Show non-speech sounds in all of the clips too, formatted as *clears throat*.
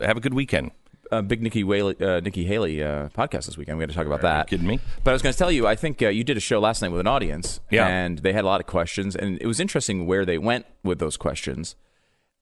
have a good weekend. Uh, big Nikki Whaley, uh, Nikki Haley uh, podcast this weekend. We got to talk about Are you that. kidding me? But I was going to tell you, I think uh, you did a show last night with an audience, Yeah. and they had a lot of questions, and it was interesting where they went with those questions.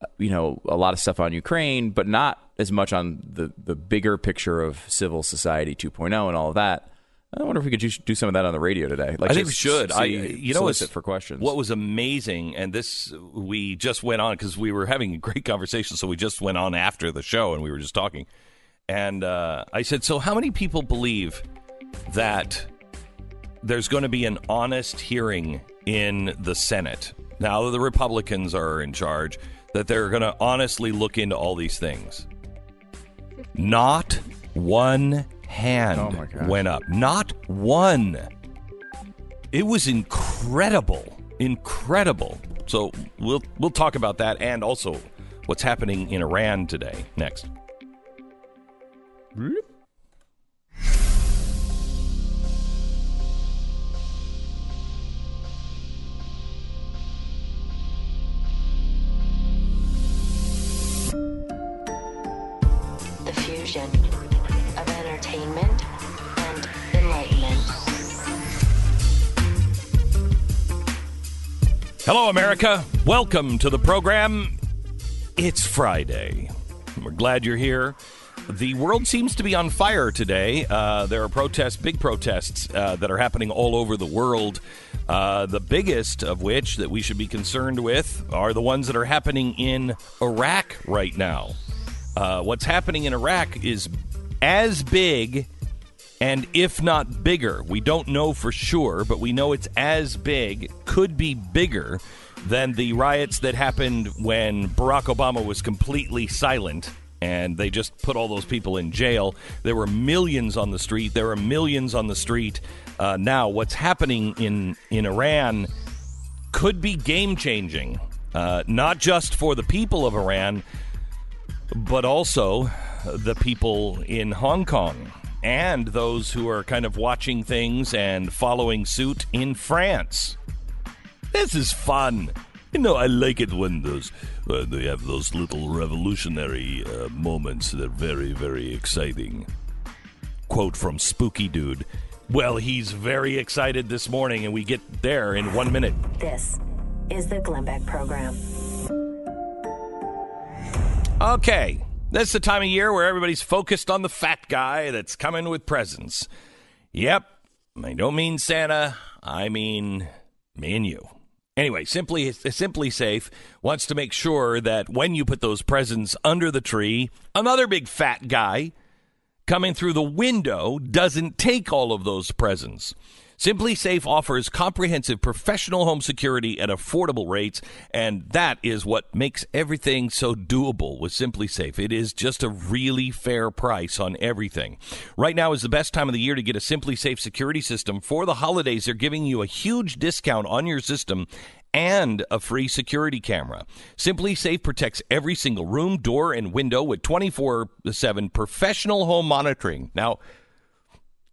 Uh, You know, a lot of stuff on Ukraine, but not as much on the the bigger picture of civil society 2.0 and all of that. I wonder if we could do, some of that on the radio today. Like I think we should. I, you know, solicit for questions. What was amazing, and this we just went on because we were having a great conversation, so we just went on after the show, and we were just talking. And uh, I said, "So, how many people believe that there's going to be an honest hearing in the Senate now that the Republicans are in charge? That they're going to honestly look into all these things?" Not one hand Oh, my went up. Not one. It was incredible, incredible. So we'll we'll talk about that and also what's happening in Iran today next. the fusion of entertainment and enlightenment. Hello, America. Welcome to the program. It's Friday. We're glad you're here. The world seems to be on fire today. Uh, there are protests, big protests, uh, that are happening all over the world. Uh, the biggest of which that we should be concerned with are the ones that are happening in Iraq right now. Uh, what's happening in Iraq is as big and if not bigger, we don't know for sure, but we know it's as big, could be bigger than the riots that happened when Barack Obama was completely silent and they just put all those people in jail. There were millions on the street. There are millions on the street uh, now. What's happening in in Iran could be game changing, uh, not just for the people of Iran, but also the people in Hong Kong and those who are kind of watching things and following suit in France. This is fun. You know, I like it when those uh, they have those little revolutionary uh, moments. They're very, very exciting. Quote from Spooky Dude. Well, he's very excited this morning, and we get there in one minute. This is the Glenn Beck Program. Okay, that's the time of year where everybody's focused on the fat guy that's coming with presents. Yep, I don't mean Santa, I mean me and you. Anyway, simply SimpliSafe wants to make sure that when you put those presents under the tree, another big fat guy coming through the window doesn't take all of those presents. SimpliSafe offers comprehensive professional home security at affordable rates, and that is what makes everything so doable with SimpliSafe. It is just a really fair price on everything. Right now is the best time of the year to get a SimpliSafe security system. For the holidays, they're giving you a huge discount on your system and a free security camera. SimpliSafe protects every single room, door, and window with 24 7 professional home monitoring. Now,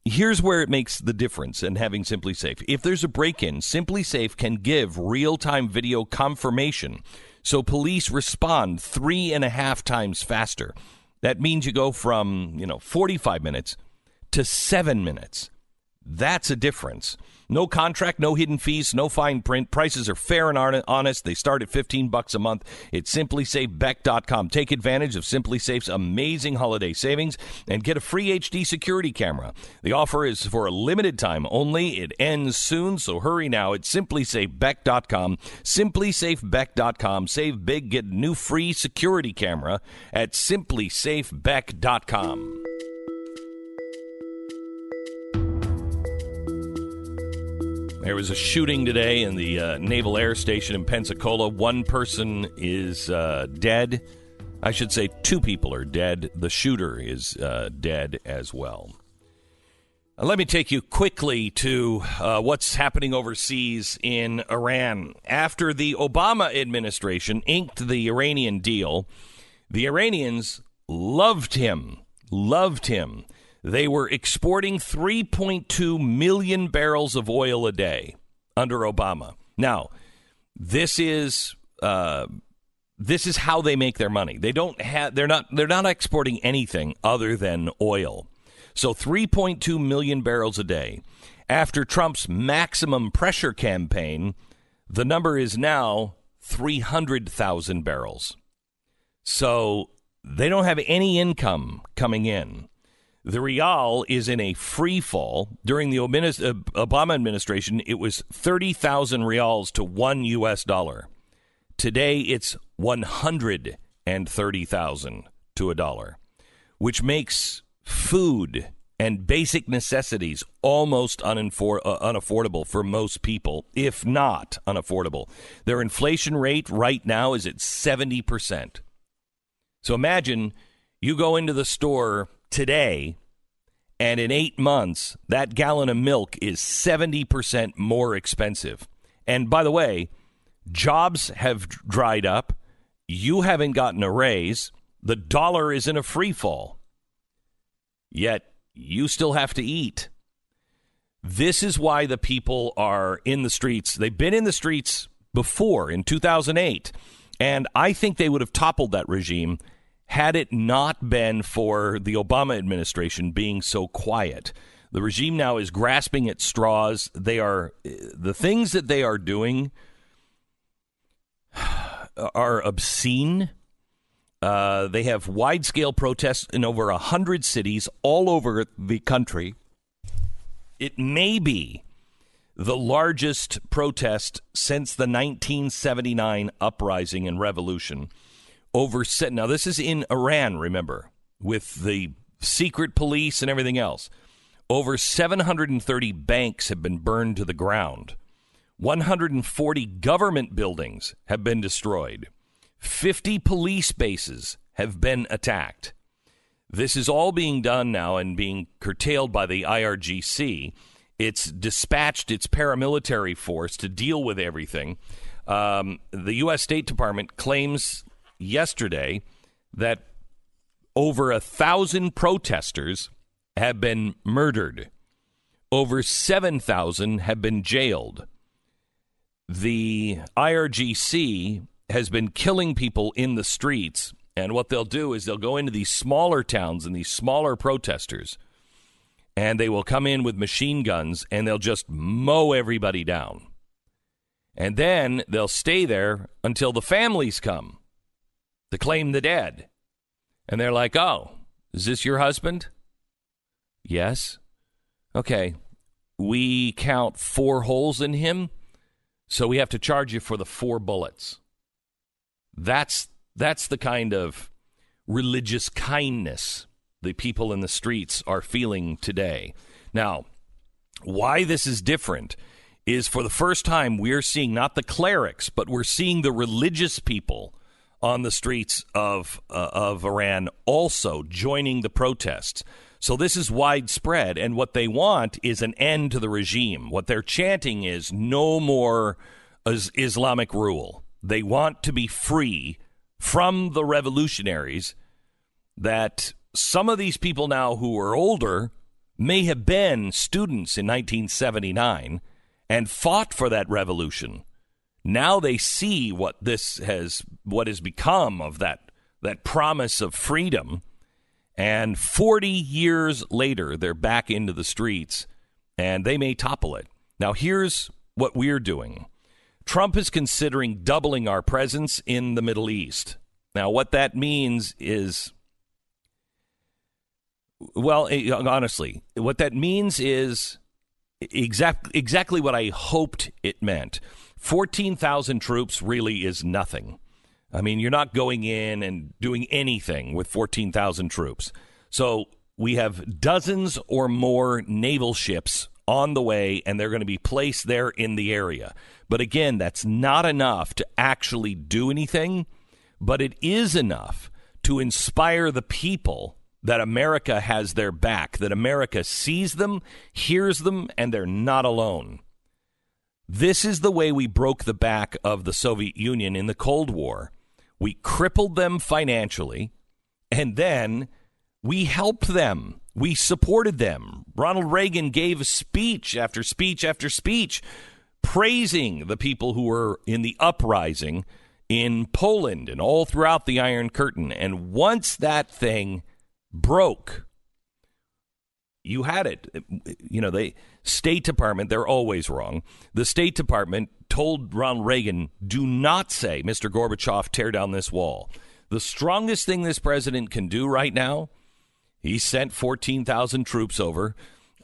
Here's where it makes the difference in having SimpliSafe. If there's a break in, SimpliSafe can give real time video confirmation. So police respond three and a half times faster. That means you go from, you know, 45 minutes to seven minutes. That's a difference. No contract, no hidden fees, no fine print. Prices are fair and honest. They start at 15 bucks a month. It's simplisafebeck.com. Take advantage of SimpliSafe's amazing holiday savings and get a free HD security camera. The offer is for a limited time only. It ends soon, so hurry now. It's simplisafebeck.com. Simplisafebeck.com. Save big, get a new free security camera at simplisafebeck.com. There was a shooting today in the uh, Naval Air Station in Pensacola. One person is uh, dead. I should say two people are dead. The shooter is uh, dead as well. Uh, let me take you quickly to uh, what's happening overseas in Iran. After the Obama administration inked the Iranian deal, the Iranians loved him, loved him. They were exporting 3.2 million barrels of oil a day under Obama. Now, this is uh, this is how they make their money. They don't have they're not they're not exporting anything other than oil. So 3.2 million barrels a day. After Trump's maximum pressure campaign, the number is now 300,000 barrels. So they don't have any income coming in. The rial is in a free fall. During the uh, Obama administration, it was 30,000 rials to one U.S. dollar. Today, it's 130,000 to a dollar, which makes food and basic necessities almost uh, unaffordable for most people, if not unaffordable. Their inflation rate right now is at 70%. So imagine you go into the store today, and in eight months, that gallon of milk is 70% more expensive. And by the way, jobs have dried up. You haven't gotten a raise. The dollar is in a free fall. Yet you still have to eat. This is why the people are in the streets. They've been in the streets before in 2008. And I think they would have toppled that regime had it not been for the Obama administration being so quiet. The regime now is grasping at straws. They are the things that they are doing *sighs* are obscene. Uh, they have wide scale protests in over 100 cities all over the country. It may be the largest protest since the 1979 uprising and revolution. Over now, this is in Iran. Remember, with the secret police and everything else, over 730 banks have been burned to the ground. 140 government buildings have been destroyed. 50 police bases have been attacked. This is all being done now and being curtailed by the IRGC. It's dispatched its paramilitary force to deal with everything. Um, the U.S. State Department claims yesterday that over a thousand protesters have been murdered, over 7,000 have been jailed. The IRGC has been killing people in the streets. And what they'll do is they'll go into these smaller towns and these smaller protesters, and they will come in with machine guns and they'll just mow everybody down. And then they'll stay there until the families come to claim the dead. And they're like, oh, is this your husband? Yes. Okay. We count four holes in him, so we have to charge you for the four bullets. That's that's the kind of religious kindness the people in the streets are feeling today. Now, why this is different is for the first time we're seeing not the clerics, but we're seeing the religious people on the streets of uh, of Iran also joining the protests. So this is widespread, and what they want is an end to the regime. What they're chanting is no more Islamic rule. They want to be free from the revolutionaries that some of these people now who are older may have been students in 1979 and fought for that revolution. Now they see what this has what has become of that that promise of freedom and 40 years later they're back into the streets and they may topple it. Now here's what we're doing. Trump is considering doubling our presence in the Middle East. Now, what that means is, well, eh, honestly, what that means is exact, exactly what I hoped it meant. 14,000 troops really is nothing. I mean, you're not going in and doing anything with 14,000 troops. So we have dozens or more naval ships on the way, and they're going to be placed there in the area. But again, that's not enough to actually do anything, but it is enough to inspire the people that America has their back, that America sees them, hears them, and they're not alone. This is the way we broke the back of the Soviet Union in the Cold War. We crippled them financially, and then we helped them. We supported them. Ronald Reagan gave speech after speech after speech praising the people who were in the uprising in Poland and all throughout the Iron Curtain. And once that thing broke, you had it. You know, the State Department, they're always wrong. The State Department told Ronald Reagan, do not say, Mr. Gorbachev, tear down this wall. The strongest thing this president can do right now, he sent 14,000 troops over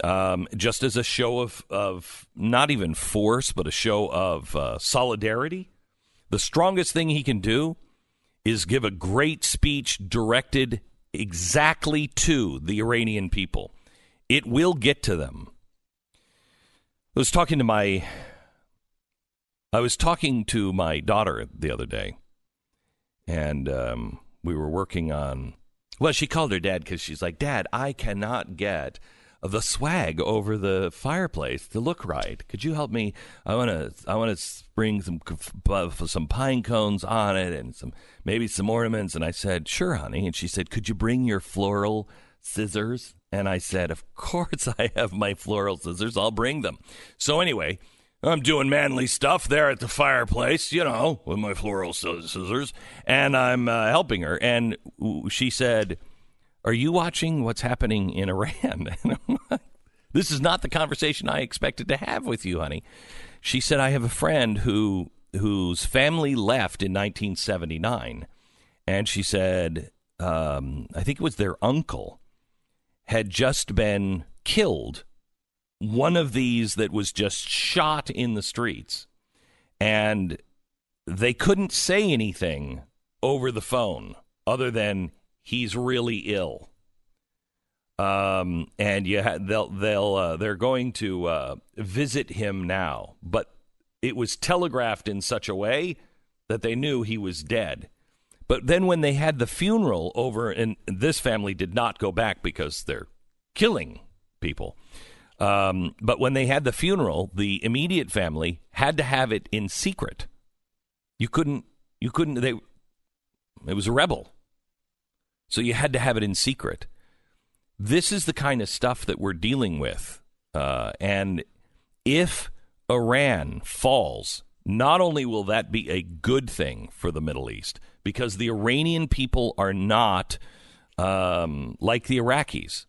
um, just as a show of, of not even force, but a show of uh, solidarity. The strongest thing he can do is give a great speech directed exactly to the Iranian people. It will get to them. I was talking to my I was talking to my daughter the other day, and um, we were working on. Well, she called her dad because she's like, "Dad, I cannot get the swag over the fireplace to look right. Could you help me? I want to I want to spring some some pine cones on it and some maybe some ornaments." And I said, "Sure, honey." And she said, "Could you bring your floral scissors?" And I said, Of course I have my floral scissors. I'll bring them. So, anyway, I'm doing manly stuff there at the fireplace, you know, with my floral scissors. And I'm uh, helping her. And she said, Are you watching what's happening in Iran? *laughs* this is not the conversation I expected to have with you, honey. She said, I have a friend who whose family left in 1979. And she said, um, I think it was their uncle had just been killed. One of these that was just shot in the streets. And they couldn't say anything over the phone other than he's really ill. Um, and you ha- they'll they'll uh, they're going to uh, visit him now, but it was telegraphed in such a way that they knew he was dead. But then when they had the funeral over, and this family did not go back because they're killing people. Um, but when they had the funeral, the immediate family had to have it in secret. You couldn't. You couldn't. They. It was a rebel. So you had to have it in secret. This is the kind of stuff that we're dealing with. Uh, and if Iran falls, not only will that be a good thing for the Middle East, because the Iranian people are not um, like the Iraqis.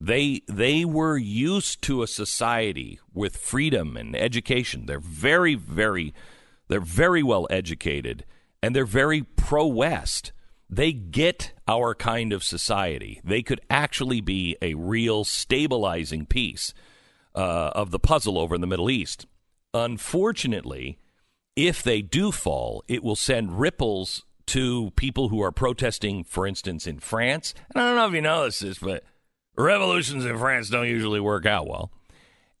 They they were used to a society with freedom and education. They're very very they're very well educated and they're very pro West. They get our kind of society. They could actually be a real stabilizing piece uh, of the puzzle over in the Middle East. Unfortunately, if they do fall, it will send ripples to people who are protesting, for instance, in France. And I don't know if you know this, but revolutions in France don't usually work out well.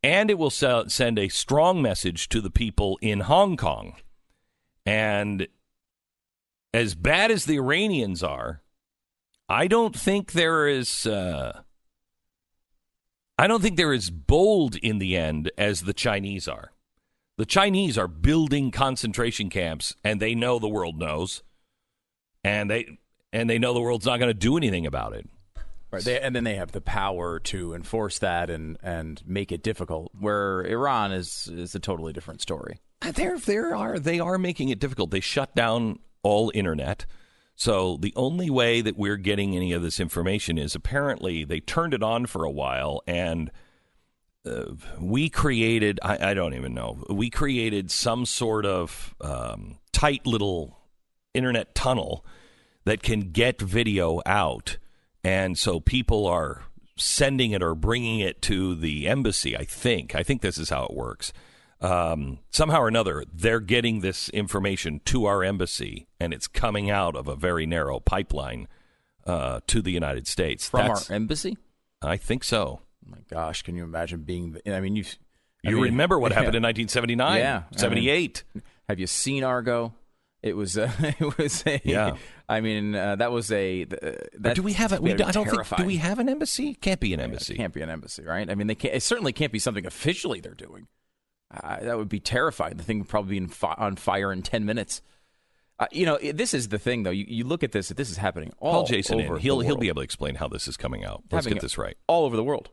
And it will send a strong message to the people in Hong Kong. And as bad as the Iranians are, I don't think there is. Uh, I don't think they're as bold in the end as the Chinese are. The Chinese are building concentration camps, and they know the world knows and they and they know the world's not going to do anything about it. Right. They, and then they have the power to enforce that and, and make it difficult. Where Iran is is a totally different story. Uh, there there are they are making it difficult. They shut down all internet. So the only way that we're getting any of this information is apparently they turned it on for a while and uh, we created I, I, don't even know we created some sort of um, tight little internet tunnel that can get video out. And so people are sending it or bringing it to the embassy, I think. I think this is how it works. Um, somehow or another, they're getting this information to our embassy, and it's coming out of a very narrow pipeline uh, to the United States. From That's, our embassy? I think so. My gosh, can you imagine being? The, I mean, you. You mean, remember what *laughs* happened in 1979? Yeah, 78. I mean, have you seen Argo? It was uh, *laughs* it was a yeah. I mean uh, that was a uh, do we have a, we, I don't think do we have an embassy? Can't be an embassy. Yeah, can't be an embassy, right? I mean they can't, it certainly can't be something officially they're doing. Uh, that would be terrifying. The thing would probably be fi- on fire in ten minutes. Uh, you know, this is the thing though. You, you look at this. This is happening all Call Jason over in. He'll he'll be able to explain how this is coming out. Let's Having get this right. All over the world.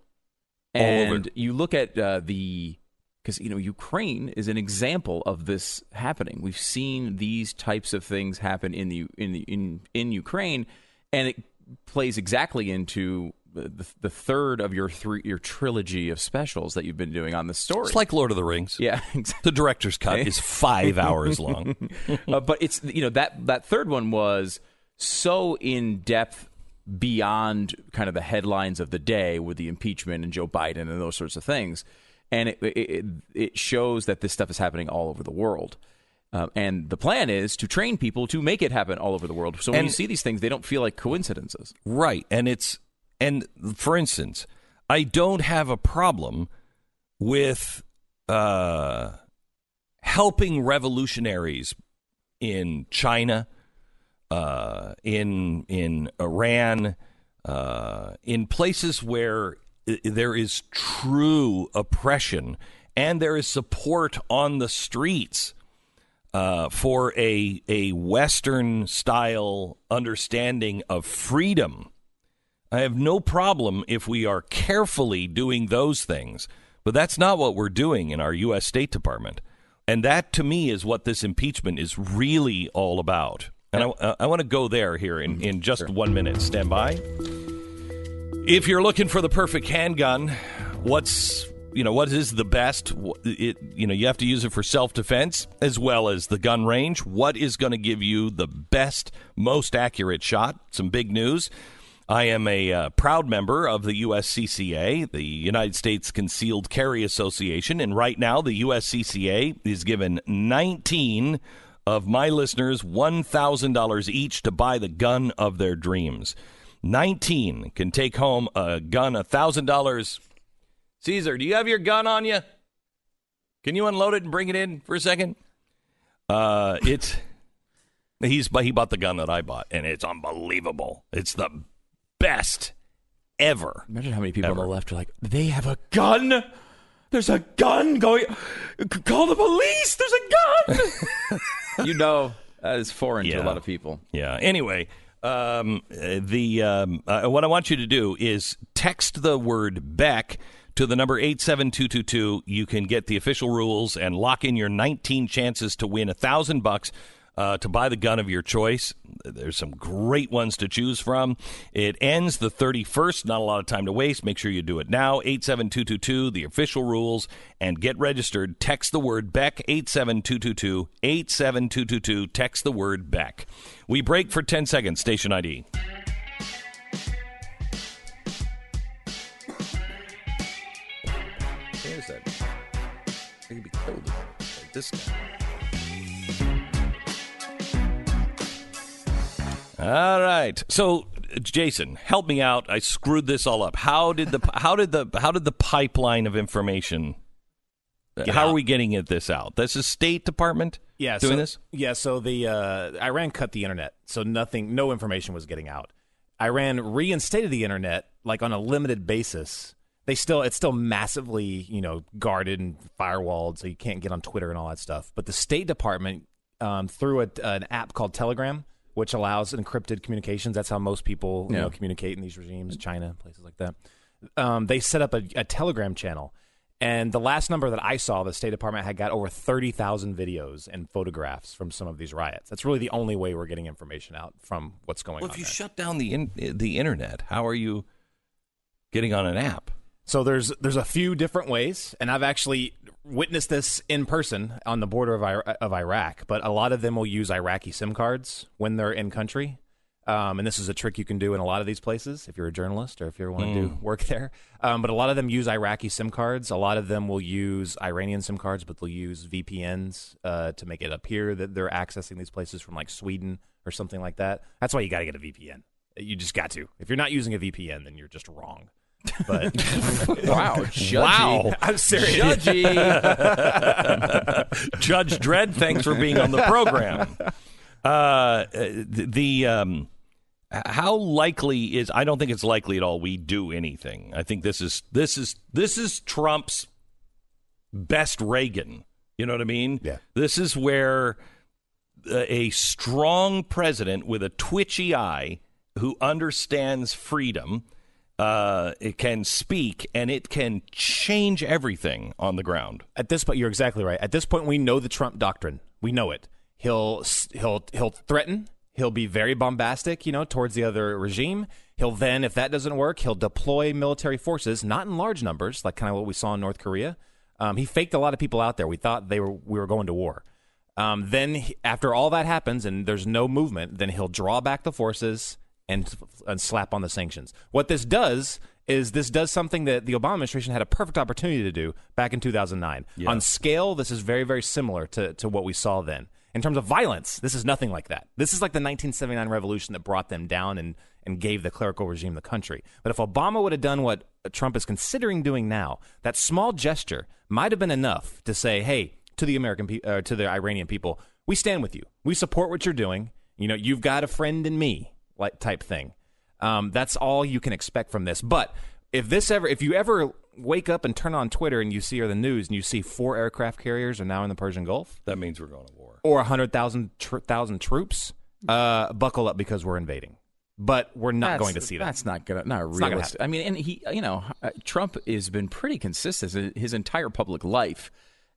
And you look at uh, the because you know Ukraine is an example of this happening. We've seen these types of things happen in the in the in in Ukraine, and it plays exactly into the, the third of your three your trilogy of specials that you've been doing on the story. It's like Lord of the Rings. yeah, *laughs* The director's cut is five *laughs* hours long. uh, but it's you know that that third one was so in depth beyond kind of the headlines of the day with the impeachment and Joe Biden and those sorts of things, and it it, it shows that this stuff is happening all over the world. Um, and the plan is to train people to make it happen all over the world. So when And- you see these things, they don't feel like coincidences. Right. And it's, and for instance, I don't have a problem with uh, helping revolutionaries in China, uh, in in Iran, uh, in places where there is true oppression and there is support on the streets uh, for a a Western style understanding of freedom. I have no problem if we are carefully doing those things, but that's not what we're doing in our U.S. State Department. And that, to me, is what this impeachment is really all about. And I, I want to go there here in, in just one minute. Stand by. If you're looking for the perfect handgun, what's you know what is the best? It you know you have to use it for self defense as well as the gun range. What is going to give you the best, most accurate shot? Some big news. I am a uh, proud member of the USCCA, the United States Concealed Carry Association, and right now the USCCA is given 19 of my listeners $1,000 each to buy the gun of their dreams. 19 can take home a gun, $1,000. Caesar, do you have your gun on you? Can you unload it and bring it in for a second? Uh, it's he's he bought the gun that I bought, and it's unbelievable. It's the best ever. Imagine how many people Ever. on the left are like, they have a gun. There's a gun going. Call the police. There's a gun. *laughs* you know that is foreign to a lot of people. Yeah. Anyway, um, the um, uh, what I want you to do is text the word Beck to the number 87222. You can get the official rules and lock in your 19 chances to win a thousand bucks. Uh, to buy the gun of your choice. There's some great ones to choose from. It ends the 31st. Not a lot of time to waste. Make sure you do it now. 87222, the official rules, and get registered. Text the word Beck, 87222, 87222. Text the word Beck. We break for 10 seconds. Station ID. Where is that? I could be killed by this guy. All right. So, Jason, help me out. I screwed this all up. How did the *laughs* how did the how did the pipeline of information? Get how are we getting it this out? This is State Department yeah, doing so, this. Yeah, so the uh, Iran cut the internet, so nothing, no information was getting out. Iran reinstated the internet like on a limited basis. They still, it's still massively, you know, guarded and firewalled, so you can't get on Twitter and all that stuff. But the State Department, um, through a, an app called Telegram, which allows encrypted communications. That's how most people, you Yeah. know, communicate in these regimes, China, places like that. Um, they set up a, a Telegram channel. And the last number that I saw, the State Department had got over 30,000 videos and photographs from some of these riots. That's really the only way we're getting information out from what's going Well, on. if you there. shut down the in, the internet, how are you getting on an app? so there's there's a few different ways, and I've actually witnessed this in person on the border of, I- of Iraq. But a lot of them will use Iraqi SIM cards when they're in country. Um, and this is a trick you can do in a lot of these places if you're a journalist or if you want to do work there. Um, but a lot of them use Iraqi SIM cards. A lot of them will use Iranian SIM cards, but they'll use VPNs uh, to make it appear that they're accessing these places from like Sweden or something like that. That's why you got to get a VPN. You just got to. If you're not using a VPN, then you're just wrong. But *laughs* Wow, judgy. Wow. I'm serious. judgy. *laughs* Judge Dredd, thanks for being on the program. Uh, the, the um, how likely is? I don't think it's likely at all. We do anything. I think this is this is this is Trump's best Reagan. You know what I mean? Yeah. This is where uh, a strong president with a twitchy eye who understands freedom uh, it can speak, and it can change everything on the ground. At this point, you're exactly right. At this point, we know the Trump doctrine. We know it. He'll he'll he'll threaten. He'll be very bombastic, you know, towards the other regime. He'll then, if that doesn't work, he'll deploy military forces, not in large numbers, like kind of what we saw in North Korea. Um, he faked a lot of people out there. We thought they were we were going to war. Um, then, he- after all that happens and there's no movement, then he'll draw back the forces and, and slap on the sanctions. What this does is this does something that the Obama administration had a perfect opportunity to do back in 2009. On scale, this is very, very similar to, to what we saw then. In terms of violence, this is nothing like that. This is like the 1979 revolution that brought them down and, and gave the clerical regime the country. But if Obama would have done what Trump is considering doing now, that small gesture might have been enough to say, hey, to the American pe- uh, to the Iranian people, we stand with you. We support what you're doing. You know, you've got a friend in me, like type thing. Um, that's all you can expect from this. But if this ever, if you ever wake up and turn on Twitter and you see or the news and you see four aircraft carriers are now in the Persian Gulf That means we're going to war. or hundred thousand tr- thousand troops, uh, buckle up because we're invading. But we're not That's- going to see that. That's not gonna not not gonna realistic. I mean, and he, you know, uh, Trump has been pretty consistent his entire public life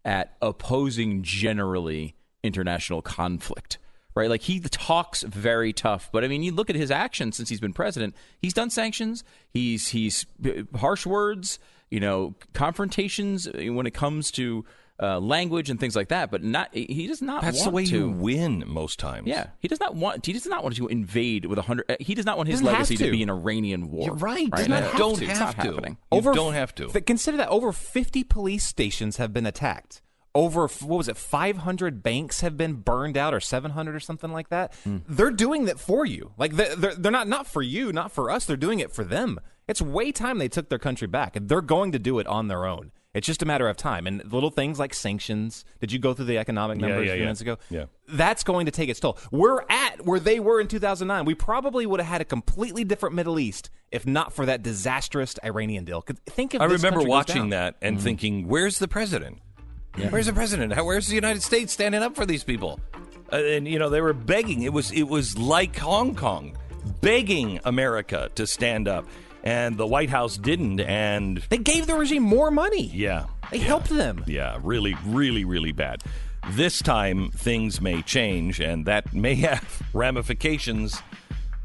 at opposing generally international conflict. Right, like he talks very tough, but I mean, you look at his actions since he's been president. He's done sanctions. He's he's uh, harsh words, you know, confrontations uh, when it comes to uh, language and things like that. But not he does not. That's the want way to. you win most times. Yeah, he does not want. He does not want to invade with a hundred. uh, He does not want his Doesn't legacy to. to. be an Iranian war. You're right. right? You Uh, don't it's have not to. happening. You don't have to. Consider that over 50 police stations have been attacked. Over what was it? 500 banks have been burned out, or 700, or something like that. Hmm. They're doing that for you. Like they're, they're not not for you, not for us. They're doing it for them. It's way time they took their country back, and they're going to do it on their own. It's just a matter of time. And little things like sanctions. Did you go through the economic numbers yeah, a few yeah. minutes ago? Yeah. That's going to take its toll. We're at where they were in 2009. We probably would have had a completely different Middle East if not for that disastrous Iranian deal Think if I remember watching that and thinking, "Where's the president? Where's the president? How, where's the United States standing up for these people?" Uh, and you know, they were begging. It was it was like Hong Kong, begging America to stand up, and the White House didn't. And They gave the regime more money. yeah, They helped them. yeah, really, really, really bad. This time things may change, and that may *laughs* have ramifications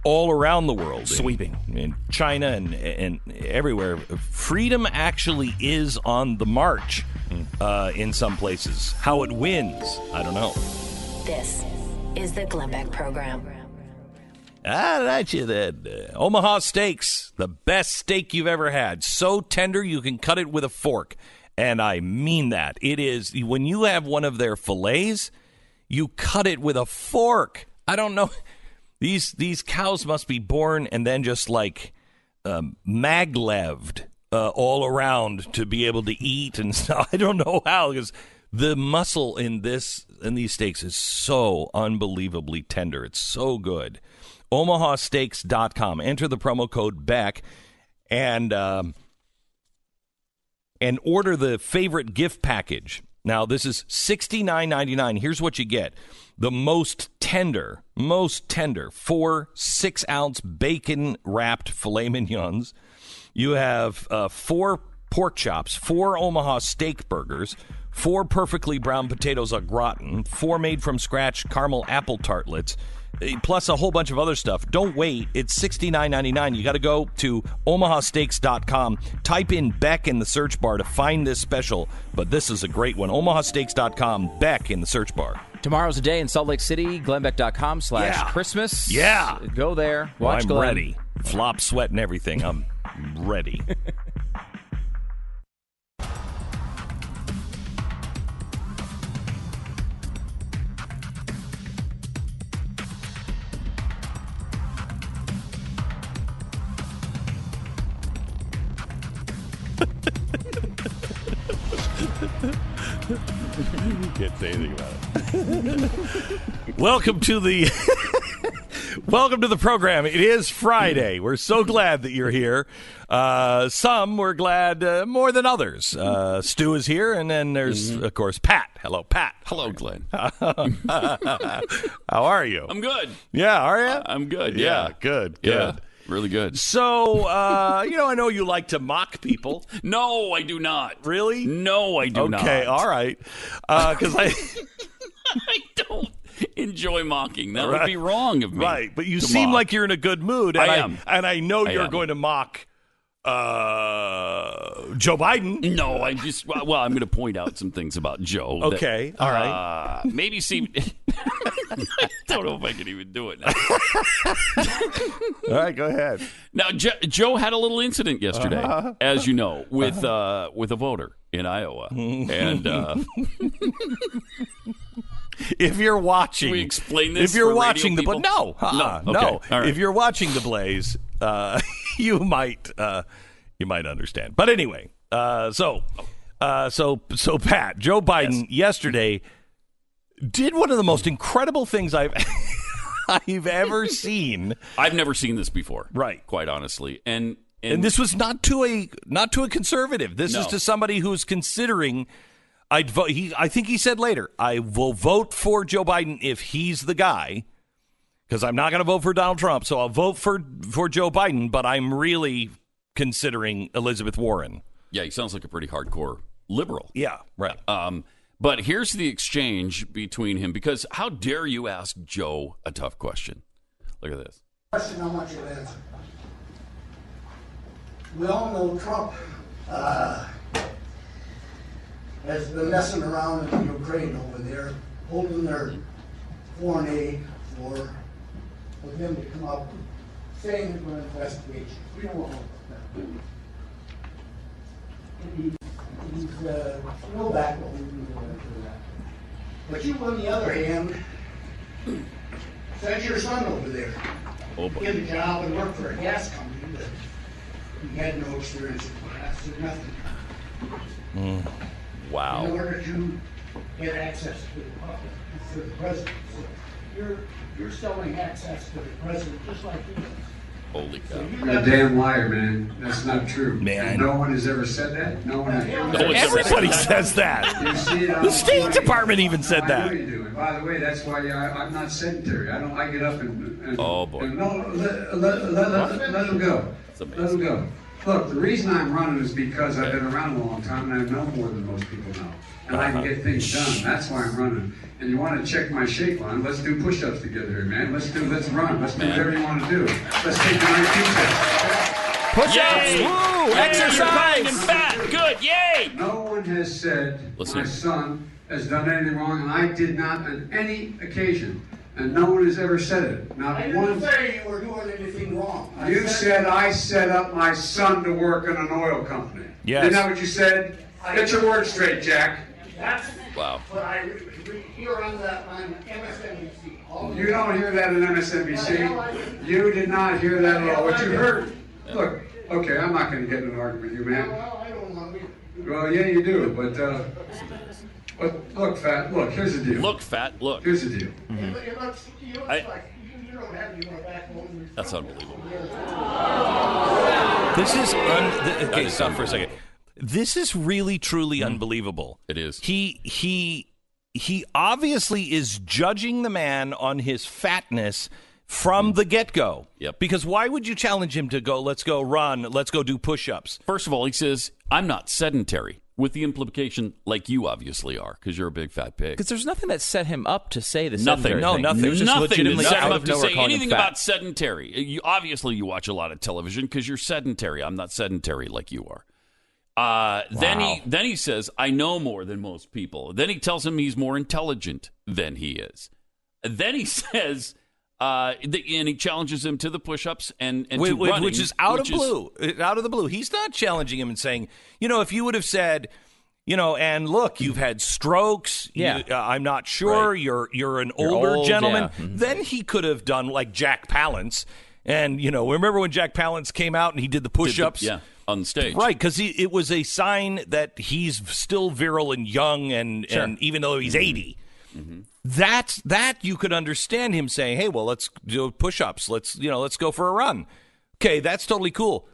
all around the world, Sweeping. in, in China and and everywhere. Freedom actually is on the march uh, in some places. How it wins, I don't know. This is the Glenn Beck Program. Ah, that's you then. Uh, Omaha Steaks, the best steak you've ever had. So tender you can cut it with a fork. And I mean that. It is, when you have one of their fillets, you cut it with a fork. I don't know. These, these cows must be born and then just like um, magleved uh, all around to be able to eat and *laughs* stuff. I don't know how because the muscle in this in these steaks is so unbelievably tender. It's so good. OmahaSteaks.com. Enter the promo code Beck and um, and order the favorite gift package. Now this is sixty nine ninety nine. Here's what you get: the most tender, most tender four six ounce bacon wrapped filet mignons. You have uh, four pork chops, four Omaha steak burgers, four perfectly brown potatoes au gratin, four made from scratch caramel apple tartlets, plus a whole bunch of other stuff. Don't wait. It's sixty nine ninety nine. You got to go to omahasteaks.com. Type in Beck in the search bar to find this special, but this is a great one. omahasteaks.com, Beck in the search bar. Tomorrow's a day in Salt Lake City. Glennbeck.com slash Yeah. Christmas. Yeah. Go there. Well, Watch I'm Glenn. ready. Flop, sweat, and everything. I'm ready. *laughs* say anything about it. welcome to the *laughs* welcome to the program. It is Friday. We're so glad that you're here. Uh, some we're glad uh, more than others. Uh, Stu is here, and then there's of course Pat. Hello, Pat. Hello, Glenn. *laughs* How are you? I'm good. yeah, are you? I'm good. yeah, Yeah. good, good. Yeah. Really good. So, uh, you know, I know you like to mock people. *laughs* No, I do not. Really? No, I do not. Okay, all right. Because I. *laughs* I don't enjoy mocking. That would be wrong of me. Right, but you seem mock. like you're in a good mood, and I I, am. and I know I you're am. going to mock uh, Joe Biden. No, I just well, well, I'm going to point out some things about Joe. that, Okay, all right. Uh, maybe see. *laughs* I don't know if I can even do it now. *laughs* All right, go ahead. Now, Jo- Joe had a little incident yesterday, Uh-huh. as you know, with uh, with a voter in Iowa, and uh, *laughs* If you're watching, we explain this If you're for radio watching the people? Bla- no, uh-uh, No, no. okay, all right. If you're watching the Blaze, uh, *laughs* you might uh, you might understand. But anyway, uh, so uh, so so Pat, Joe Biden yesterday did one of the most incredible things I've *laughs* I've ever seen. I've never seen this before, Right. Quite honestly, and and, And this was not to a not to a conservative. This is to somebody who's considering. I'd vote. He, I think he said later, I will vote for Joe Biden if he's the guy, because I'm not going to vote for Donald Trump. So I'll vote for for Joe Biden, but I'm really considering Elizabeth Warren. yeah, he sounds like a pretty hardcore liberal. Yeah, right. Um, but here's the exchange between him because how dare you ask Joe a tough question? Look at this. question I want you to answer. We all know Trump uh, has been messing around in Ukraine over there, holding their foreign aid for, for them to come up, saying they're going to investigate. We don't want that. And he, he's uh, no back what we do for that. But you, on the other hand, sent your son over there Oh get a job and work for a gas company that he had no experience in gas or nothing. In Wow. In order to get access to the public, to the president. So you're, you're selling access to the president just like he is. Holy cow. You You're a damn liar, man. That's not true. Man. And no one has ever said that. No one has ever No one's ever Everybody says that. You see it on The State TV. Department even said I that. know you do. And by the way, that's why I, I'm not sedentary. I don't. I get up and. and Oh, boy. And no, let, let, let, let, let him go. That's Let amazing. him go. Look, the reason I'm running is because I've been around a long time and I know more than most people know. And I Uh-huh. can get things done. That's why I'm running. And you want to check my shape line? Let's do push-ups together here, man. Let's do. Let's run. Let's do whatever you want to do. Let's take the IQ test. Push-ups, Yay! woo, Yay, exercise. And fat. Good. Yay. No one has said Listen. my son has done anything wrong, and I did not on any occasion. And no one has ever said it. Not I didn't say you were doing anything wrong. I You said I set up my son to work in an oil company. Yes. Isn't that what you said? Get your words straight, Jack. That's Wow. what I re- re- hear on the, on MSNBC. all You don't hear that in MSNBC. You did not hear that at all. What you heard. Look, okay, I'm not going to get in an argument with you, man. Well, I don't want to. Well, yeah, you do, but, uh, but look, fat, look, here's the deal. Look, fat. Look. Here's the deal. It looks, you looks I- like you, you don't have any more backbone. That's unbelievable. *laughs* This is un- th- okay. is Stop for a second. This is really truly mm-hmm. unbelievable. It is. He he he obviously is judging the man on his fatness from mm. the get go. Yep. Because why would you challenge him to go? Let's go run. Let's go do push ups. First of all, he says, I'm not sedentary, with the implication, like you obviously are, because you're a big fat pig. Because there's nothing that set him up to say the Nothing. No, thing. nothing. Just Nothing to set him up to say anything about sedentary. You obviously you watch a lot of television because you're sedentary. I'm not sedentary like you are. Uh, Then he then he says, "I know more than most people." Then he tells him he's more intelligent than he is. Then he *laughs* says, uh, the, and he challenges him to the push-ups and, and Whi- to whi- running, which is out which of blue, out of the blue. He's not challenging him and saying, you know, if you would have said, you know, and look, you've had strokes. you- Yeah. uh, I'm not sure. Right. You're you're an You're older old, gentleman. yeah. Mhm. Then he could have done like Jack Palance, and you know, remember when Jack Palance came out and he did the Did the- push-ups? yeah, on stage. Right, because it was a sign that he's still virile and young, and, and even though he's 80 that's that you could understand him saying, "Hey, well, let's do push-ups. Let's you know, let's go for a run." Okay, that's totally cool.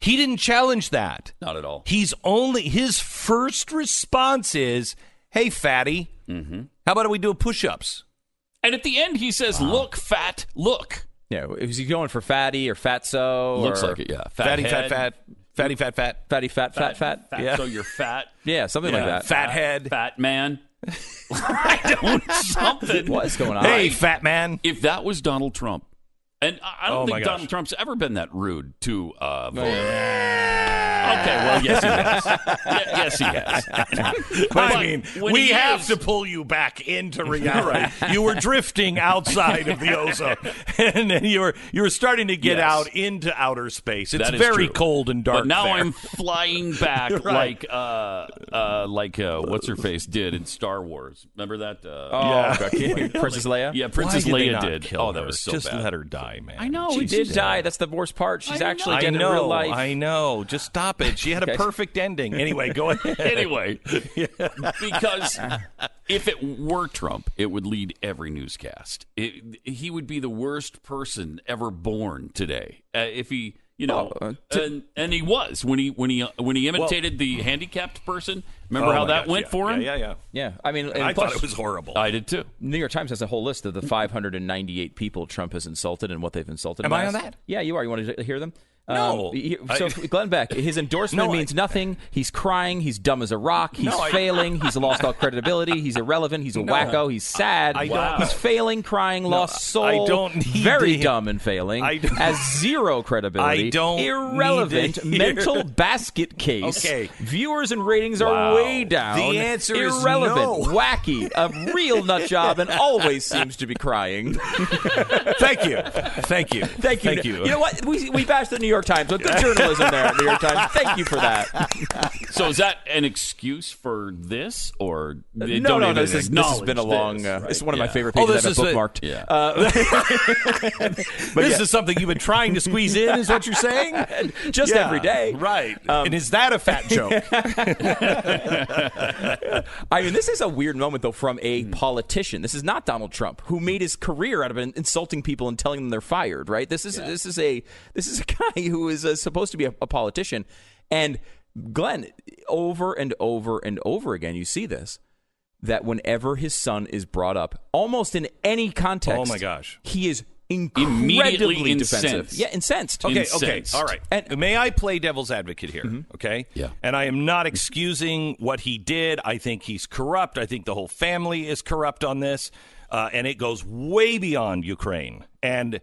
He didn't challenge that. Not at all. He's only his first response is, "Hey, fatty, mm-hmm. how about we do push-ups?" And at the end, he says, "Look, fat, look." Yeah, is he going for fatty or fatso? Looks or like it, yeah. Fat Fatty, head, fat, fat. Fatty, fat, fat. Fatty, fat, fat, fat. Yeah. So you're fat. Yeah, something like that. Fat head. Fat man. *laughs* I don't something. What is going on? Hey, fat man. If that was Donald Trump, and I I don't Oh, think. Donald Trump's ever been that rude to uh, voters. Okay, well, yes, he has. *laughs* Ye- yes, he has. But I mean, when we have is- to pull you back into reality. you were drifting outside of the ozone, *laughs* and then you were you were starting to get Yes. out into outer space. It's very true. cold and dark. But now there. I'm flying *laughs* back Right. like uh, uh, like uh, what's her face did in Star Wars. Remember that? Uh, Oh, Yeah. Princess Leia. yeah, Princess did they Leia not did. Kill Oh, that was so Just bad. let her die, man. I know. She he did die. That's the worst part. She's actually I dead in know. real life. I know. Just stop it. She had a perfect ending. Anyway, go *laughs* ahead. anyway, because if it were Trump, it would lead every newscast. It, he would be the worst person ever born today. Uh, if he, you know, Well, uh, to- and and he was when he when he when he imitated the handicapped person. Remember Oh, how that gosh, went yeah. for him? Yeah, yeah, Yeah, I mean, and I plus, thought it was horrible. I did too. New York Times has a whole list of the 598 people Trump has insulted and what they've insulted. Am I on that? Yeah, you are. You want to hear them? No. Um, he- I- so Glenn Beck, his endorsement *laughs* No, I- means nothing. He's crying. He's dumb as a rock. He's No, I- failing. He's lost all *laughs* credibility. He's irrelevant. He's a wacko. He's sad. I don't- He's failing, crying, lost soul. I don't need Very to- dumb and failing. I don't- has zero credibility. I don't irrelevant. need to hear- mental basket case. Okay. Viewers and ratings Wow. are way down. The answer is irrelevant. no. Wacky. A real nut job and *laughs* always seems to be crying. Thank you. Thank you. Thank you. Thank you. You know what? We, we bashed the New York Times. So good journalism there at New York Times. Thank you for that. So is that an excuse for this, or they no, don't no, even no. This, is, this has been a long. this, uh, right? Is one of my Yeah. favorite Oh, pages this I've is a- bookmarked. *laughs* Yeah. Uh, this is something you've been trying to squeeze in, is what you're saying? *laughs* just Yeah, every day. Right. Um, and is that a fat joke? *laughs* I mean, this is a weird moment, though, from a politician. This is not Donald Trump, who made his career out of insulting people and telling them they're fired. Right? This is this is a this is a guy who is uh, supposed to be a, a politician. And Glenn, over and over and over again, you see this that whenever his son is brought up, almost in any context, Oh, my gosh. he is Immediately incredibly defensive. incensed. Yeah, incensed. Okay, Incensed. okay, all right. And- May I play devil's advocate here? Okay. Yeah. And I am not excusing what he did. I think he's corrupt. I think the whole family is corrupt on this, uh, and it goes way beyond Ukraine. And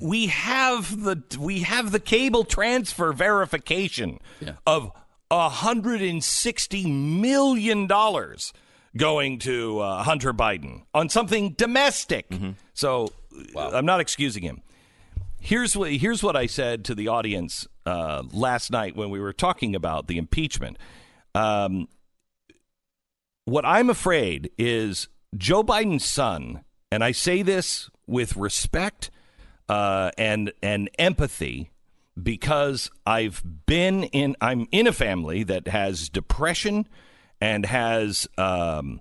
we have the we have the cable transfer verification Yeah. of hundred and sixty million dollars going to uh, Hunter Biden on something domestic. So I'm not excusing him. Here's what here's what I said to the audience uh, last night when we were talking about the impeachment. Um, what I'm afraid is Joe Biden's son, and I say this with respect uh, and and empathy because I've been in I'm in a family that has depression and has um,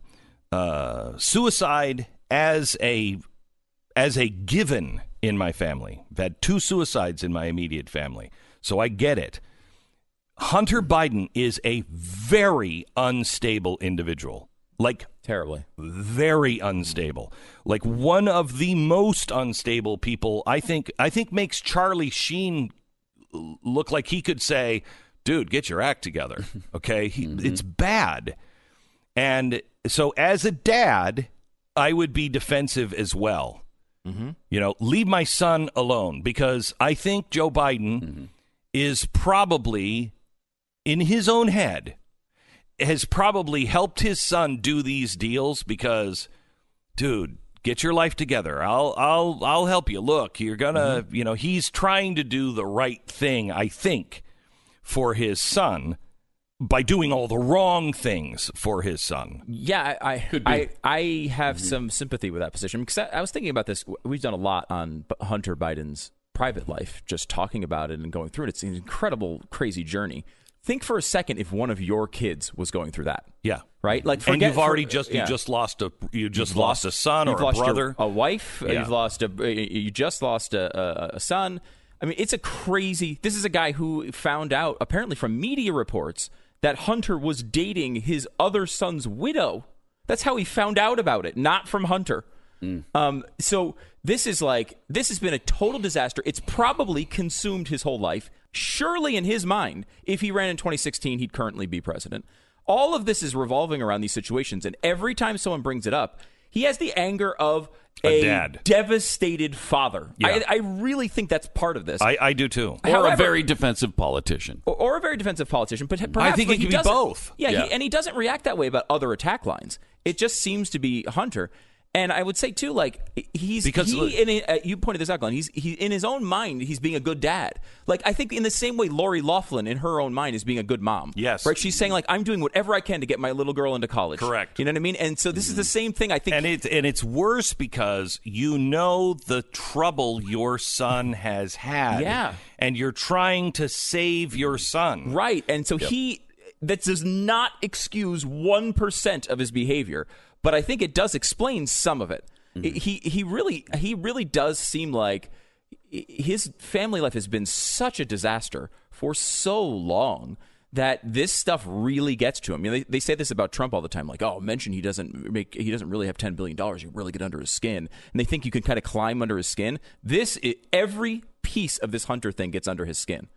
uh, suicide as a as a given in my family. I've had two suicides in my immediate family, so I get it. Hunter Biden is a very unstable individual. Like Terribly. very unstable. Like one of the most unstable people I think I think makes Charlie Sheen look like he could say, "Dude, get your act together." *laughs* Okay? He, mm-hmm. It's bad. And so as a dad, I would be defensive as well. Mm-hmm. You know, leave my son alone because I think Joe Biden mm-hmm. is probably in his own head has probably helped his son do these deals because dude get your life together i'll i'll i'll help you look you're gonna mm-hmm. you know he's trying to do the right thing i think for his son by doing all the wrong things for his son Yeah, I I, I, I have mm-hmm. some sympathy with that position because I, I was thinking about this. We've done a lot on Hunter Biden's private life, just talking about it and going through it. It's an incredible, crazy journey. Think for a second if one of your kids was going through that. yeah Right, like and you've already for- just yeah. you just lost a you just You've lost, a son or a lost your- brother a wife. uh, Yeah. You've lost a. You just lost a, a, a son. I mean, it's a crazy. This is a guy who found out apparently from media reports that Hunter was dating his other son's widow. That's how he found out about it, not from Hunter. Um, so this is like this has been a total disaster. It's probably consumed his whole life. Surely, in his mind, if he ran in 2016, he'd currently be president. All of this is revolving around these situations, and every time someone brings it up, he has the anger of A dad. devastated father. Yeah. I, I really think that's part of this. I, I do too. Or However- a very defensive politician. or, or a very defensive politician, but perhaps think but it he could be doesn't- both. Yeah, Yeah. He, and he doesn't react that way about other attack lines. It just seems to be Hunter. And I would say too, like he's Because he, in uh, you pointed this out, Glenn. He's he in his own mind, he's being a good dad. Like I think in the same way, Lori Laughlin in her own mind is being a good mom. Yes. right. She's saying like I'm doing whatever I can to get my little girl into college. Correct. You know what I mean? And so this is the same thing. I think. and it's and it's worse because you know the trouble your son has had. Yeah. And you're trying to save your son. Right. And so he that does not excuse 1% of his behavior, but I think it does explain some of it. Mm-hmm. He he really he really does seem like his family life has been such a disaster for so long that this stuff really gets to him. You know, they, they say this about Trump all the time, like, "Oh, mention he doesn't make he doesn't really have ten billion dollars. You really get under his skin," and they think you can kind of climb under his skin. This every piece of this Hunter thing gets under his skin.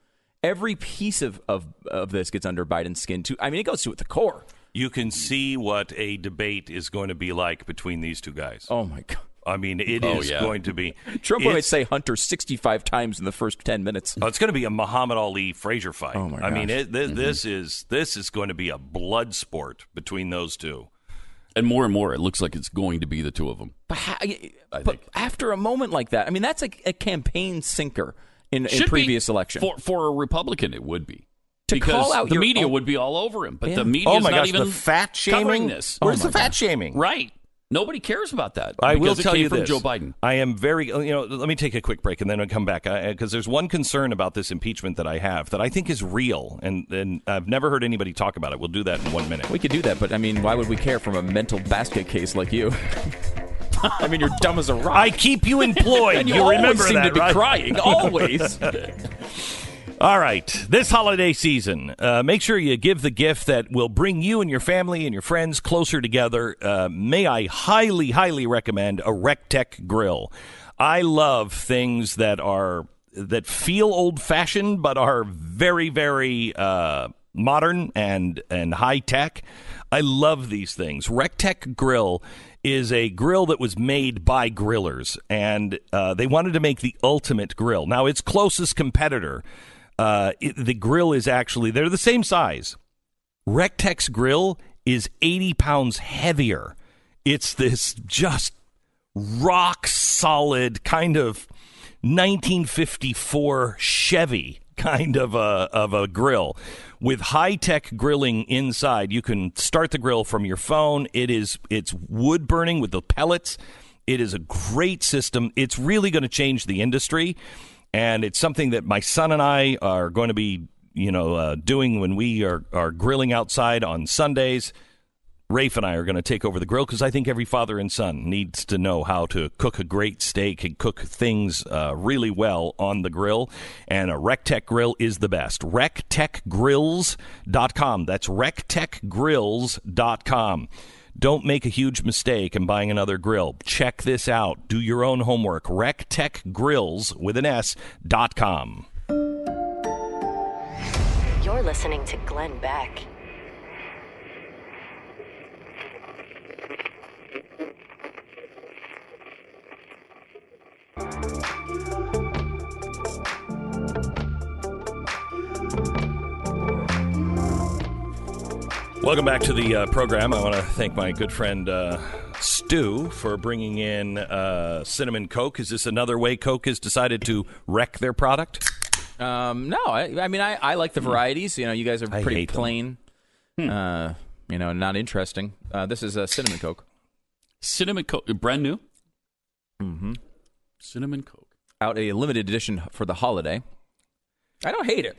Every piece of, of, of this gets under Biden's skin too. I mean, it goes to at the core. You can see what a debate is going to be like between these two guys. Oh my god! I mean, it oh, is Oh, yeah. going to be. Trump might say Hunter sixty-five times in the first ten minutes. Oh, it's going to be a Muhammad Ali Frazier fight. Oh, my I mean, gosh. it, this, mm-hmm. this is this is going to be a blood sport between those two. And more and more, it looks like it's going to be the two of them. But, ha- but think. after a moment like that, I mean, that's a, a campaign sinker in, in previous election. For for a Republican, it would be. To because call out the your media own- would be all over him, but Yeah. the media Oh is my not gosh, even the fat shaming this. Where's Oh the fat God. shaming? Right. Nobody cares about that. I will because it tell came you from this. Joe Biden. I am very, you know, let me take a quick break and then I'll come back uh, because there's one concern about this impeachment that I have that I think is real, and, and I've never heard anybody talk about it. We'll do that in one minute. we could do that, but I mean, why would we care from a mental basket case like you? *laughs* I mean, you're dumb as a rock. I keep you employed. *laughs* and you, you always remember seem that, to be right? crying always. *laughs* All right. This holiday season, uh, make sure you give the gift that will bring you and your family and your friends closer together. Uh, may I highly, highly recommend a REC TEC grill. I love things that are that feel old fashioned but are very, very uh, modern and and high tech. I love these things. REC TEC Grill is a grill that was made by grillers, and uh, they wanted to make the ultimate grill. Now, its closest competitor, uh, it, the grill is actually they're the same size. REC TEC's grill is 80 pounds heavier. It's this just rock solid kind of 1954 Chevy kind of a of a grill with high tech grilling inside. You can start the grill from your phone. It is it's wood burning with the pellets. It is a great system. It's really going to change the industry, and it's something that my son and I are going to be you know uh, doing when we are are grilling outside on Sundays. Rafe and I are going to take over the grill because I think every father and son needs to know how to cook a great steak and cook things uh, really well on the grill. And a REC TEC grill is the best. RecTecGrills.com. That's RecTecGrills.com. Don't make a huge mistake in buying another grill. Check this out. Do your own homework. RecTecGrills with an S dot com. You're listening to Glenn Beck. Welcome back to the uh, program. I want to thank my good friend uh, Stu for bringing in uh, cinnamon Coke. Is this another way Coke has decided to wreck their product? Um, no, I, I mean, I, I like the varieties. You know, you guys are I pretty hate them. plain. Uh, you know, not interesting. Uh, this is a cinnamon coke Cinnamon Coke, brand new. Mm-hmm. Cinnamon Coke. out a limited edition for the holiday. I don't hate it.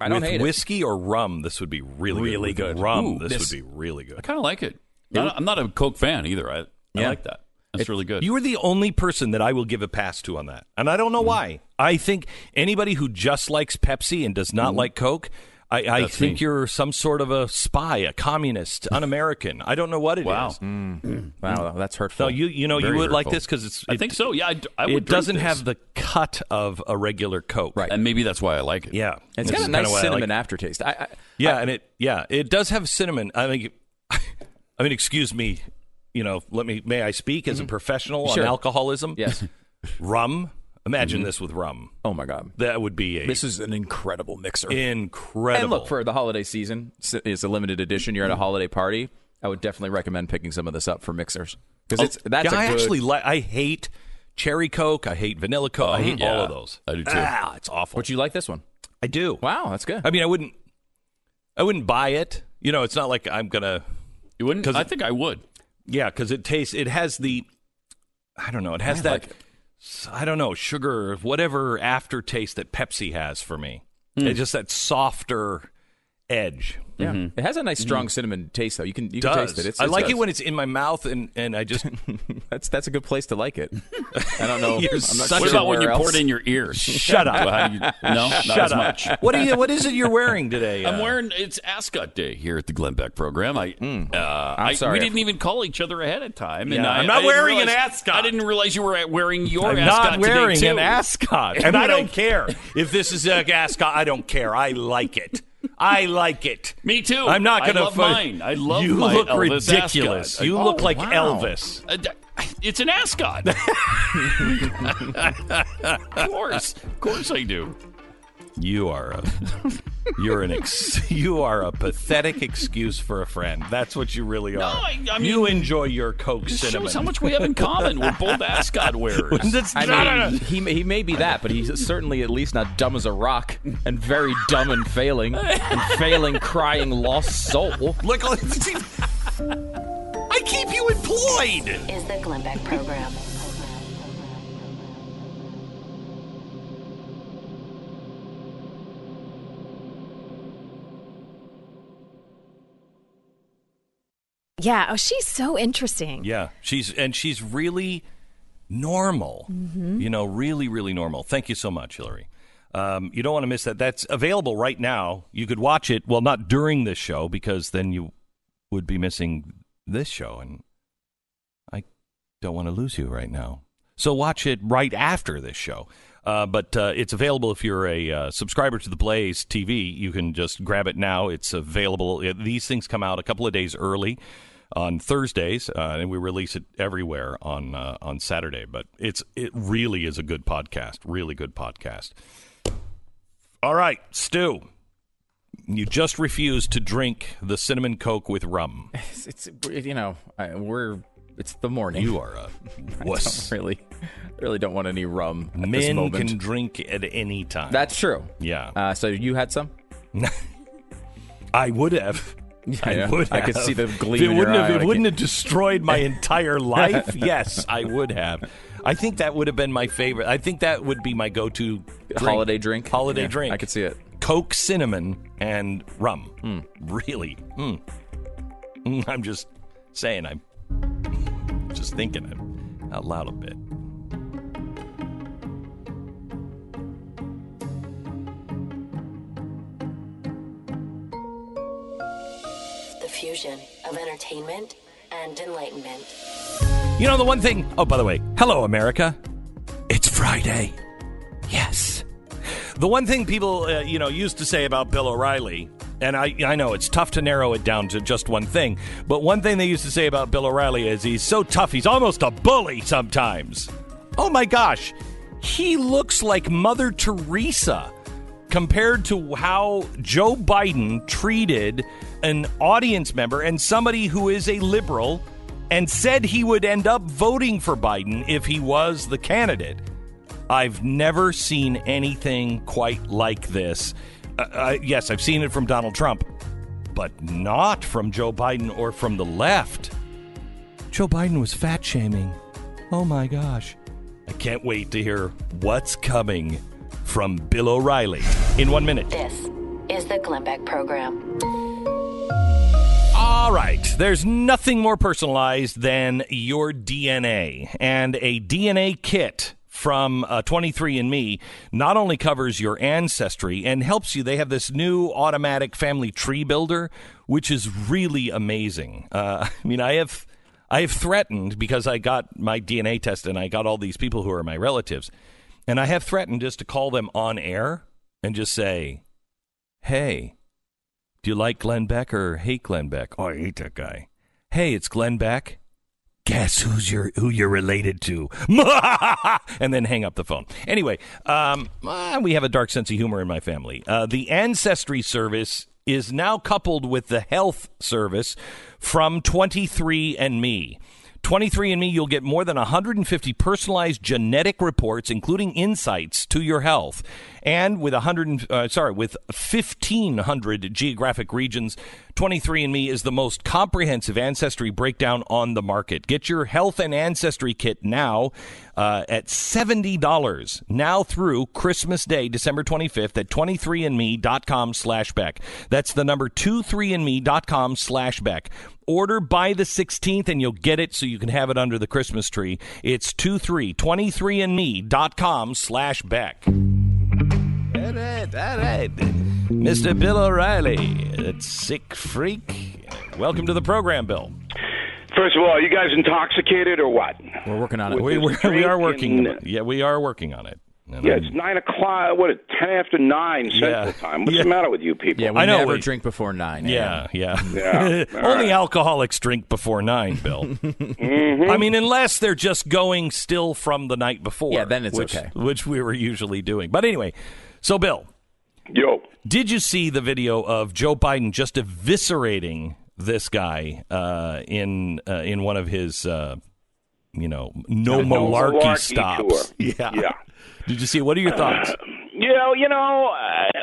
I don't With hate whiskey or rum, this would be really Really good. Good. Rum, Ooh, this, this- would be really good. I kind of like it. Not- I'm not a Coke fan either. I, I like that. That's really good. You are the only person that I will give a pass to on that. And I don't know mm-hmm. why. I think anybody who just likes Pepsi and does not mm-hmm. like Coke, I, I think me. you're some sort of a spy, a communist, un-American. I don't know what it is. Mm. Mm. Wow. Wow, that's hurtful. No, you you know you Very would like this because it's. I think so. Yeah, I, d- I would it doesn't this. have the cut of a regular Coke. Right. and maybe that's why I like it. Yeah. it's This got a nice kinda I like cinnamon aftertaste. I, I, Yeah, and it yeah it does have cinnamon. I mean, *laughs* I mean, excuse me. You know, let me. May I speak as a mm-hmm. professional Mm-hmm. Sure. on alcoholism? yes. Rum. Imagine this with rum. Oh my god, That would be a this is an incredible mixer. incredible. And look, for the holiday season, it's a limited edition. You're at a holiday party. I would definitely recommend picking some of this up for mixers because it's that's yeah, a I good. actually like. I hate cherry Coke. I hate vanilla Coke. I hate all of those. I do too. Ah, it's awful. But you like this one? I do. Wow, that's good. I mean, I wouldn't. I wouldn't buy it. You know, it's not like I'm gonna. You wouldn't? Cause I it- think I would. Yeah, because it tastes. It has the. I don't know. It has I that. like it. I don't know sugar, whatever aftertaste that Pepsi has for me. Hmm. It's just that softer edge. Yeah, it has a nice strong cinnamon taste though. You can you can taste it. It's, I it's like good. it when it's in my mouth and and I just *laughs* that's that's a good place to like it. *laughs* I don't know. You're I'm not such What about when you where pour it in your ears? shut *laughs* up. How you- no, not Shut as up. much. What are you? What is it you're wearing today? I'm uh, wearing it's Ascot Day here at the Glenn Beck program. I, uh, I sorry. we didn't even call each other ahead of time. And Yeah, I, I'm not I didn't wearing an ascot. I didn't realize you were wearing your I'm ascot not wearing today, an ascot, and I don't care if this is an ascot. I don't care. I like it. I like it. Me too. I'm not going to. love mine. I love You my look Elvis ridiculous. ascot. You Oh, look like wow. Elvis. Uh, It's an ascot. *laughs* *laughs* of course, of course I do. You are a. You're an. Ex, you are a pathetic excuse for a friend. That's what you really are. I- I you enjoy your Coke This cinnamon. shows how much we have in common. We're both *laughs* ascot wearers. That's I not mean, a- he may- he may be that, but he's certainly at least not dumb as a rock and very dumb and failing and failing, crying, lost soul. Look, I keep you employed. Is the Glenn Beck program. Yeah. Oh, she's so interesting. Yeah, she's and she's really normal. You know, really, really normal. Thank you so much, Hillary. Um, you don't want to miss that. That's available right now. You could watch it. Well, not during this show because then you would be missing this show, and I don't want to lose you right now. So watch it right after this show. Uh, but uh, it's available if you're a uh, subscriber to the Blaze TV. You can just grab it now. It's available. Uh, These things come out a couple of days early on Thursdays, uh, and we release it everywhere on uh, on Saturday. But it's it really is a good podcast. Really good podcast. All right, Stu. You just refused to drink the cinnamon coke with rum. *laughs* It's, it's you know I, we're it's the morning. You are a *laughs* wuss. don't really really don't want any rum at Men can drink at any time. That's true. yeah. Uh, so you had some? *laughs* I would have. I Yeah, would. I could see the gleam If it wouldn't have. It I wouldn't came- have destroyed my *laughs* entire life. *laughs* yes, I would have. I think that would have been my favorite. I think that would be my go-to drink. holiday drink. Holiday Yeah, drink. I could see it. Coke, cinnamon, and rum. Really? Mm. Mm, I'm just saying. I'm *laughs* just thinking it out loud a bit. Fusion of entertainment and enlightenment. You know the one thing. Oh, by the way, hello America. It's Friday. Yes. The one thing people, uh, you know, used to say about Bill O'Reilly, and I, I know it's tough to narrow it down to just one thing, but one thing they used to say about Bill O'Reilly is he's so tough, he's almost a bully sometimes. Oh my gosh, he looks like Mother Teresa compared to how Joe Biden treated an audience member and somebody who is a liberal and said he would end up voting for Biden if he was the candidate. I've never seen anything quite like this. Uh, uh, yes, I've seen it from Donald Trump, but not from Joe Biden or from the left. Joe Biden was fat shaming. Oh my gosh. I can't wait to hear what's coming from Bill O'Reilly in one minute. This is the Glenn Beck program. All right. There's nothing more personalized than your DNA. And a DNA kit from uh, 23andMe not only covers your ancestry and helps you, they have this new automatic family tree builder, which is really amazing. Uh, I mean, I have. I have threatened because I got my DNA test and I got all these people who are my relatives. And I have threatened just to call them on air and just say, Hey, do you like Glenn Beck or hate Glenn Beck? Oh, I hate that guy. Hey, it's Glenn Beck. Guess who's your who you're related to? *laughs* and then hang up the phone. Anyway, um, uh, we have a dark sense of humor in my family. Uh, the Ancestry Service is now coupled with the Health Service from 23andMe. 23andMe, you'll get more than 150 personalized genetic reports, including insights to your health. And with 100, uh, sorry, with 1,500 geographic regions, 23andMe is the most comprehensive ancestry breakdown on the market. Get your health and ancestry kit now uh, at $70 now through Christmas Day, December 25th at 23andme.com slash Beck. That's the number 23andme.com slash Beck. Order by the 16th and you'll get it so you can have it under the Christmas tree. It's 2323andme.com slash Beck. All right, all right. Mr. Bill O'Reilly, that sick freak. Welcome to the program, Bill. First of all, are you guys intoxicated or what? We're working on it. We, With we, we are working. and- yeah, we are working on it. And Yeah, I'm- it's nine o'clock. What? Ten after nine Central Yeah. Time. What's Yeah. the matter with you people? Yeah, we I know, never we- drink before nine. Yeah, yeah. Yeah, *laughs* Only right. alcoholics drink before nine, Bill. *laughs* Mm-hmm. I mean, unless they're just going still from the night before. Yeah, then it's which, okay. Which we were usually doing. But anyway, so Bill, Yo, did you see the video of Joe Biden just eviscerating this guy uh, in uh, in one of his, uh, you know, no, No malarkey, malarkey stops? tour. *laughs* Yeah. Yeah. Did you see? it? What are your thoughts? you know, you know, uh,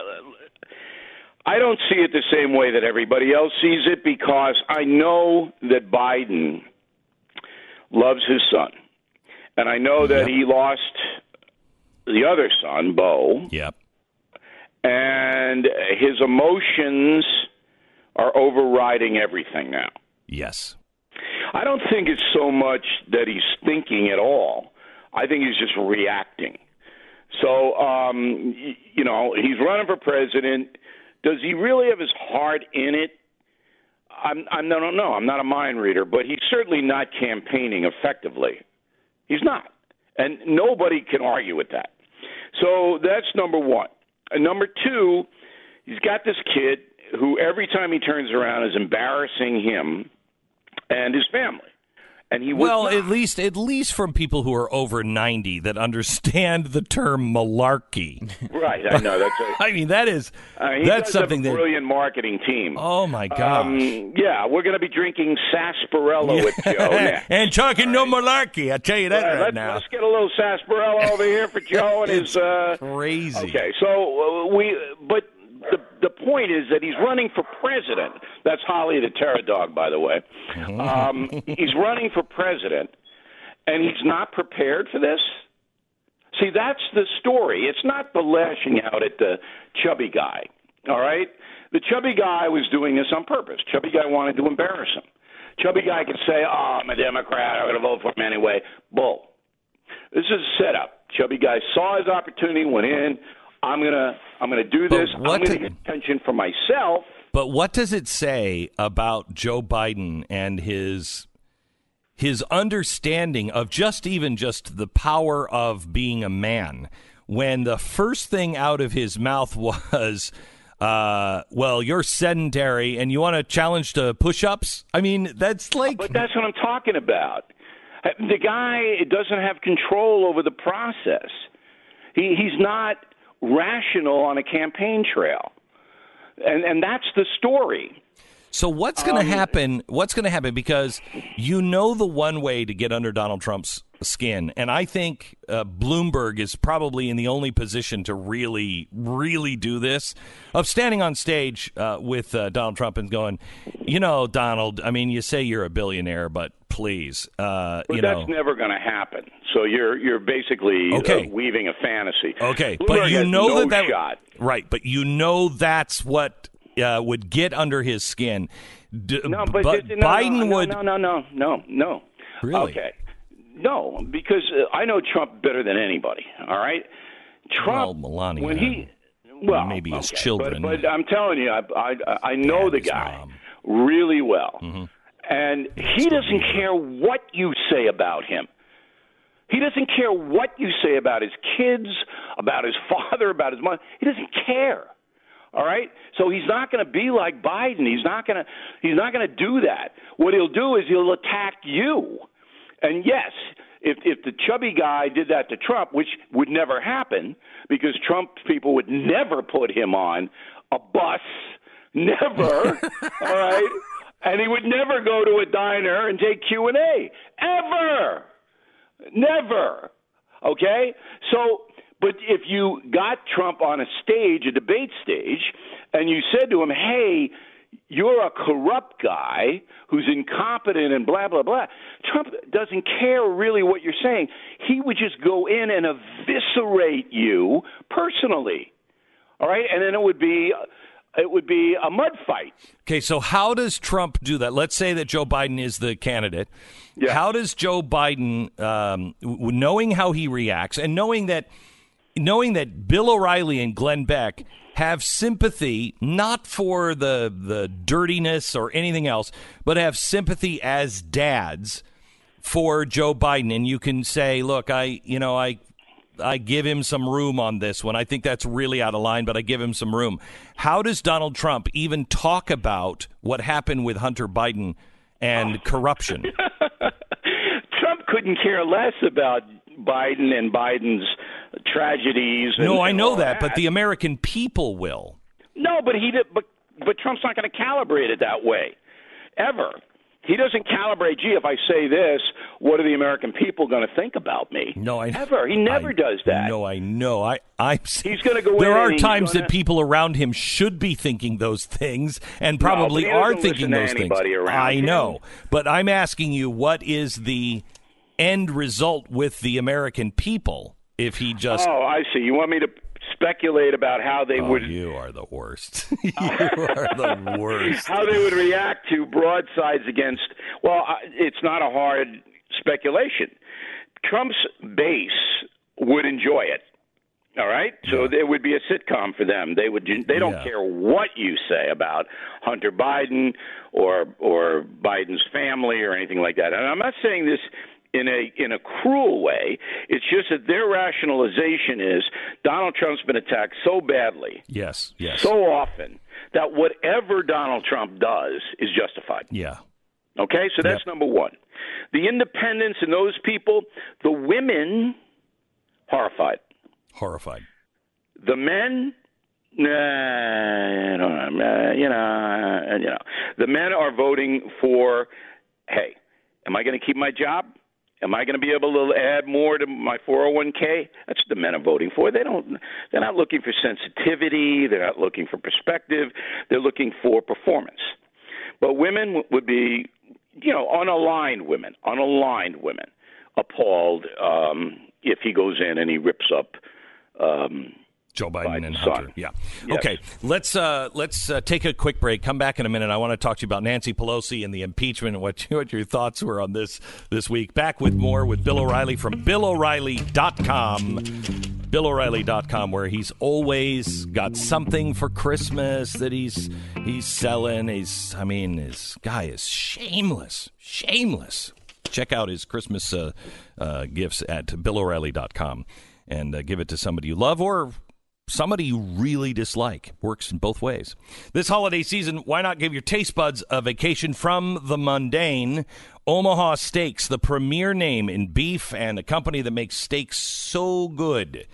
I don't see it the same way that everybody else sees it because I know that Biden loves his son, and I know that he lost the other son, Bo, Yep. and his emotions are overriding everything now. Yes. I don't think it's so much that he's thinking at all. I think he's just reacting. So, um, you know, he's running for president. Does he really have his heart in it? I'm, I'm, I don't know. I'm not a mind reader, but he's certainly not campaigning effectively. He's not. And nobody can argue with that. So that's number one. And number two, he's got this kid who every time he turns around is embarrassing him and his family. And he was Well, not. at least at least from people who are over ninety that understand the term malarkey. right. I know that's *laughs* a, I mean, that is uh, that's something a that. brilliant marketing team. Oh my gosh! Um, yeah, we're going to be drinking sarsaparilla with Joe *laughs* and talking no malarkey, I tell you that Uh, right let's, now. let's get a little sarsaparilla over here for *laughs* Joe and his. Uh, Crazy. Okay, so uh, we, but the the point is that he's running for president. That's Holly the Terror Dog, by the way. Um, *laughs* he's running for president, and he's not prepared for this. See, that's the story. It's not the lashing out at the chubby guy. All right, the chubby guy was doing this on purpose. Chubby guy wanted to embarrass him. Chubby guy could say, "Oh, I'm a Democrat. I'm going to vote for him anyway." Bull. This is a setup. Chubby guy saw his opportunity, went in. I'm gonna, I'm gonna do this. I'm gonna did- get attention for myself. But what does it say about Joe Biden and his his understanding of just even just the power of being a man when the first thing out of his mouth *laughs* was uh, well, you're sedentary and you want to challenge to push-ups? I mean, that's like But that's what I'm talking about. The guy doesn't have control over the process. He, he's not rational on a campaign trail, and and that's the story. So what's Um, going to happen? What's going to happen? Because you know the one way to get under Donald Trump's skin, and I think uh, Bloomberg is probably in the only position to really, really do this of standing on stage uh, with uh, Donald Trump and going, you know, Donald. I mean, you say you're a billionaire, but please, uh, But you that's know. never going to happen. So you're you're basically Okay. uh, weaving a fantasy. Okay, Bloomberg but you know no that that shot. right, but you know that's what uh, would get under his skin. D- No, but, but no, Biden no, would No, no, no, no, no. Really? Okay. no, because uh, I know Trump better than anybody. All right, Trump. Well, Melania. when he, well, maybe his children. But, but I'm telling you, I I, I know Dad, the guy mom. really well, Mhm. and he doesn't care what you say about him. He doesn't care what you say about his kids, about his *laughs* father, about his mother. He doesn't care. All right? So he's not going to be like Biden. He's not going to he's not going to do that. What he'll do is he'll attack you. And yes, if if the chubby guy did that to Trump, which would never happen because Trump people would never put him on a bus, *laughs* never. all right? And he would never go to a diner and take Q&A ever. Never. Okay? So, but if you got Trump on a stage, a debate stage, and you said to him, hey, you're a corrupt guy who's incompetent and blah, blah, blah, Trump doesn't care really what you're saying. He would just go in and eviscerate you personally. All right? And then it would be. It would be a mud fight. Okay, so how does Trump do that? Let's say that Joe Biden is the candidate. Yeah. How does Joe Biden, um, w- knowing how he reacts and knowing that, knowing that Bill O'Reilly and Glenn Beck have sympathy not for the the dirtiness or anything else, but have sympathy as dads for Joe Biden, and you can say, look, I, you know, I I give him some room on this one. I think that's really out of line, but I give him some room. How does Donald Trump even talk about what happened with Hunter Biden and corruption? *laughs* Trump couldn't care less about Biden and Biden's tragedies. And, no, I know all that, but the American people will. no, but he did, but but Trump's not going to calibrate it that way, ever. He doesn't calibrate. Gee, if I say this, what are the American people going to think about me? No, I never. He never I- does that. No, I know. I, I. He's gonna go in There are times gonna- that people around him should be thinking those things, and probably he are thinking those things. I him. know, but I'm asking you, what is the end result with the American people if he just? Oh, I see. You want me to speculate about how they Oh, would you are the worst. *laughs* you are the worst. how they would react to broadsides against. Well, it's not a hard speculation. Trump's base would enjoy it. All right, so there would be a sitcom for them. They would. They don't Yeah. care what you say about Hunter Biden or or Biden's family or anything like that. And I'm not saying this in a in a cruel way. It's just that their rationalization is Donald Trump's been attacked so badly Yes, yes, so often that whatever Donald Trump does is justified. yeah. Okay, so that's Yep. number one. The independents and those people, the women, horrified. Horrified. The men, nah, I don't know, you know, you know, the men are voting for. Hey, am I going to keep my job? Am I going to be able to add more to my 401k? That's what the men are voting for. They don't. They're not looking for sensitivity. They're not looking for perspective. They're looking for performance. But women would be, you know, unaligned women, unaligned women, appalled um, if he goes in and he rips up. Um, Joe Biden and Hunter. son. Yeah. Yes. Okay. Let's uh, let's uh, take a quick break. Come back in a minute. I want to talk to you about Nancy Pelosi and the impeachment. and What *laughs* what your thoughts were on this this week. Back with more with Bill O'Reilly from BillO'Reilly.com. BillO'Reilly.com, where he's always got something for Christmas that he's he's selling. He's I mean, this guy is shameless, shameless. Check out his Christmas uh, uh, gifts at BillO'Reilly.com and uh, give it to somebody you love or somebody you really dislike. Works in both ways. This holiday season, why not give your taste buds a vacation from the mundane? Omaha Steaks, the premier name in beef and a company that makes steaks so good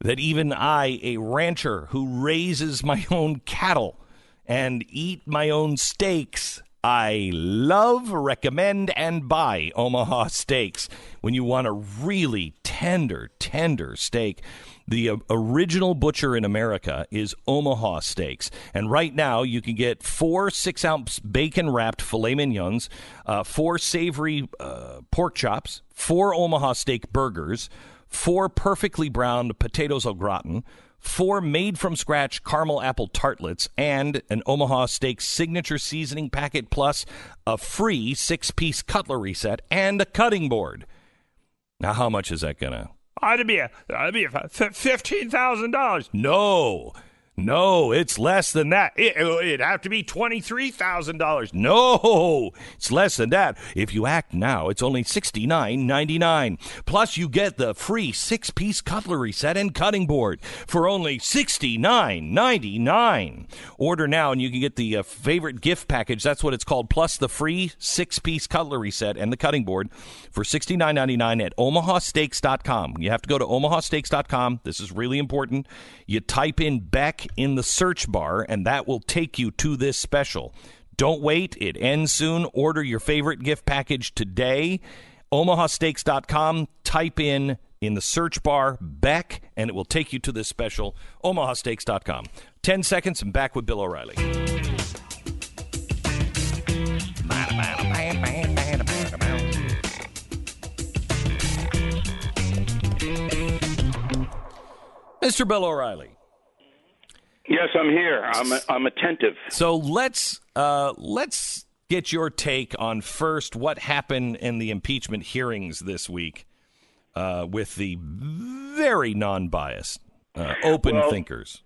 that even I, a rancher who raises my *laughs* own cattle and eat my own steaks, I love, recommend, and buy Omaha Steaks. When you want a really tender, tender steak, the uh, original butcher in America is Omaha Steaks. And right now, you can get four six ounce bacon wrapped filet mignons, uh, four savory uh, pork chops, four Omaha Steak burgers, four perfectly browned potatoes au gratin, four made from scratch caramel apple tartlets, and an Omaha Steak signature seasoning packet, plus a free six piece cutlery set and a cutting board. Now, how much is that gonna? I'd be a, I'd be a fifteen thousand dollars. No, no, it's less than that. It, it'd have to be $23,000. No, it's less than that. If you act now, it's only $69.99. Plus, you get the free six piece cutlery set and cutting board for only $69.99. Order now and you can get the uh, favorite gift package. That's what it's called. Plus, the free six piece cutlery set and the cutting board for $69.99 at omahasteaks.com. You have to go to omahasteaks.com. This is really important. You type in Beck in the search bar, and that will take you to this special. Don't wait, it ends soon. Order your favorite gift package today. OmahaSteaks.com, type in in the search bar Beck, and it will take you to this special. OmahaSteaks.com. 10 seconds and back with Bill O'Reilly. Mr. Bill O'Reilly. Yes, I'm here. I'm I'm attentive. So let's uh, let's get your take on first what happened in the impeachment hearings this week uh, with the very non-biased, uh, open Well, thinkers.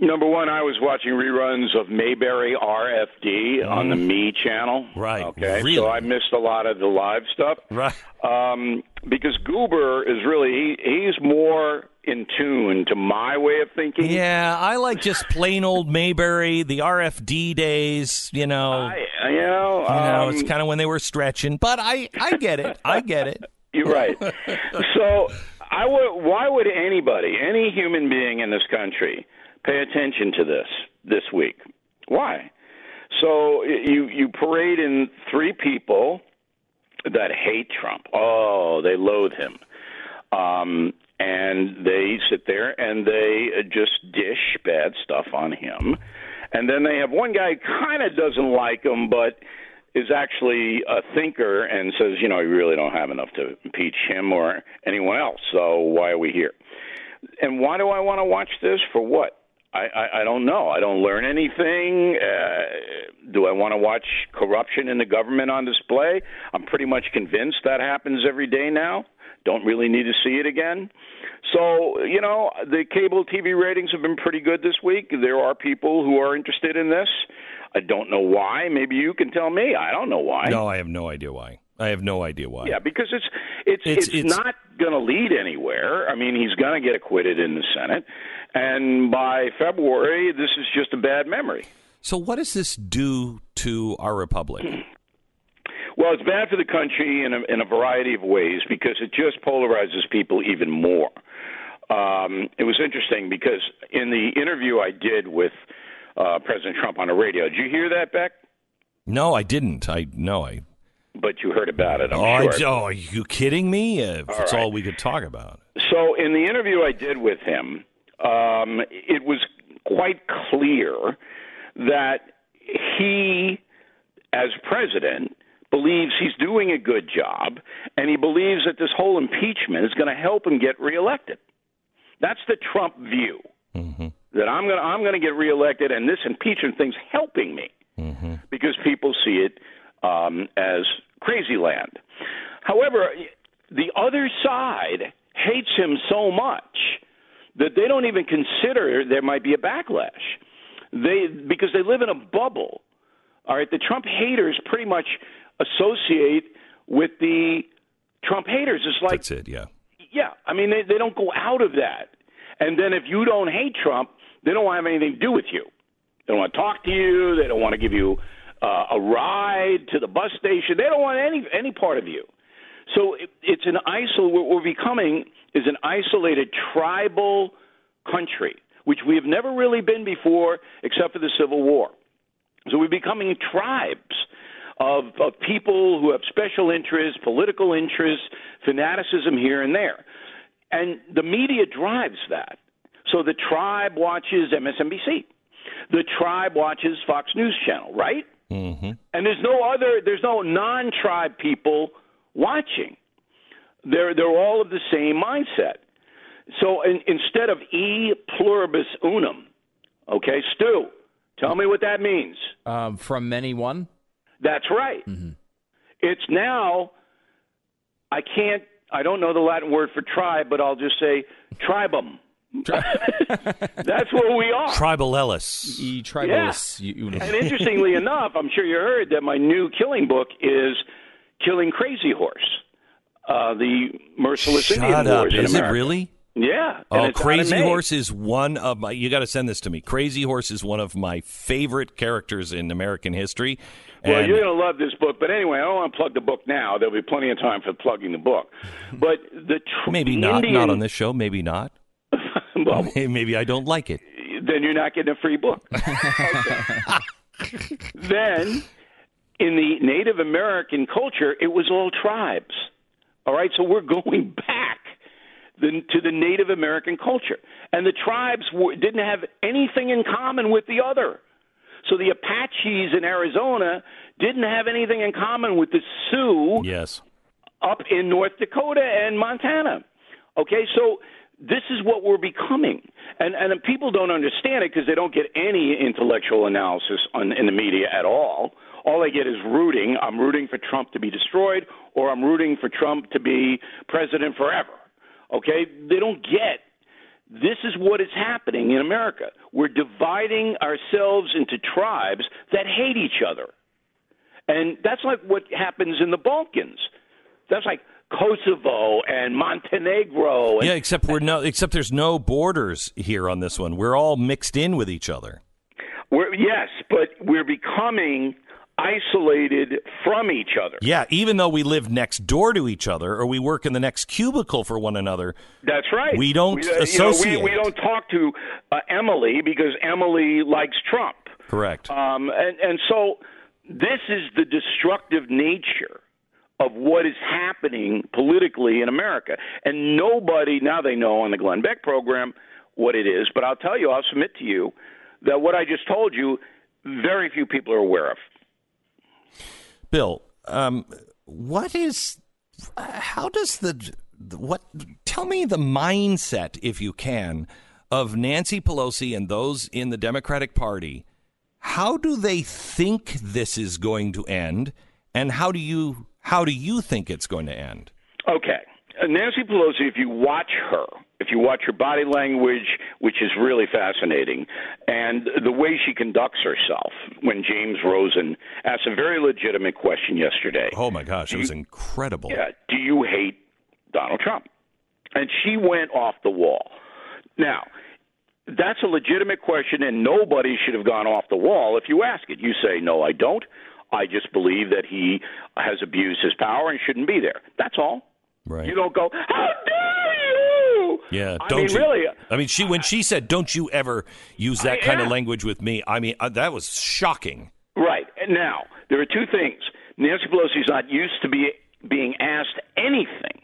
Number one, I was watching reruns of Mayberry RFD on the Me channel. Right. Okay. Really? So I missed a lot of the live stuff. Right. Um, because Goober is really he, he's more in tune to my way of thinking. Yeah, I like just plain old Mayberry, the RFD days. You know, I, you know, you know, um, it's kind of when they were stretching. But I, I get it. I get it. *laughs* You're right. so I would. Why would anybody, any human being in this country, pay attention to this this week? Why? So you you parade in three people that hate Trump. Oh, they loathe him. Um, and they sit there and they uh, just dish bad stuff on him. And then they have one guy kind of doesn't like him, but is actually a thinker and says, you know, you really don't have enough to impeach him or anyone else. So why are we here? And why do I want to watch this? For what? I, I, I don't know. I don't learn anything. Uh, do I want to watch corruption in the government on display? I'm pretty much convinced that happens every day now. Don't really need to see it again. So, you know, the cable TV ratings have been pretty good this week. There are people who are interested in this. I don't know why. Maybe you can tell me. I don't know why. No, I have no idea why. I have no idea why. Yeah, because it's it's It's- it's, it's- not going to lead anywhere. I mean, he's going to get acquitted in the Senate, and by February, this is just a bad memory. So, what does this do to our republic? *clears throat* Well, it's bad for the country in a, in a variety of ways because it just polarizes people even more. Um, it was interesting because in the interview I did with uh, President Trump on the radio, did you hear that, Beck? No, I didn't. I no, I. But you heard about it, I'm oh, I- oh, are you kidding me? Uh, All that's right. all we could talk about. So, in the interview I did with him, um, it was quite clear that he, as president, believes he's doing a good job, and he believes that this whole impeachment is going to help him get reelected. That's the Trump view. That I'm going to I'm going to get reelected, and this impeachment thing's helping me because people see it um, as crazy land. However, the other side hates him so much that they don't even consider there might be a backlash. They because they live in a bubble. All right, the Trump haters pretty much associate with the Trump haters. It's like That's it. Yeah. yeah, I mean they they don't go out of that. And then if you don't hate Trump, they don't have anything to do with you. They don't want to talk to you. They don't want to give you uh, a ride to the bus station. They don't want any any part of you. So it, it's an isol. What we're becoming is an isolated tribal country, which we have never really been before, except for the Civil War. So we're becoming tribes of, of people who have special interests, political interests, fanaticism here and there. And the media drives that. So the tribe watches MSNBC. The tribe watches Fox News Channel, right? Mm-hmm. And there's no other, there's no non-tribe people watching. They're they're all of the same mindset. So in, instead of e pluribus unum, okay, Stu, tell me what that means. Um, from many one. That's right. It's now I can't I don't know the Latin word for tribe, but I'll just say tribum. *laughs* That's what we are. Tribal Ellis. E tribalist. You, you. And interestingly *laughs* enough, I'm sure you heard that my new killing book is Killing Crazy Horse, uh, the merciless Indian Shut up. wars in Is it really? Yeah. and Oh, it's out in Crazy Horse is one of my. You got to send this to me. Crazy Horse is one of my favorite characters in American history. Well, you're going to love this book, but anyway, I don't want to plug the book now. There'll be plenty of time for plugging the book. But the tr- maybe not. Indian, Not on this show. Maybe not. *laughs* well, *laughs* maybe I don't like it. then you're not getting a free book. *laughs* then, in the Native American culture, it was all tribes. All right, so we're going back the, to the Native American culture, and the tribes were, didn't have anything in common with the other. So the Apaches in Arizona didn't have anything in common with the Sioux Yes. up in North Dakota and Montana. Okay, so this is what we're becoming, and and people don't understand it because they don't get any intellectual analysis on, in the media at all. All they get is rooting. I'm rooting for Trump to be destroyed, or I'm rooting for Trump to be president forever. Okay, they don't get. This is what is happening in America. We're dividing ourselves into tribes that hate each other. And that's like what happens in the Balkans. That's like Kosovo and Montenegro. And, Yeah, except we're no. Except there's no borders here on this one. We're all mixed in with each other. we're, yes, but we're becoming isolated from each other. Yeah, even though we live next door to each other or we work in the next cubicle for one another. That's right. We don't uh, you know, associate. we, we don't talk to uh, Emily because Emily likes Trump. Correct. Um, and, and so this is the destructive nature of what is happening politically in America. And nobody, now they know on the Glenn Beck program what it is, but I'll tell you, I'll submit to you that what I just told you, very few people are aware of. Bill, um, what is? How does the what? Tell me the mindset, if you can, of Nancy Pelosi and those in the Democratic Party. How do they think this is going to end, and how do you how do you think it's going to end? Okay. Uh, Nancy Pelosi, if you watch her, if you watch her body language, which is really fascinating, and the way she conducts herself when James Rosen asked a very legitimate question yesterday. Oh my gosh, it was incredible. Yeah, do you hate Donald Trump? And she went off the wall. Now, that's a legitimate question, and nobody should have gone off the wall if you ask it. You say, no, I don't. I just believe that he has abused his power and shouldn't be there. That's all. Right. You don't go, how dare Yeah, I don't mean, you? really. I mean, she when she said, "Don't you ever use that I- kind yeah. of language with me?" I mean, uh, that was shocking. Right. And now, there are two things. Nancy Pelosi's not used to be being asked anything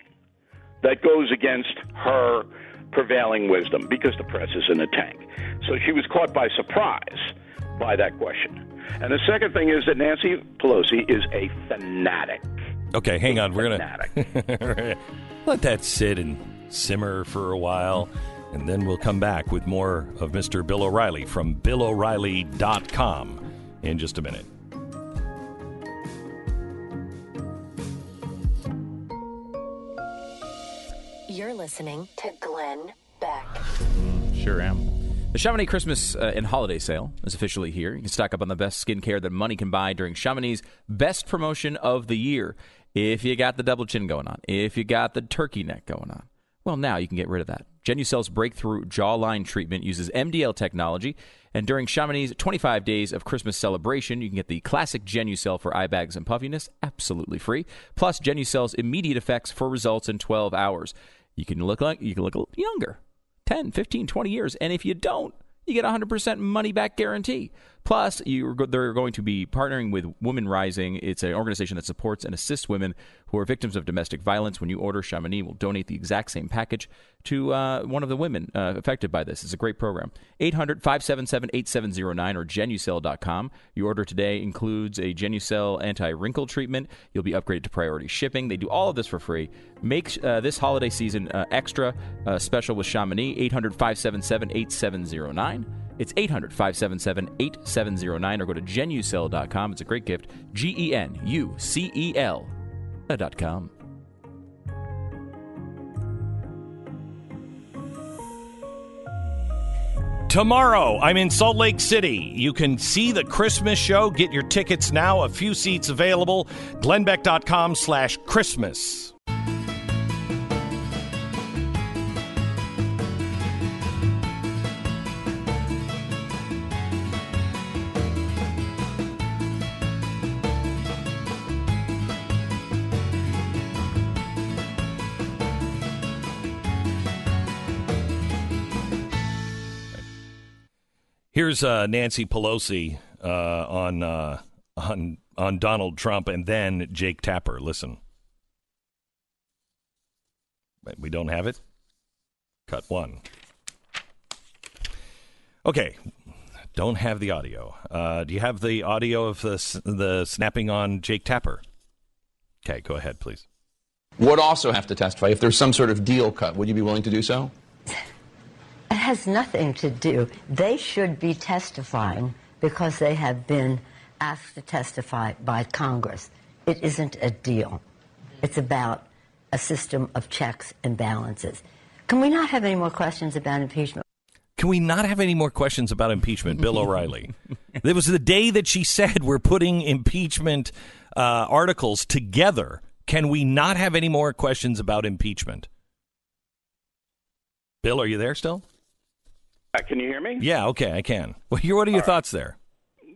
that goes against her prevailing wisdom because the press is in a tank. So she was caught by surprise by that question. And the second thing is that Nancy Pelosi is a fanatic. Okay, hang on. We're gonna *laughs* let that sit and simmer for a while, and then we'll come back with more of Mr. Bill O'Reilly from BillO'Reilly.com in just a minute. You're listening to Glenn Beck. Sure am. The Chamonix Christmas uh, and Holiday Sale is officially here. You can stock up on the best skincare that money can buy during Chamonix's best promotion of the year. If you got the double chin going on, if you got the turkey neck going on, well, now you can get rid of that. Genucel's breakthrough jawline treatment uses MDL technology, and during Chamonix's 25 days of Christmas celebration, you can get the classic Genucel for eye bags and puffiness absolutely free, plus Genucel's immediate effects for results in 12 hours. You can look like you can look younger. 10, 15, 20 years. And if you don't, you get a 100% money back guarantee. Plus, they're going to be partnering with Women Rising. It's an organization that supports and assists women who are victims of domestic violence. When you order, Chamonix will donate the exact same package to uh, one of the women uh, affected by this. It's a great program. 800 577 8709 or genucel.com. Your order today includes a Genucel anti wrinkle treatment. You'll be upgraded to priority shipping. They do all of this for free. Make uh, this holiday season uh, extra uh, special with Chamonix. 800 577 8709. It's 800 577 8709 or go to genucel.com. It's a great gift. G E N U C E L.com. Tomorrow, I'm in Salt Lake City. You can see the Christmas show. Get your tickets now. A few seats available. Glennbeck.com slash Christmas. Here's uh, Nancy Pelosi uh, on uh, on on Donald Trump, and then Jake Tapper. Listen, we don't have it. Cut one. Okay, don't have the audio. Uh, do you have the audio of the the snapping on Jake Tapper? Okay, go ahead, please. would also have to testify if there's some sort of deal cut. Would you be willing to do so? It has nothing to do. They should be testifying because they have been asked to testify by Congress. It isn't a deal. It's about a system of checks and balances. Can we not have any more questions about impeachment? Can we not have any more questions about impeachment, Bill *laughs* O'Reilly? it was the day that she said we're putting impeachment uh, articles together. Can we not have any more questions about impeachment? Bill, are you there still? Uh, Can you hear me? Yeah, okay, I can. Well, what are your thoughts there?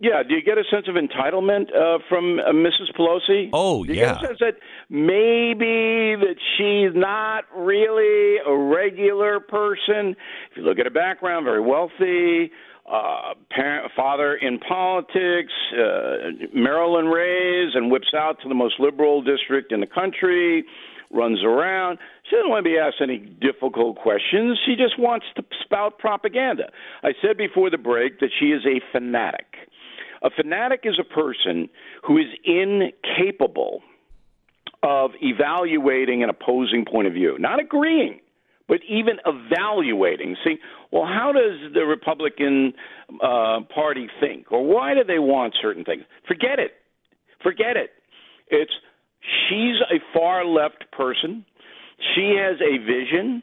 Yeah. Do you get a sense of entitlement uh, from uh, Mrs. Pelosi? Oh, Do you yeah. get a sense that maybe that she's not really a regular person? If you look at her background, very wealthy, uh, parent, father in politics, uh, Maryland raised, and whips out to the most liberal district in the country. Runs around. She doesn't want to be asked any difficult questions. She just wants to spout propaganda. I said before the break that she is a fanatic. A fanatic is a person who is incapable of evaluating an opposing point of view, not agreeing, but even evaluating. See, well, how does the Republican uh, Party think, or why do they want certain things? Forget it. Forget it. It's she's a far left person. She has a vision,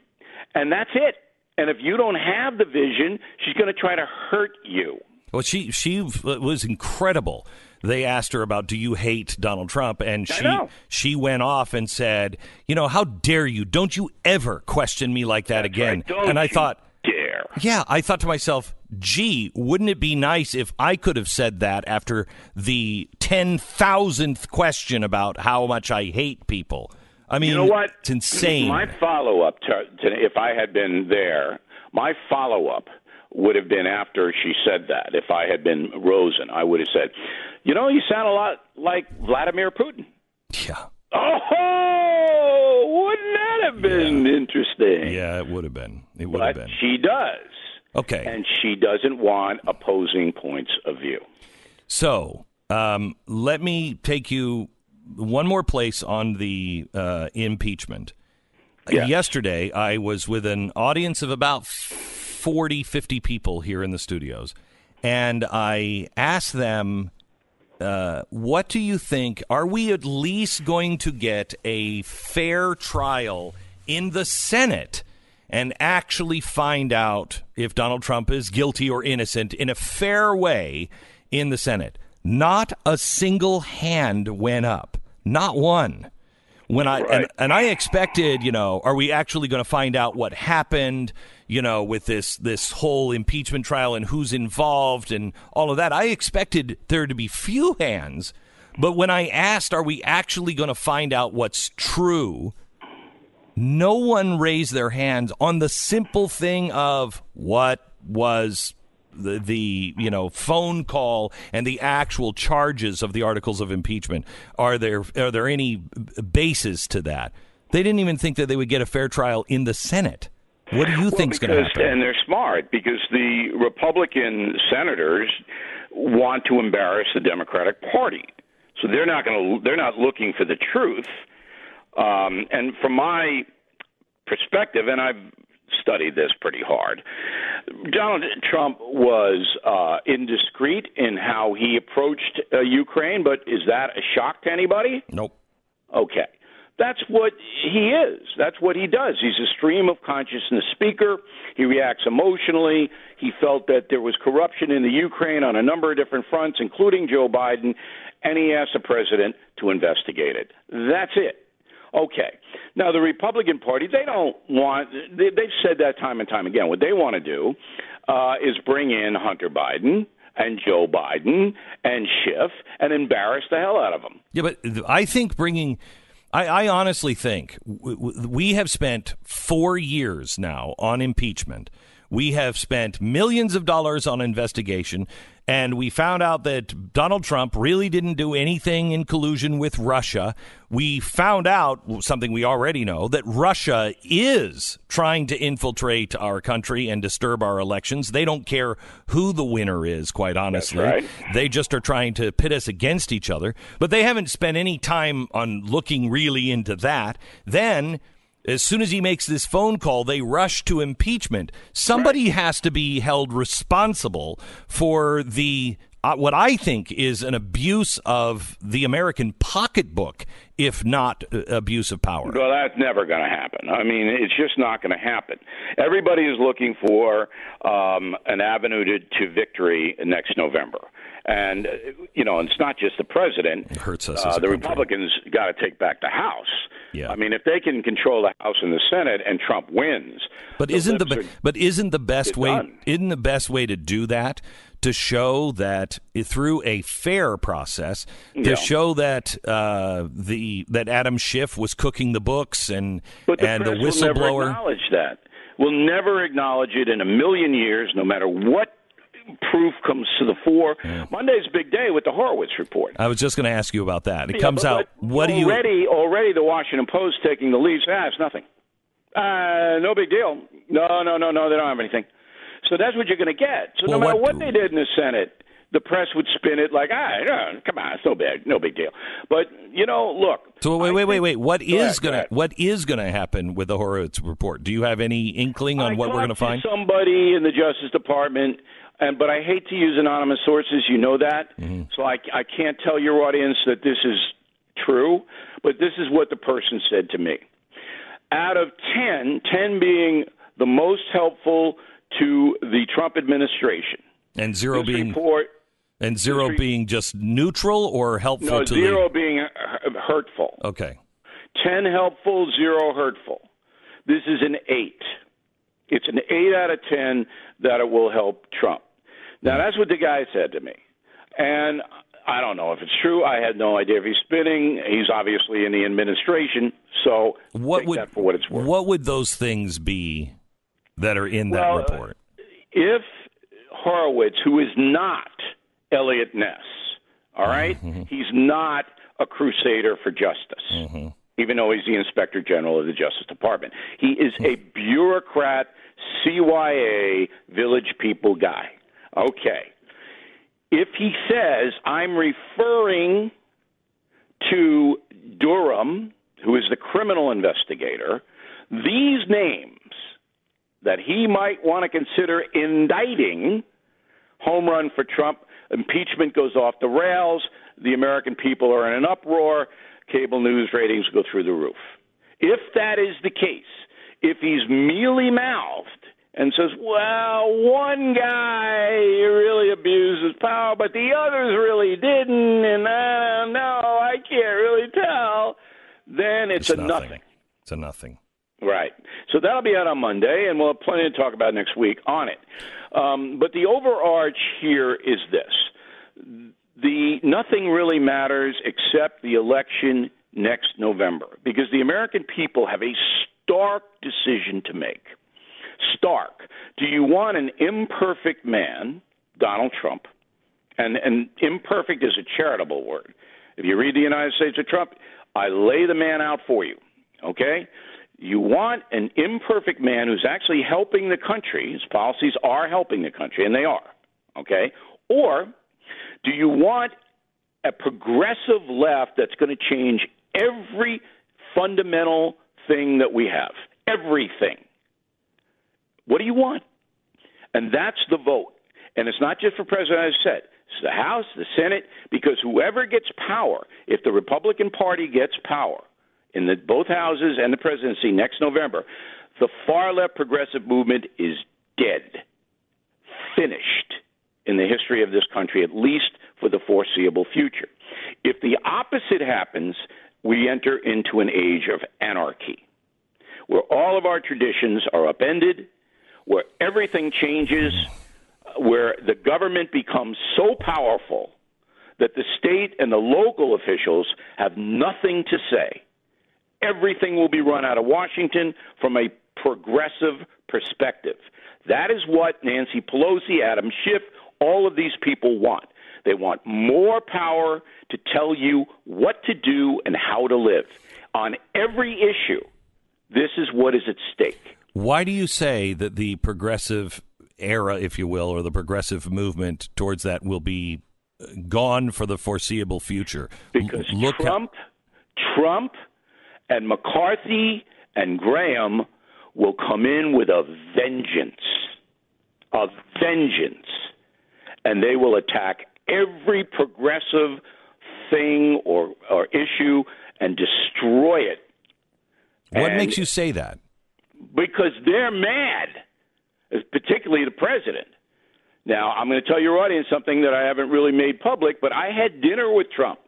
and that's it. And if you don't have the vision, she's going to try to hurt you. Well, she she was incredible. They asked her about, "Do you hate Donald Trump?" And she she went off and said, "You know, how dare you? Don't you ever question me like that again?" Don't and I thought, dare. yeah, I thought to myself, "Gee, wouldn't it be nice if I could have said that after the ten thousandth question about how much I hate people?" I mean, you know what? It's insane. My follow up to, to if I had been there, my follow up would have been after she said that. If I had been Rosen, I would have said, "You know, you sound a lot like Vladimir Putin." yeah, Oh, wouldn't that have been interesting? yeah, it would have been. It would have been. she does, Okay. and she doesn't want opposing points of view. So um, let me take you one more place on the uh, impeachment. Yeah. Yesterday, I was with an audience of about 40, 50 people here in the studios, and I asked them, uh, What do you think? Are we at least going to get a fair trial in the Senate? And actually find out if Donald Trump is guilty or innocent in a fair way in the Senate. Not a single hand went up. Not one. When I and, and I expected, you know, are we actually going to find out what happened, you know, with this this whole impeachment trial and who's involved and all of that? I expected there to be few hands, but when I asked, are we actually going to find out what's true? No one raised their hands on the simple thing of what was the, the you know phone call and the actual charges of the articles of impeachment are there are there any bases to that they didn't even think that they would get a fair trial in the senate what do you Well, think's going to happen And they're smart because the Republican senators want to embarrass the Democratic Party, so they're not going to. They're not looking for the truth. Um, and from my perspective, and I've studied this pretty hard, Donald Trump was uh, indiscreet in how he approached uh, Ukraine. But is that a shock to anybody? nope Okay. That's what he is. That's what he does. He's a stream of consciousness speaker. He reacts emotionally. He felt that there was corruption in the Ukraine on a number of different fronts, including Joe Biden, and he asked the president to investigate it. That's it. Okay. Now, the Republican Party, they don't want, they, they've said that time and time again. What they want to do uh, is bring in Hunter Biden and Joe Biden and Schiff and embarrass the hell out of them. Yeah, but I think bringing. I, I honestly think we have spent four years now on impeachment. We have spent millions of dollars on investigation, and we found out that Donald Trump really didn't do anything in collusion with Russia. We found out something we already know that Russia is trying to infiltrate our country and disturb our elections. They don't care who the winner is, quite honestly. right. They just are trying to pit us against each other. But they haven't spent any time on looking really into that. Then as soon as he makes this phone call, they rush to impeachment. Somebody has to be held responsible for the uh, what I think is an abuse of the American pocketbook, if not uh, abuse of power. Well, that's never going to happen. I mean, it's just not going to happen. Everybody is looking for um, an avenue to, to victory next November. And, you know, it's not just the president. It hurts us. Uh, the country. Republicans got to take back the House. Yeah. I mean, if they can control the House and the Senate and Trump wins. But isn't the are- but isn't the best way done. isn't the best way to do that to show that through a fair process to Yeah. show that uh, the that Adam Schiff was cooking the books and But the and the press will never whistleblower acknowledge that. We'll never acknowledge it in a million years, no matter what proof comes to the fore. Monday's a big day with the Horowitz report. I was just going to ask you about that. It Yeah, comes out. What do you? already? Already, the Washington Post taking the lead. Ah, it's nothing. Uh, no big deal. No, no, no, no. They don't have anything. So that's what you're going to get. So Well, no matter what- what, they did in the Senate, the press would spin it like, ah, no, come on, it's no big, no big deal. But you know, look. So wait, wait, wait, wait. What ahead, gonna what is gonna happen with the Horowitz report? Do you have any inkling on I what we're gonna find? Somebody in the Justice Department, and but I hate to use anonymous sources. You know that, Mm-hmm. so I, I can't tell your audience that this is true. But this is what the person said to me. Out of 10, 10 being the most helpful to the Trump administration. And zero this being report, and zero re- being just neutral or helpful no to zero being uh, hurtful. Okay. 10 helpful, zero hurtful. This is an 8. It's an 8 out of 10 that it will help Trump. Now, that's what the guy said to me. And I don't know if it's true. I had no idea if he's spinning. He's obviously in the administration, so What take would that for what it's worth. what would those things be that are in that Well, report? if Horowitz, who is not Eliot Ness, all right, mm-hmm. he's not a crusader for justice, mm-hmm. even though he's the inspector general of the Justice Department. He is a mm-hmm. bureaucrat, CYA, village people guy. Okay. If he says, I'm referring to Durham, who is the criminal investigator, these names that he might want to consider indicting, home run for Trump, impeachment goes off the rails, the American people are in an uproar, cable news ratings go through the roof. If that is the case, if he's mealy mouthed and says, well, one guy really abused his power, but the others really didn't, and I don't know, I can't really tell, then it's, a nothing. It's a nothing. Right. So that'll be out on Monday, and we'll have plenty to talk about next week on it. Um, but the overarch here is this: the nothing really matters except the election next November, because the American people have a stark decision to make. Stark. Do you want an imperfect man, Donald Trump? And and imperfect is a charitable word. If you read the United States of Trump, I lay the man out for you. Okay? You want an imperfect man who's actually helping the country. His policies are helping the country, and they are. Okay? Or do you want a progressive left that's going to change every fundamental thing that we have? Everything. What do you want? And that's the vote. And it's not just for president, as I said. It's the House, the Senate, because whoever gets power, if the Republican Party gets power in the both houses and the presidency next November, the far left progressive movement is dead, finished in the history of this country, at least for the foreseeable future. If the opposite happens, we enter into an age of anarchy, where all of our traditions are upended, where everything changes, where the government becomes so powerful that the state and the local officials have nothing to say. Everything will be run out of Washington from a progressive perspective. That is what Nancy Pelosi, Adam Schiff, all of these people want. They want more power to tell you what to do and how to live. On every issue, this is what is at stake. Why do you say that the progressive era, if you will, or the progressive movement towards that will be gone for the foreseeable future? Because Look how- Trump, Trump, and McCarthy and Graham will come in with a vengeance, a vengeance, and they will attack every progressive thing or or issue and destroy it what And- makes you say that? Because they're mad, particularly the president. Now, I'm going to tell your audience something that I haven't really made public, but I had dinner with Trump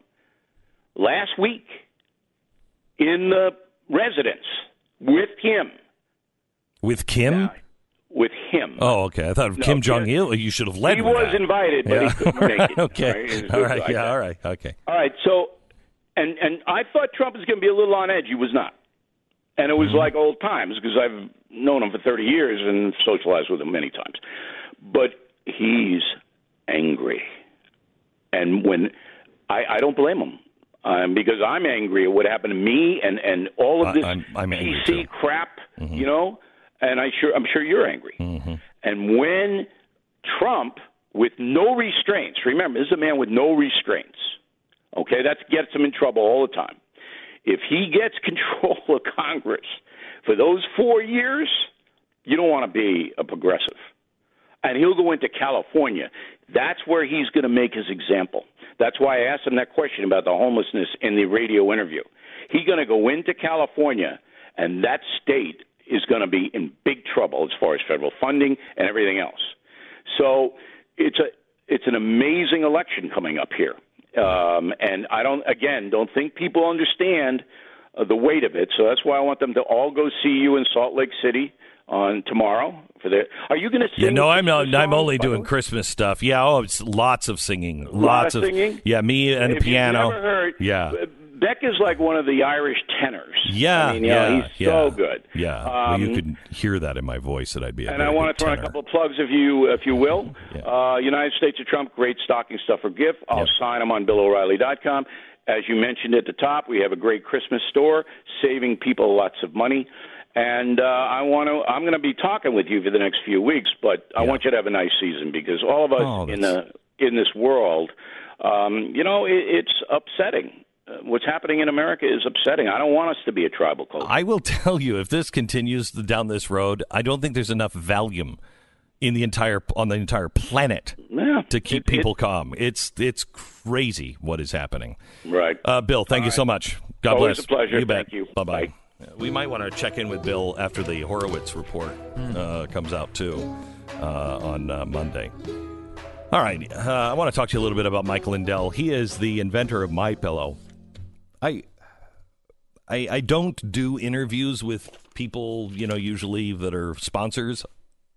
last week in the residence with him. With Kim? With him. Oh, okay. I thought of No, Kim Jong Il. You should have led. Him. He was that. invited, but Yeah. he couldn't make it. *laughs* okay. All right? All right. Yeah. All right. Okay. All right, so and and I thought Trump was going to be a little on edge. He was not, and it was Mm-hmm. like old times because I've known him for thirty years and socialized with him many times. But he's angry, and when I, I don't blame him um, because I'm angry at what happened to me and and all of this I'm- I'm angry, PC too. Mm-hmm. crap, you know. And I sure I'm sure you're angry. And when Trump, with no restraints, remember this is a man with no restraints. Okay, that gets him in trouble all the time. If he gets *laughs* control of Congress for those four years, you don't want to be a progressive. And he'll go into California. That's where he's going to make his example. That's why I asked him that question about the homelessness in the radio interview. He's going to go into California, and that state is going to be in big trouble as far as federal funding and everything else. So it's a it's an amazing election coming up here, um, and I don't again don't think people understand uh, the weight of it. So that's why I want them to all go see you in Salt Lake City on tomorrow for the. Are you going to sing? Yeah, no, I'm not. I'm only doing? Christmas stuff. Yeah, oh, it's lots of singing, lot lots of singing? Yeah, me and the piano. Heard, yeah, Beck is like one of the Irish tenors. yeah, I mean, yeah, know, he's yeah. so good. Yeah, well, you Um, could hear that in my voice that I'd be. And I want to throw in a couple of plugs, if you if you will. Uh, United States of Trump, great stocking stuffer gift. I'll sign them on BillO'Reilly.com. As you mentioned at the top, we have a great Christmas store, saving people lots of money. And uh, I want to. I'm going to be talking with you for the next few weeks, but I want you to have a nice season because all of us Oh, in the in this world, um, you know, it, it's upsetting. Uh, what's happening in America is upsetting. I don't want us to be a tribal culture. I will *laughs* tell you, if this continues down this road, I don't think there's enough Valium in the entire on the entire planet Yeah, to keep it- it- people calm. It's it's crazy what is happening. Right. Uh, Bill, thank you so much. God Always bless. a pleasure. You bet. Thank you. Bye bye. We might want to check in with Bill after the Horowitz report uh, comes out too uh, on uh, Monday. All right, uh, I want to talk to you a little bit about Mike Lindell. He is the inventor of My Pillow. I, I, I don't do interviews with people, you know, usually that are sponsors.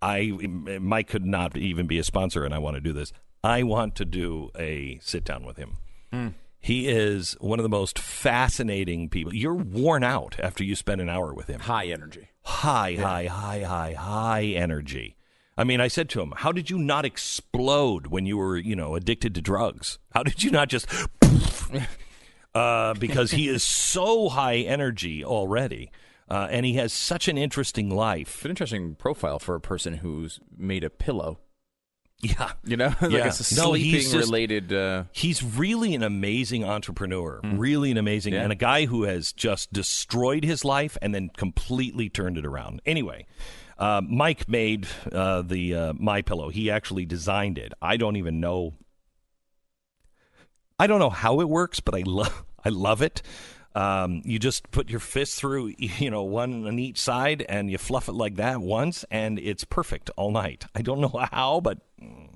I Mike could not even be a sponsor, and I want to do this. I want to do a sit down with him. Hmm. He is one of the most fascinating people. You're worn out after you spend an hour with him. High energy. High, high, high, high, high energy. I mean, I said to him, "How did you not explode when you were, you know, addicted to drugs? How did you not just?" *laughs* uh, because he is so high energy already, uh, and he has such an interesting life. It's an interesting profile for a person who's made a pillow. Yeah, You know, *laughs* like Yeah. it's a No, sleeping he's just- related. Uh, He's really an amazing entrepreneur, really an amazing, Yeah. and a guy who has just destroyed his life and then completely turned it around. Anyway, uh, Mike made uh, the uh, My Pillow. He actually designed it. I don't even know. I don't know how it works, but I love *laughs* I love it. Um, you just put your fist through, *laughs* you know, one on each side, and you fluff it like that once, and it's perfect all night. I don't know *laughs* how, but mm,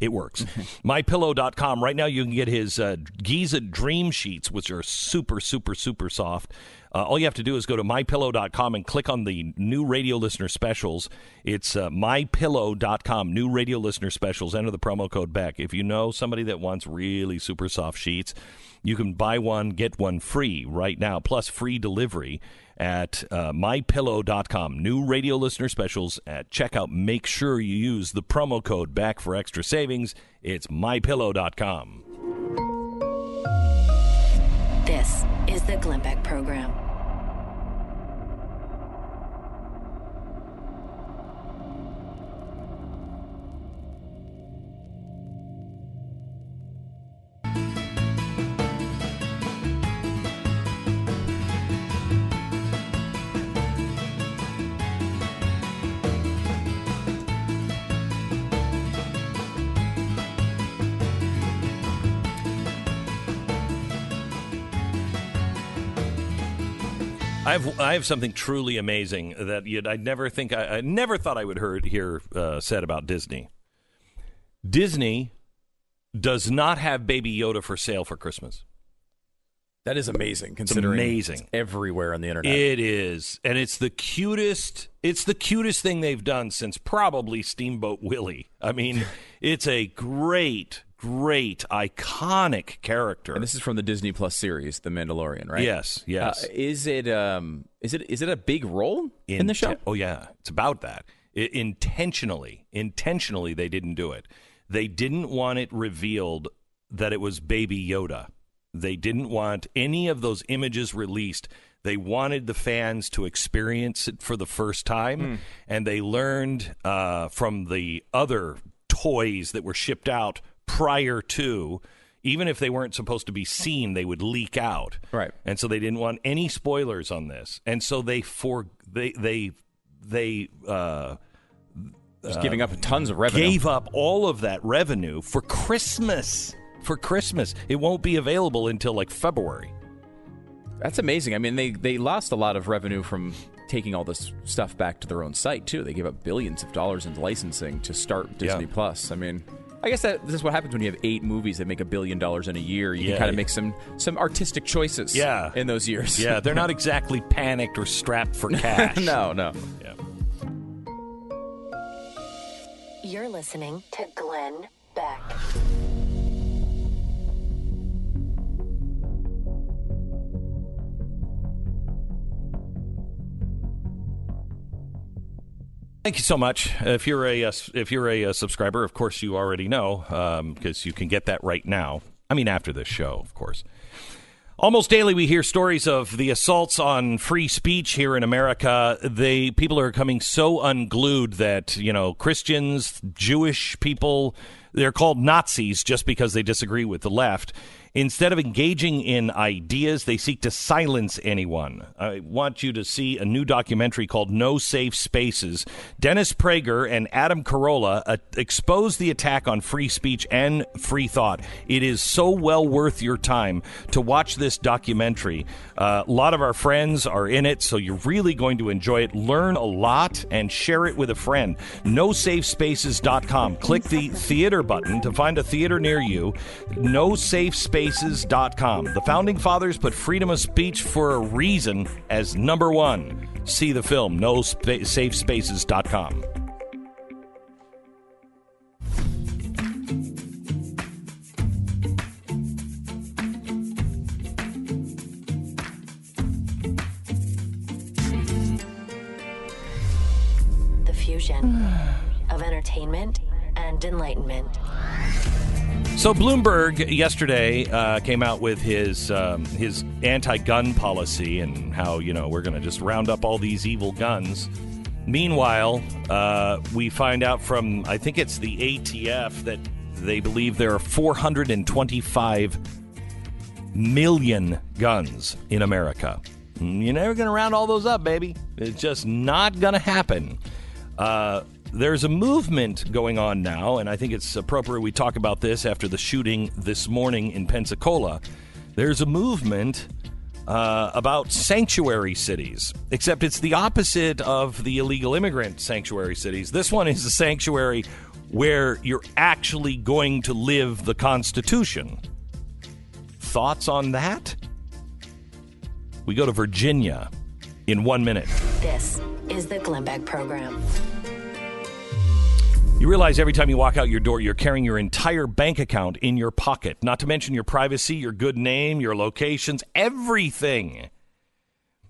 it works. MyPillow.com. Right now, you can get his uh, Giza Dream Sheets, which are super, super, super soft. Uh, all you have to do is go to mypillow.com and click on the new radio listener specials. It's uh, mypillow.com, new radio listener specials. Enter the promo code Beck. If you know somebody that wants really super soft sheets, you can buy one, get one free right now, plus free delivery at uh, mypillow.com. New radio listener specials at checkout. Make sure you use the promo code Beck for extra savings. It's mypillow.com. This is the Glenn Beck Program. Have I have something truly amazing that you'd, I never think I, I never thought I would hear hear uh, said about Disney. Disney does not have Baby Yoda for sale for Christmas. That is amazing, considering amazing. it's everywhere on the internet. It is, and it's the cutest. It's the cutest thing they've done since probably Steamboat Willie. I mean, *laughs* it's a great, great, iconic character. and this is from the Disney Plus series, The Mandalorian, right? Yes, yes. Uh, is it um is it is it a big role in, the show? Oh yeah, it's about that. I- intentionally, intentionally, they didn't do it. They didn't want it revealed that it was Baby Yoda. They didn't want any of those images released. They wanted the fans to experience it for the first time, Hmm. and they learned uh, from the other toys that were shipped out prior to. Even if they weren't supposed to be seen, they would leak out. Right. And so they didn't want any spoilers on this, and so they for they they they uh, Just giving up tons of revenue. gave up all of that revenue for Christmas. For Christmas, it won't be available until like February. That's amazing. I mean, they they lost a lot of revenue from taking all this stuff back to their own site too. They gave up billions of dollars in licensing to start Disney Yeah. Plus. I mean, I guess that this is what happens when you have eight movies that make a billion dollars in a year. You Yeah. can kind of make some some artistic choices. Yeah. in those years. Yeah, they're not *laughs* exactly panicked or strapped for cash. *laughs* no, no. Yeah. You're listening to Glenn Beck. Thank you so much. If you're a uh, if you're a, uh subscriber, of course you already know because you can get that right now. I mean, after this show, of course. Almost daily, we hear stories of the assaults on free speech here in America. They people are coming so unglued that you know Christians, Jewish people, they're called Nazis just because they disagree with the left. Instead of engaging in ideas, they seek to silence anyone. I want you to see a new documentary called No Safe Spaces. Dennis Prager and Adam Carolla uh, expose the attack on free speech and free thought. It is so well worth your time to watch this documentary. Uh, a lot of our friends are in it, so you're really going to enjoy it. Learn a lot and share it with a friend. NoSafeSpaces.com. Click the theater button to find a theater near you. NoSafeSpaces.com. The founding fathers put freedom of speech for a reason as number one. See the film, NoSafeSpaces.com. The fusion of entertainment and enlightenment. So Bloomberg yesterday uh, came out with his um, his anti-gun policy and how you know we're going to just round up all these evil guns. Meanwhile, uh, we find out from I think it's the ATF that they believe there are 425 million guns in America. You're never going to round all those up, baby. It's just not going to happen. Uh, there's a movement going on now, and I think it's appropriate we talk about this after the shooting this morning in Pensacola. There's a movement uh, about sanctuary cities, except it's the opposite of the illegal immigrant sanctuary cities. This one is a sanctuary where you're actually going to live the Constitution. Thoughts on that? We go to Virginia in one minute. This is the Glenn Beck Program. You realize every time you walk out your door, you're carrying your entire bank account in your pocket, not to mention your privacy, your good name, your locations, everything.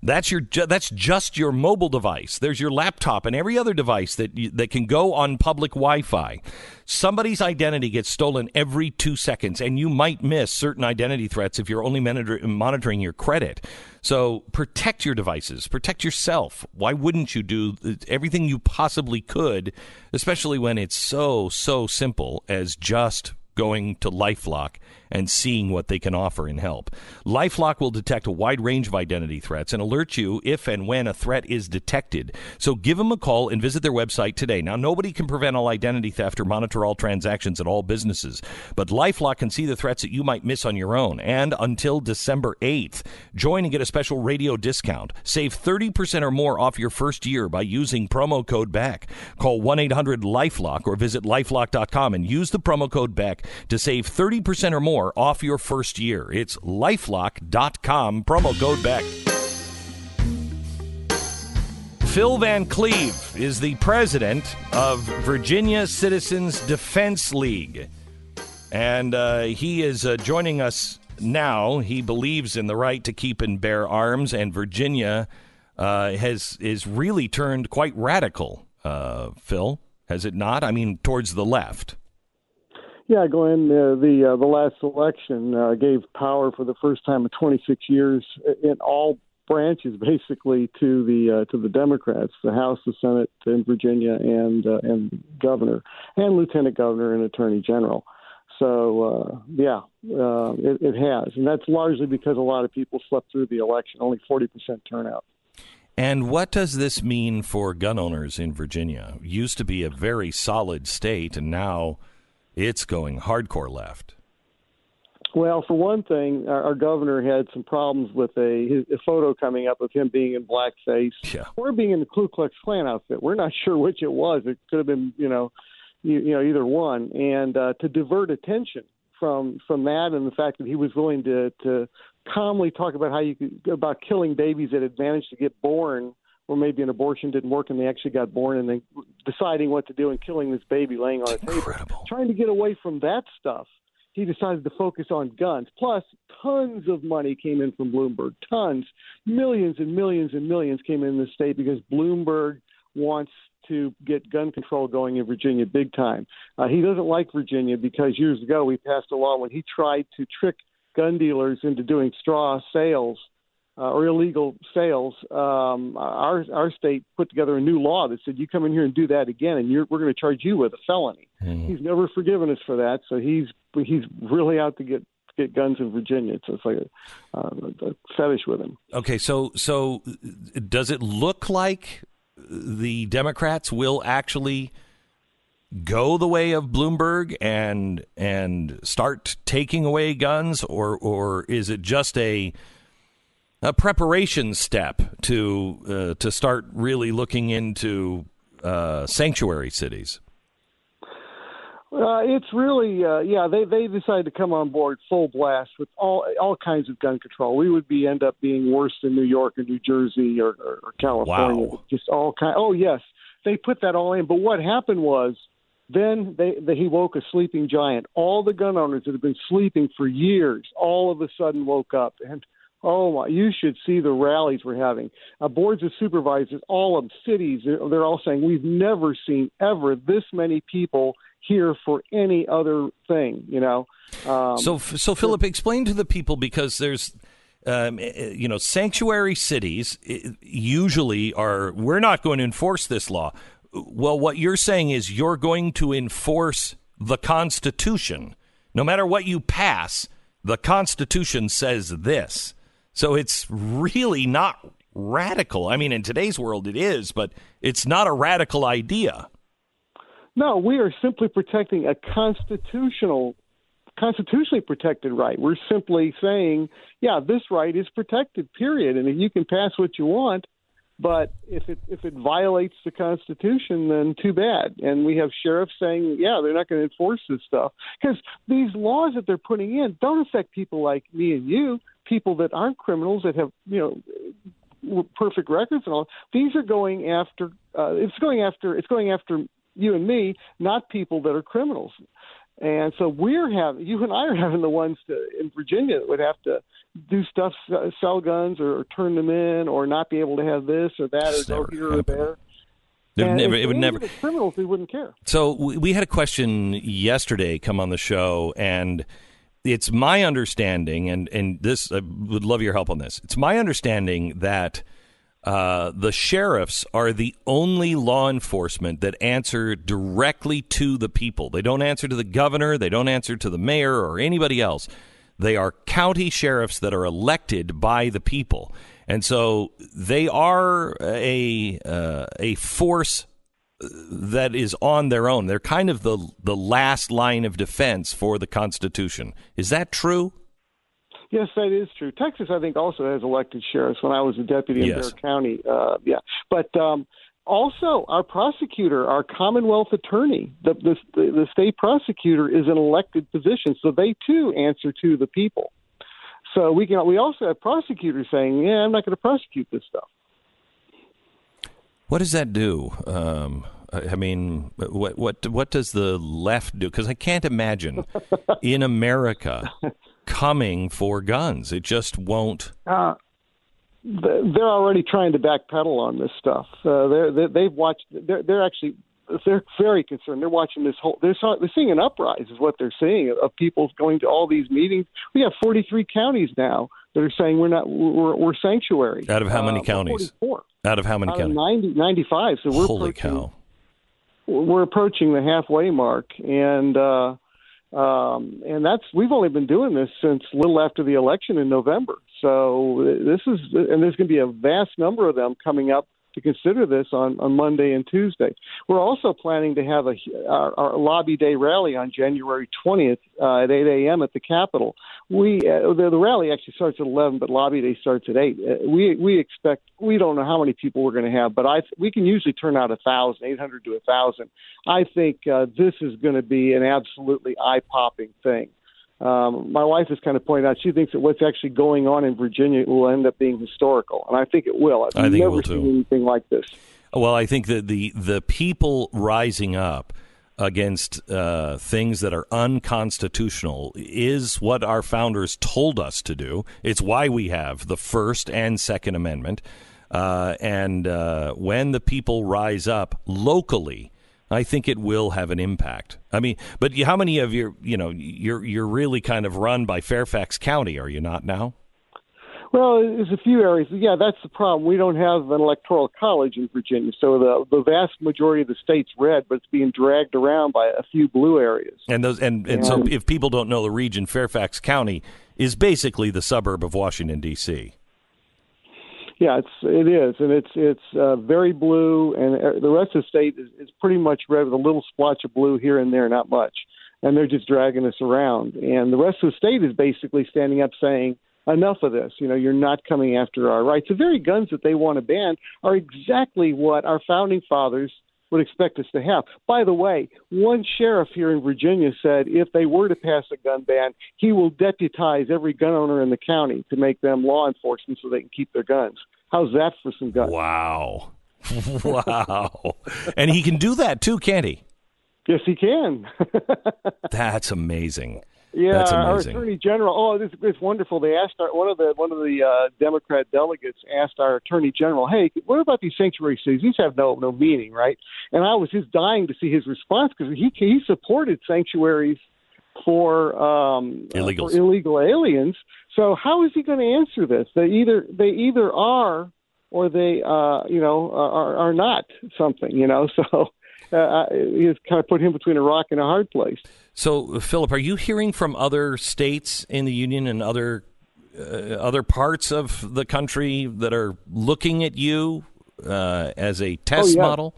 That's your ju- that's just your mobile device. There's your laptop and every other device that you, that can go on public Wi-Fi. Somebody's identity gets stolen every 2 seconds and you might miss certain identity threats if you're only monitor- monitoring your credit. So protect your devices, protect yourself. Why wouldn't you do everything you possibly could, especially when it's so so simple as just going to LifeLock and seeing what they can offer in help. LifeLock will detect a wide range of identity threats and alert you if and when a threat is detected. So give them a call and visit their website today. Now, nobody can prevent all identity theft or monitor all transactions at all businesses, but LifeLock can see the threats that you might miss on your own. And until December 8th, join and get a special radio discount. Save 30% or more off your first year by using promo code BECK. Call 1 800 Lifelock or visit lifelock.com and use the promo code BECK to save 30% or more off your first year. It's lifelock.com, promo code BECK. Phil Van Cleave is the president of Virginia Citizens Defense League. And uh, he is uh, joining us now. He believes in the right to keep and bear arms, and Virginia uh, has is really turned quite radical. Uh, Phil, has it not? I mean, towards the left. Yeah, Glenn, uh, the uh, the last election uh, gave power for the first time in 26 years in all branches, basically, to the uh, to the Democrats, the House, the Senate in Virginia, and uh, and governor, and lieutenant governor, and attorney general. So uh, yeah, it, it has, and that's largely because a lot of people slept through the election. Only 40 percent turnout. And what does this mean for gun owners in Virginia? Used to be a very solid state, and now it's going hardcore left. Well, for one thing, our, our governor had some problems with a, his, a photo coming up of him being in blackface yeah. or being in the Ku Klux Klan outfit. We're not *laughs* sure which it was. It could have been, you know, you, you know, either one. And uh, to divert attention from from that and the fact that he was willing to to calmly talk about how you could about killing babies that had managed to get born or maybe an abortion didn't work and they actually got born and then deciding what to do and killing this baby laying on a table. Trying to get away from that stuff, he decided to focus on guns. Plus, tons of money came in from Bloomberg. Tons. Millions and millions and millions came in the state because Bloomberg wants to get gun control going in Virginia big time. Uh, he doesn't like Virginia because years ago we passed a law when he tried to trick gun dealers into doing straw sales – uh, or illegal sales, um, our our state put together a new law that said you come in here and do that again, and you're, we're going to charge you with a felony. Mm-hmm. He's never forgiven us for that, so he's he's really out to get get guns in Virginia. It's, it's like a, uh, a fetish with him. Okay, so so does it look like the Democrats will actually? go the way of Bloomberg and and start taking away guns or or is it just a a preparation step to uh, to start really looking into uh, sanctuary cities? Uh, it's really, uh, yeah. They they decided to come on board full blast with all all kinds of gun control. We would be end up being worse than New York or New Jersey or, or, or California. Wow. Just all kind. Oh yes, they put that all in. But what happened was, then they, they he woke a sleeping giant. All the gun owners that have been sleeping for years, all of a sudden woke up and Oh my! You should see the rallies we're having. Uh, boards of supervisors, all of cities, they're, they're all saying we've never seen ever this many people here for any other thing. You know. Um, so, so Philip, explain to the people because there's. Um, you know, sanctuary cities usually are. We're not going to enforce this law. Well, what you're saying is you're going to enforce the Constitution. No matter what you pass, the Constitution says this. So it's really not radical. I mean, in today's world, it is, but it's not a radical idea. No, we are simply protecting a constitutional constitutionally protected right. We're simply saying, yeah, this right is protected. Period. And if you can pass what you want, but if it if it violates the Constitution, then too bad. And we have sheriffs saying, yeah, they're not going to enforce this stuff because these laws that they're putting in don't affect people like me and you, people that aren't criminals that have you know perfect records and all. These are going after. Uh, it's going after. It's going after you and me, not people that are criminals. And so we're having, you and I are *laughs* having the ones to, in Virginia that would have to do stuff, sell guns or, or turn them in, or not be able to have this or that, It's or go here or there. It would never- it would never- criminals. We wouldn't care. So we we had a question yesterday come on the show, and it's my understanding, and and this I would love your help on this. It's my understanding that uh, the sheriffs are the only law enforcement that answer directly to the people. They don't answer to the governor. They don't answer to the mayor or anybody else. They are county sheriffs that are elected by the people, and so they are a uh, a force that is on their own. They're kind of the the last line of defense for the Constitution. Is that true? Yes, that is true. Texas, I think, also has elected sheriffs. When I was a deputy in Yes. Bexar County, uh, yeah. But um, also, our prosecutor, our Commonwealth attorney, the, the the state prosecutor is an elected position, so they too answer to the people. So we can. We also have prosecutors saying, "Yeah, I'm not going to prosecute this stuff." What does that do? Um, I I mean, what what what does the left do? Because I can't imagine *laughs* in America coming for guns. It just won't. Uh, they're already trying to backpedal on this stuff. Uh, they're, they they've watched. They're, they're actually they're very concerned. They're watching this whole. They're they're seeing an uprise, is what they're seeing of people going to all these meetings. We have 43 counties now that are saying we're not we're, we're sanctuary. Out of how many Uh, counties? 44. Out of how many Out counties? 90, 95. So we're Holy cow! we're approaching the halfway mark, and uh, um, and that's we've only been doing this since little after the election in November. So this is, and there's going to be a vast number of them coming up to consider this on, on Monday and Tuesday. We're also planning to have a our, our lobby day rally on January 20th uh, at 8 a.m. at the Capitol. We uh, the, the rally actually starts at 11, but lobby day starts at 8. Uh, we we expect we don't know how many people we're going to have, but I we can usually turn out a thousand, 800 to a thousand. I think uh, this is going to be an absolutely eye popping thing. Um, my wife has kind of pointed out she thinks that what's actually going on in Virginia will end up being historical, and I think it will. I've I think it never will, seen too. anything like this. Well, I think that the the people rising up against uh, things that are unconstitutional is what our founders told us to do. It's why we have the First and Second Amendment. Uh, and uh, when the people rise up locally, I think it will have an impact. I mean, but how many of your, you know, you're you're really kind of run by Fairfax County, are you not now? Well, there's a few areas. Yeah, that's the problem. We don't have an electoral college in Virginia, so the the vast majority of the state's red, but it's being dragged around by a few blue areas. And those and, and so if people don't know the region, Fairfax County is basically the suburb of Washington D.C. Yeah, it's it is, and it's it's uh, very blue, and uh, the rest of the state is, is pretty much red with a little splotch of blue here and there, not much. And they're just dragging us around, and the rest of the state is basically standing up saying, "Enough of this! You know, you're not coming after our rights." The very guns that they want to ban are exactly what our founding fathers would expect us to have. By the way, one sheriff here in Virginia said if they were to pass a gun ban, he will deputize every gun owner in the county to make them law enforcement so they can keep their guns. How's that for some guns? Wow. *laughs* wow. And he can do that too, can't he? Yes, he can. *laughs* That's amazing. Yeah, That's our attorney general. Oh, this it's wonderful. They asked our, one of the one of the uh, Democrat delegates asked our attorney general, "Hey, what about these sanctuary cities? These have no no meaning, right?" And I was just dying to see his response because he he supported sanctuaries for um, uh, for illegal aliens. So how is he going to answer this? They either they either are or they uh, you know are are not something. You know, *laughs* so. Uh, it's kind of put him between a rock and a hard place. So, Philip, are you hearing from other states in the union and other uh, other parts of the country that are looking at you uh, as a test Oh, yeah. model?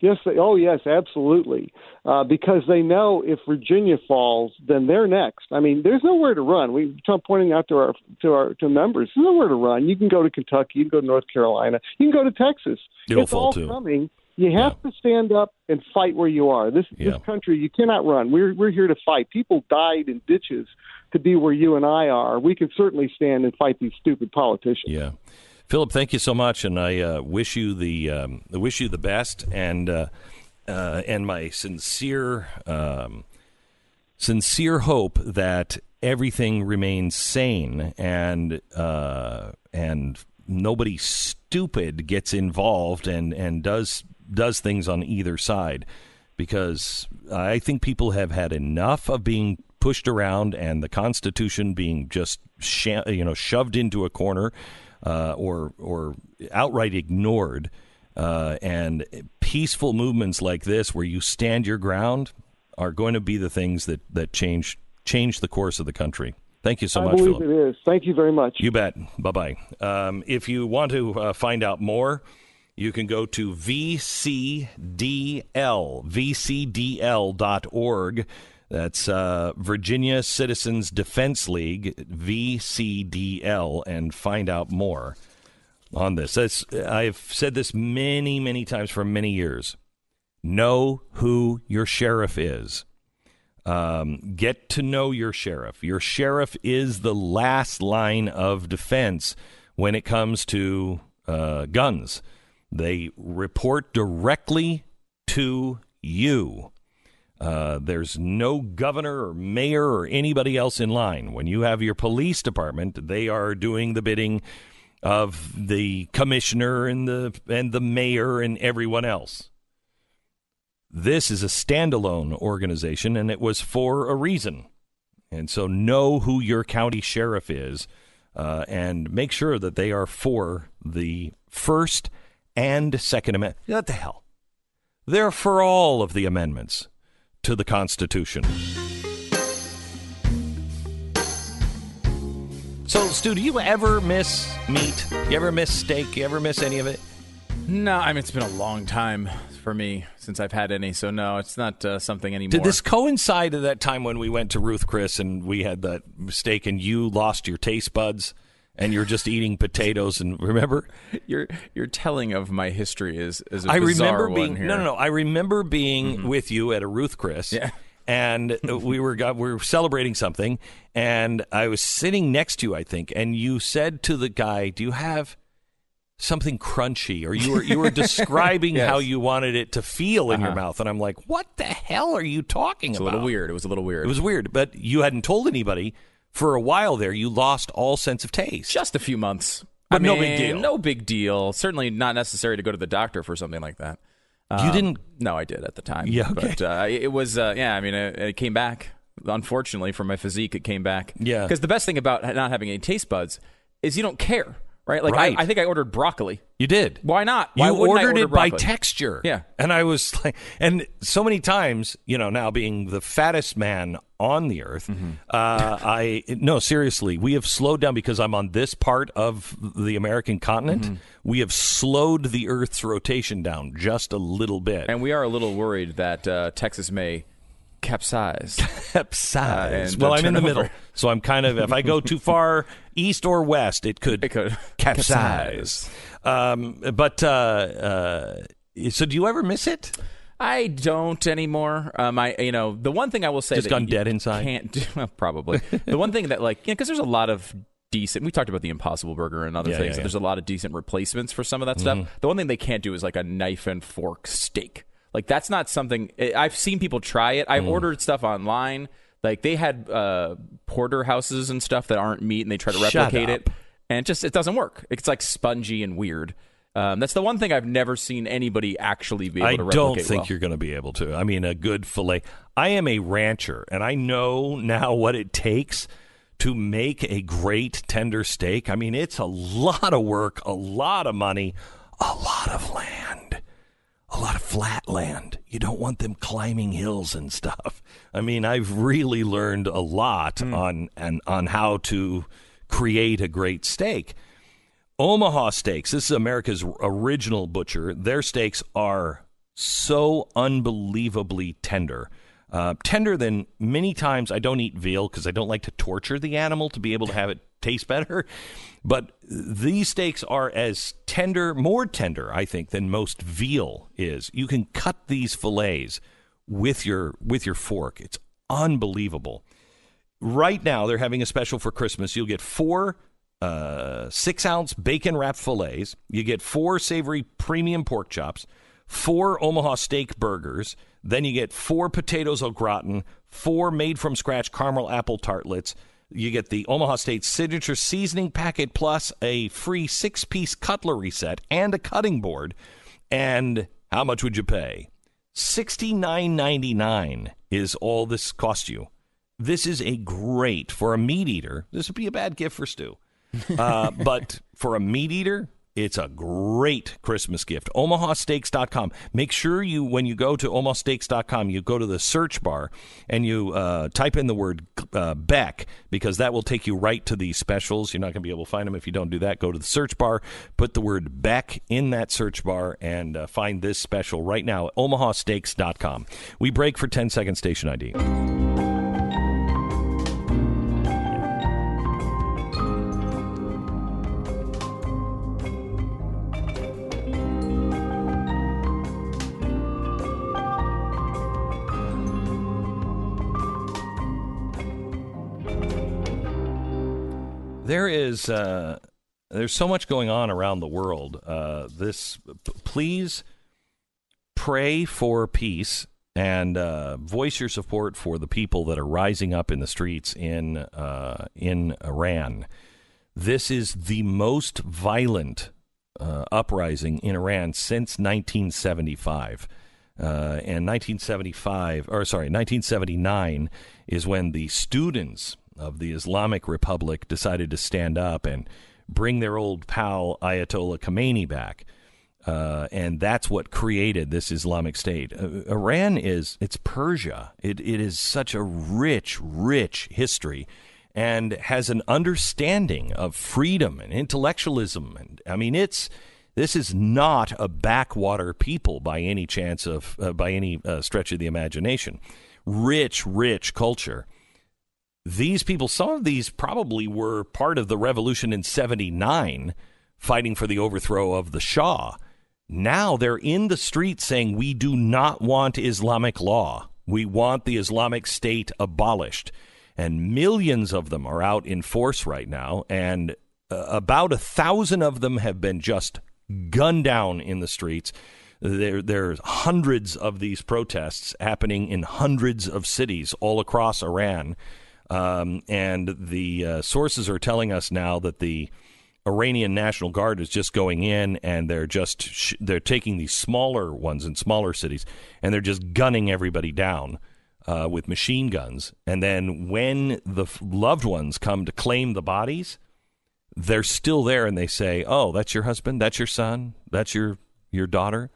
Yes, they, oh yes, absolutely. Uh, because they know if Virginia falls, then they're next. I mean, there's nowhere to run. We Trump pointing out to our to our to members, there's nowhere to run. You can go to Kentucky, you can go to North Carolina, you can go to Texas. It'll it's fall all too. coming. You have to stand up and fight where you are. This Yeah. this country, you cannot run. We're we're here to fight. People died in ditches to be where you and I are. We can certainly stand and fight these stupid politicians. Yeah. Philip, thank you so much, and I uh, wish you the um, I wish you the best, and uh, uh, and my sincere um, sincere hope that everything remains sane and uh, and nobody stupid gets involved and and does does things on either side, because I think people have had enough of being pushed around and the Constitution being just sha- you know shoved into a corner uh, or or outright ignored. Uh, and peaceful movements like this, where you stand your ground, are going to be the things that that change change the course of the country. Thank you so I much, believe Philip. it is. Thank you very much. You bet. Bye bye. Um, if you want to uh, find out more, you can go to VCDL, VCDL.org. That's uh, Virginia Citizens Defense League, VCDL, and find out more on this. That's, I've said this many, many times for many years. Know who your sheriff is. Um, get to know your sheriff. Your sheriff is the last line of defense when it comes to uh, guns. They report directly to you. Uh, there's no governor or mayor or anybody else in line. When you have your police department, they are doing the bidding of the commissioner and the and the mayor and everyone else. This is a standalone organization, and it was for a reason. And so, know who your county sheriff is, uh, and make sure that they are for the First and Second Amendment. What the hell? They're for all of the amendments to the Constitution. So, Stu, do you ever miss meat? You ever miss steak? You ever miss any of it? No, I mean it's been a long time for me since I've had any, so no, it's not uh, something anymore. Did this coincide at that time when we went to Ruth Chris and we had that steak and you lost your taste buds and you're just eating potatoes and *laughs* remember? Your your telling of my history is is a I bizarre remember being no no no. I remember being with you at a Ruth Chris. Yeah. And *laughs* we were got, we were celebrating something, and I was sitting next to you, I think, and you said to the guy, "Do you have something crunchy?" Or you were you were *laughs* describing Yes. how you wanted it to feel in your Uh-huh. mouth, and I'm like, "What the hell are you talking It's a little weird. It was a little weird. It was weird, but you hadn't told anybody for a while there. You lost all sense of taste. just a few months. But I no big deal. No big deal. Certainly not necessary to go to the doctor for something like that. You didn't- No, I did at the time. Yeah, okay. But uh, it was. Uh, yeah, I mean, it, it came back. Unfortunately, for my physique, it came back. Yeah. Because the best thing about not having any taste buds is you don't care, right? Like Right. I, I think I ordered broccoli. You did. Why not? Why you ordered order it by texture. Yeah. And I was *laughs* like, and so many times, you know, now being the fattest man on the earth, Mm-hmm. uh, I, no, seriously, we have slowed down because I'm on this part of the American continent. Mm-hmm. We have slowed the earth's rotation down just a little bit. And we are a little worried that uh, Texas may capsize. *laughs* capsize. Uh, well, I'm in the turn middle. So I'm kind of, if I go too far *laughs* east or west, it could, It could *laughs* capsize. Um, but, uh, uh, so do you ever miss it? I don't anymore. Um, I you know the one thing I will say Just that gone dead inside? Can't do, well, probably the one thing that like you know because there's a lot of decent. We talked about the Impossible Burger and other Yeah, things. yeah, Mm-hmm. yeah. There's a lot of decent replacements for some of that stuff. The one thing they can't do is like a knife and fork steak. Like that's not something I- I've seen people try it. Mm. I've ordered stuff online. Like they had uh, porterhouses and stuff that aren't meat, and they try to replicate it, and it just it doesn't work. It's like spongy and weird. Um, that's the one thing I've never seen anybody actually be able I to replicate. I don't think well. you're going to be able to. I mean, a good fillet. I am a rancher, and I know now what it takes to make a great tender steak. I mean, it's a lot of work, a lot of money, a lot of land, a lot of flat land. You don't want them climbing hills and stuff. I mean, I've really learned a lot hmm. on and on how to create a great steak. Omaha Steaks. This is America's original butcher. Their steaks are so unbelievably tender. Uh, tender than many times I don't eat veal because I don't like to torture the animal to be able to have it taste better. *laughs* But these steaks are as tender, more tender, I think, than most veal is. You can cut these fillets with your with your fork. It's unbelievable. Right now, they're having a special for Christmas. You'll get four uh, six ounce bacon wrapped fillets. You get four savory premium pork chops, four Omaha steak burgers. Then you get four potatoes au gratin, four made from scratch caramel apple tartlets. You get the Omaha Steak signature seasoning packet plus a free six piece cutlery set and a cutting board. And how much would you pay? Sixty nine ninety nine is all this cost you. This is a great for a meat eater. This would be a bad gift for Stu. Uh, *laughs* but for a meat eater, it's a great Christmas gift. OmahaSteaks.com. Make sure you, when you go to OmahaSteaks.com, you go to the search bar and you uh, type in the word uh, Beck because that will take you right to these specials. You're not going to be able to find them if you don't do that. Go to the search bar, put the word Beck in that search bar, and uh, find this special right now at OmahaSteaks.com. We break for 10 second station ID. There is uh, there's so much going on around the world. Uh, this p- please pray for peace and uh, voice your support for the people that are rising up in the streets in uh, in Iran. This is the most violent uh, uprising in Iran since 1975. Uh, and 1975, or sorry, 1979 is when the students of the Islamic Republic decided to stand up and bring their old pal Ayatollah Khomeini back. Uh, and that's what created this Islamic State. Uh, Iran is it's Persia. It it is such a rich, rich history, and has an understanding of freedom and intellectualism. And I mean, it's this is not a backwater people by any chance of uh, by any uh, stretch of the imagination. Rich, rich culture these people, some of these probably were part of the revolution in 79, fighting for the overthrow of the Shah. Now they're in the streets saying, We do not want Islamic law. We want the Islamic State abolished. And millions of them are out in force right now. And uh, about a thousand of them have been just gunned down in the streets. There, there's hundreds of these protests happening in hundreds of cities all across Iran. Um, and the uh, sources are telling us now that the Iranian National Guard is just going in and they're just sh- they're taking these smaller ones in smaller cities and they're just gunning everybody down uh, with machine guns. And then when the f- loved ones come to claim the bodies, they're still there and they say, "Oh, that's your husband, that's your son, that's your your daughter."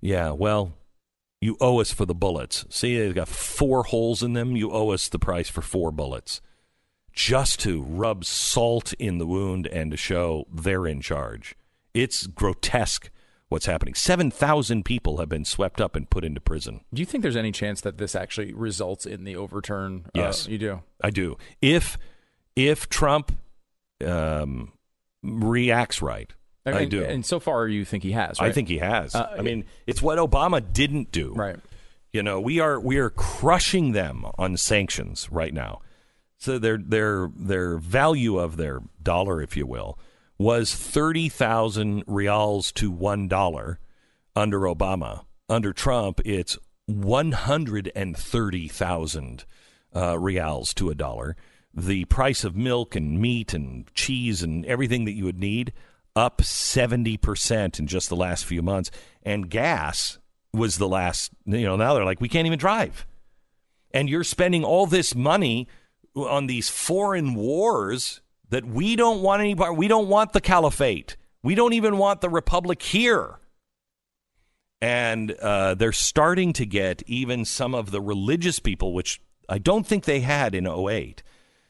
Yeah, well, you owe us for the bullets. See, they've got four holes in them. You owe us the price for four bullets. Just to rub salt in the wound and to show they're in charge. It's grotesque what's happening. 7,000 people have been swept up and put into prison. Do you think there's any chance that this actually results in the overturn? Uh, Yes. you do. I do. If if Trump um, reacts right, And, I do. And so far, you think he has? I think he has. Uh, I mean, it's what Obama didn't do. Right. You know, we are we are crushing them on sanctions right now. So their their their value of their dollar, if you will, was thirty thousand rials to one dollar under Obama. Under Trump, it's one hundred and thirty thousand uh, rials to a dollar. The price of milk and meat and cheese and everything that you would need up 70% in just the last few months. And gas was the last, you know, now they're like, we can't even drive. And you're spending all this money on these foreign wars that we don't want any part. We don't want the caliphate. We don't even want the republic here. And uh, they're starting to get even some of the religious people, which I don't think they had in 08.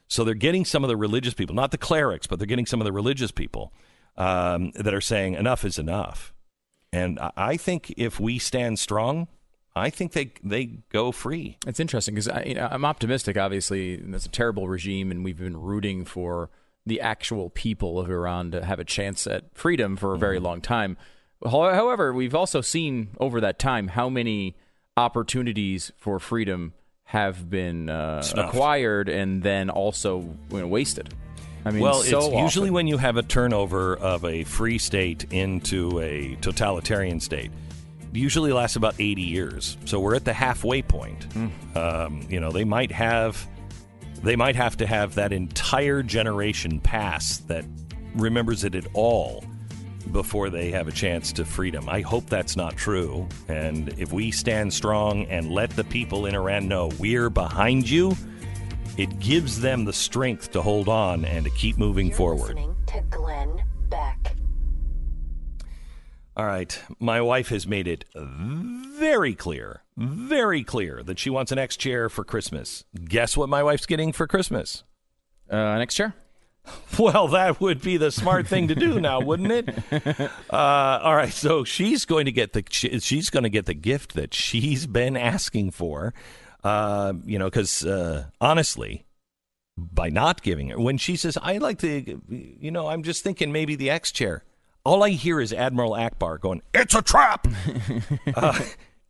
So they're getting some of the religious people, not the clerics, but they're getting some of the religious people um, that are saying enough is enough. And I- I think if we stand strong, I think they they go free. It's interesting because you know, I'm optimistic. Obviously, and it's a terrible regime, and we've been rooting for the actual people of Iran to have a chance at freedom for a very Mm-hmm. long time. However, we've also seen over that time how many opportunities for freedom have been uh, acquired and then also you know, wasted. I mean, well, so it's usually often. when you have a turnover of a free state into a totalitarian state. Usually lasts about 80 years. So we're at the halfway point. Um, you know, they might have they might have to have that entire generation pass that remembers it at all before they have a chance to freedom. I hope that's not true. And if we stand strong and let the people in Iran know we're behind you, it gives them the strength to hold on and to keep moving forward. Listening to Glenn Beck. All right. My wife has made it very clear, very clear that she wants an X chair for Christmas. Guess what my wife's getting for Christmas? Uh, an X chair? *laughs* Well, that would be the smart thing to do now, wouldn't it? *laughs* Uh, all right, so she's going to get the she's going to get the gift that she's been asking for. Uh, you know, because uh, honestly, by not giving her, when she says, "I like to," you know, I'm just thinking maybe the X chair. All I hear is Admiral Ackbar going, "It's a trap." *laughs* uh,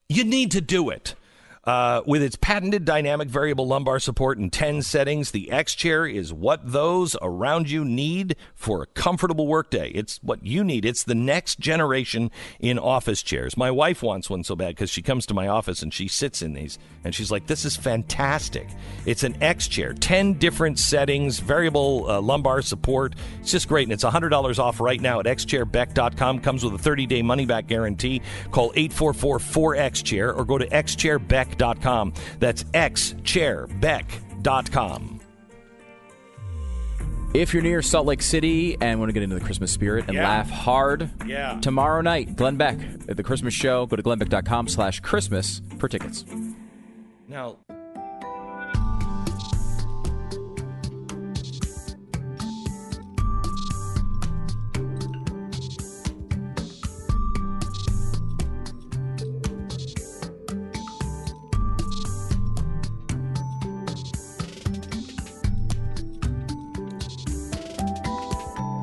you need to do it. Uh, with its patented dynamic variable lumbar support in 10 settings, the X Chair is what those around you need for a comfortable workday. It's what you need. It's the next generation in office chairs. My wife wants one so bad because she comes to my office and she sits in these and she's like, This is fantastic. It's an X Chair, 10 different settings, variable uh, lumbar support. It's just great. And it's $100 off right now at xchairbeck.com. Comes with a 30 day money back guarantee. Call 844 4X Chair or go to xchairbeck.com. That's xchairbeck.com. If you're near Salt Lake City and want to get into the Christmas spirit and Yeah. laugh hard, Yeah. tomorrow night, Glenn Beck at the Christmas show. Go to glennbeck.com slash Christmas for tickets. Now,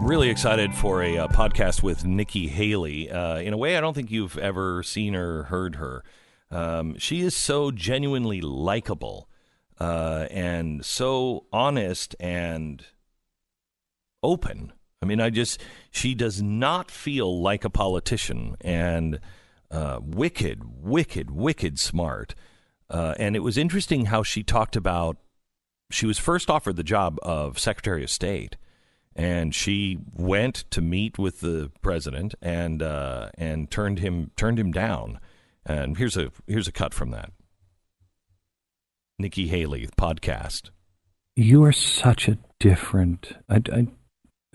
really excited for a uh, podcast with Nikki Haley. Uh, in a way, I don't think you've ever seen or heard her. Um, she is so genuinely likable uh, and so honest and open. I mean, I just, she does not feel like a politician and uh, wicked, wicked, wicked smart. Uh, and it was interesting how she talked about, she was first offered the job of Secretary of State and she went to meet with the president and uh, and turned him turned him down. And here's a here's a cut from that. Nikki Haley podcast. You are such a different. I, I,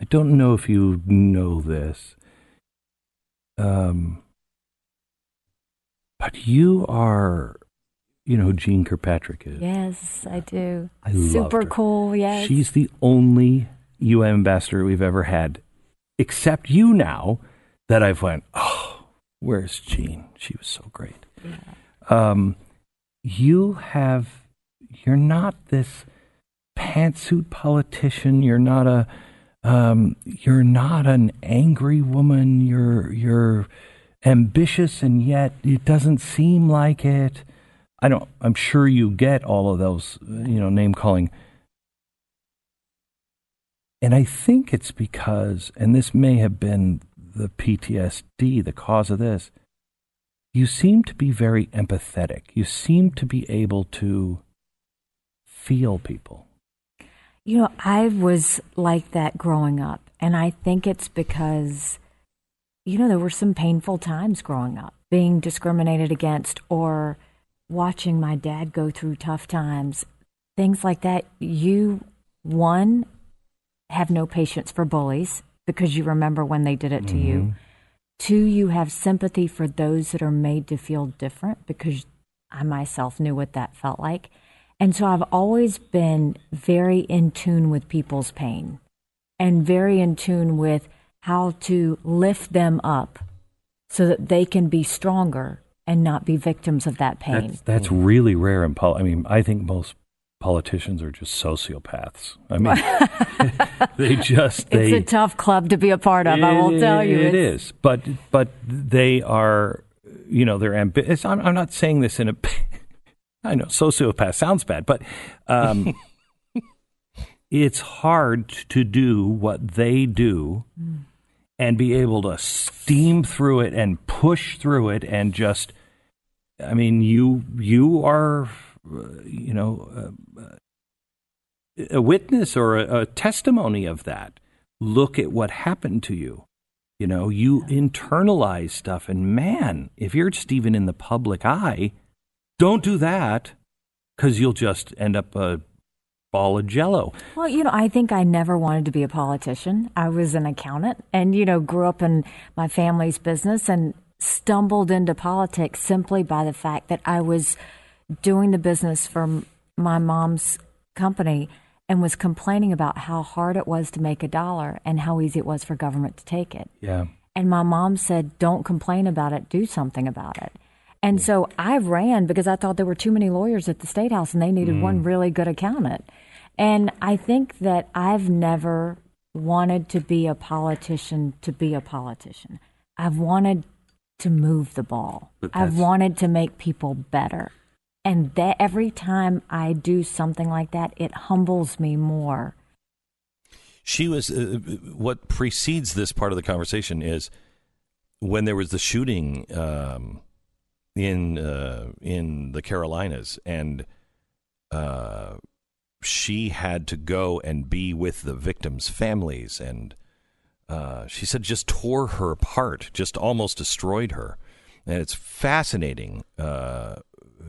I don't know if you know this. Um, but you are, you know who Jeane Kirkpatrick is. Yes, I do. I loved Super her. cool. Yes. She's the only UN ambassador we've ever had, except you now, that I've went, oh, where's Jeane? She was so great. Um, you have, you're not this pantsuit politician. You're not a, um, you're not an angry woman. You're, you're ambitious, and yet it doesn't seem like it. I don't. I'm sure you get all of those, you know, name calling. And I think it's because, and this may have been the PTSD, the cause of this, you seem to be very empathetic. You seem to be able to feel people. You know, I was like that growing up. And I think it's because, you know, there were some painful times growing up, being discriminated against or watching my dad go through tough times, things like that. You, one, have no patience for bullies because you remember when they did it to you. Mm-hmm. Two, you have sympathy for those that are made to feel different because I myself knew what that felt like. And so I've always been very in tune with people's pain and very in tune with how to lift them up so that they can be stronger and not be victims of that pain. That's, that's really rare in pol. I mean, I think most politicians are just sociopaths. I mean, *laughs* they just they. it's a tough club to be a part of. I will It- tell you, it It's- is. But but they are, you know, they're ambitious. I'm, I'm not saying this in a. *laughs* I know sociopath sounds bad, but um, *laughs* it's hard to do what they do and be able to steam through it and push through it and just. I mean, you you are, you know, uh, a witness or a, a testimony of that. Look at what happened to you. You know, you internalize stuff, and man, if you're just even in the public eye, don't do that because you'll just end up a ball of jello. Well, you know, I think I never wanted to be a politician. I was an accountant and, you know, grew up in my family's business and stumbled into politics simply by the fact that I was doing the business for my mom's company and was complaining about how hard it was to make a dollar and how easy it was for government to take it. Yeah. And my mom said, don't complain about it, do something about it. And so I ran because I thought there were too many lawyers at the State House and they needed one mm. really good accountant. And I think that I've never wanted to be a politician to be a politician. I've wanted to move the ball. I've wanted to make people better. And that every time I do something like that, it humbles me more. She was uh, what precedes this part of the conversation is when there was the shooting um, in uh, in the Carolinas, and uh, she had to go and be with the victims' families, and uh, she said just tore her apart, just almost destroyed her, and it's fascinating uh,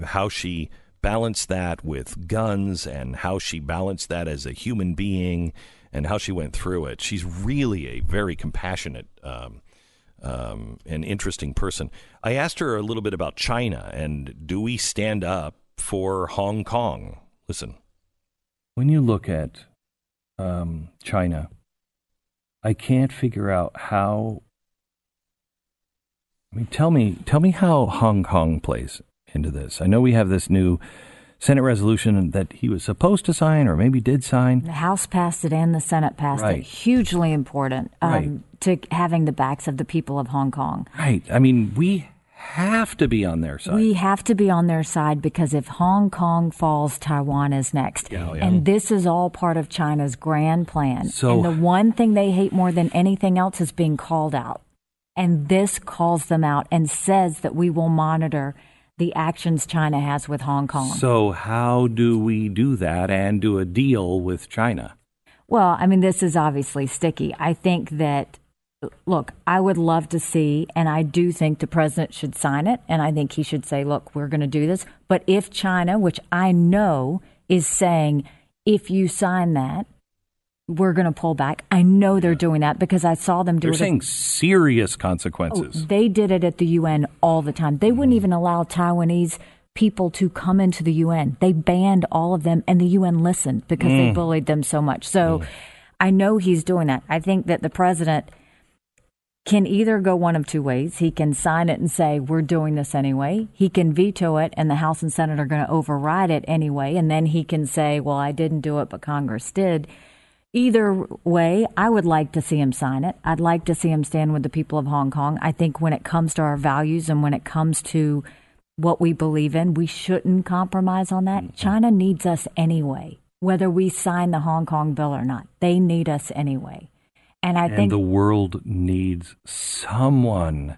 how she balanced that with guns and how she balanced that as a human being and how she went through it. She's really a very compassionate um, um, and interesting person. I asked her a little bit about China and do we stand up for Hong Kong? Listen. When you look at um, China, I can't figure out how. I mean, tell me, tell me how Hong Kong plays into this. I know we have this new Senate resolution that he was supposed to sign, or maybe did sign. The House passed it and the Senate passed Right. it. Hugely important um, Right. to having the backs of the people of Hong Kong. Right. I mean, we have to be on their side. We have to be on their side because if Hong Kong falls, Taiwan is next. Yeah, yeah. And this is all part of China's grand plan. So- and the one thing they hate more than anything else is being called out. And this calls them out and says that we will monitor the actions China has with Hong Kong. So, how do we do that and do a deal with China? Well, I mean, this is obviously sticky. I think that, look, I would love to see, and I do think the president should sign it, and I think he should say, look, we're going to do this. But if China, which I know is saying, if you sign that, we're going to pull back. I know they're doing that because I saw them do They're it. saying serious Oh, consequences. they did it at the UN all the time. They wouldn't even allow Taiwanese people to come into the UN. They banned all of them, and the UN listened because they Mm. bullied them so much. So I know he's doing that. I think that the president can either go one of two ways. He can sign it and say, We're doing this anyway. He can veto it, and the House and Senate are going to override it anyway. And then he can say, Well, I didn't do it, but Congress did. Either way, I would like to see him sign it. I'd like to see him stand with the people of Hong Kong. I think when it comes to our values and when it comes to what we believe in, we shouldn't compromise on that. Mm-hmm. China needs us anyway, whether we sign the Hong Kong bill or not. They need us anyway. And I and think the world needs someone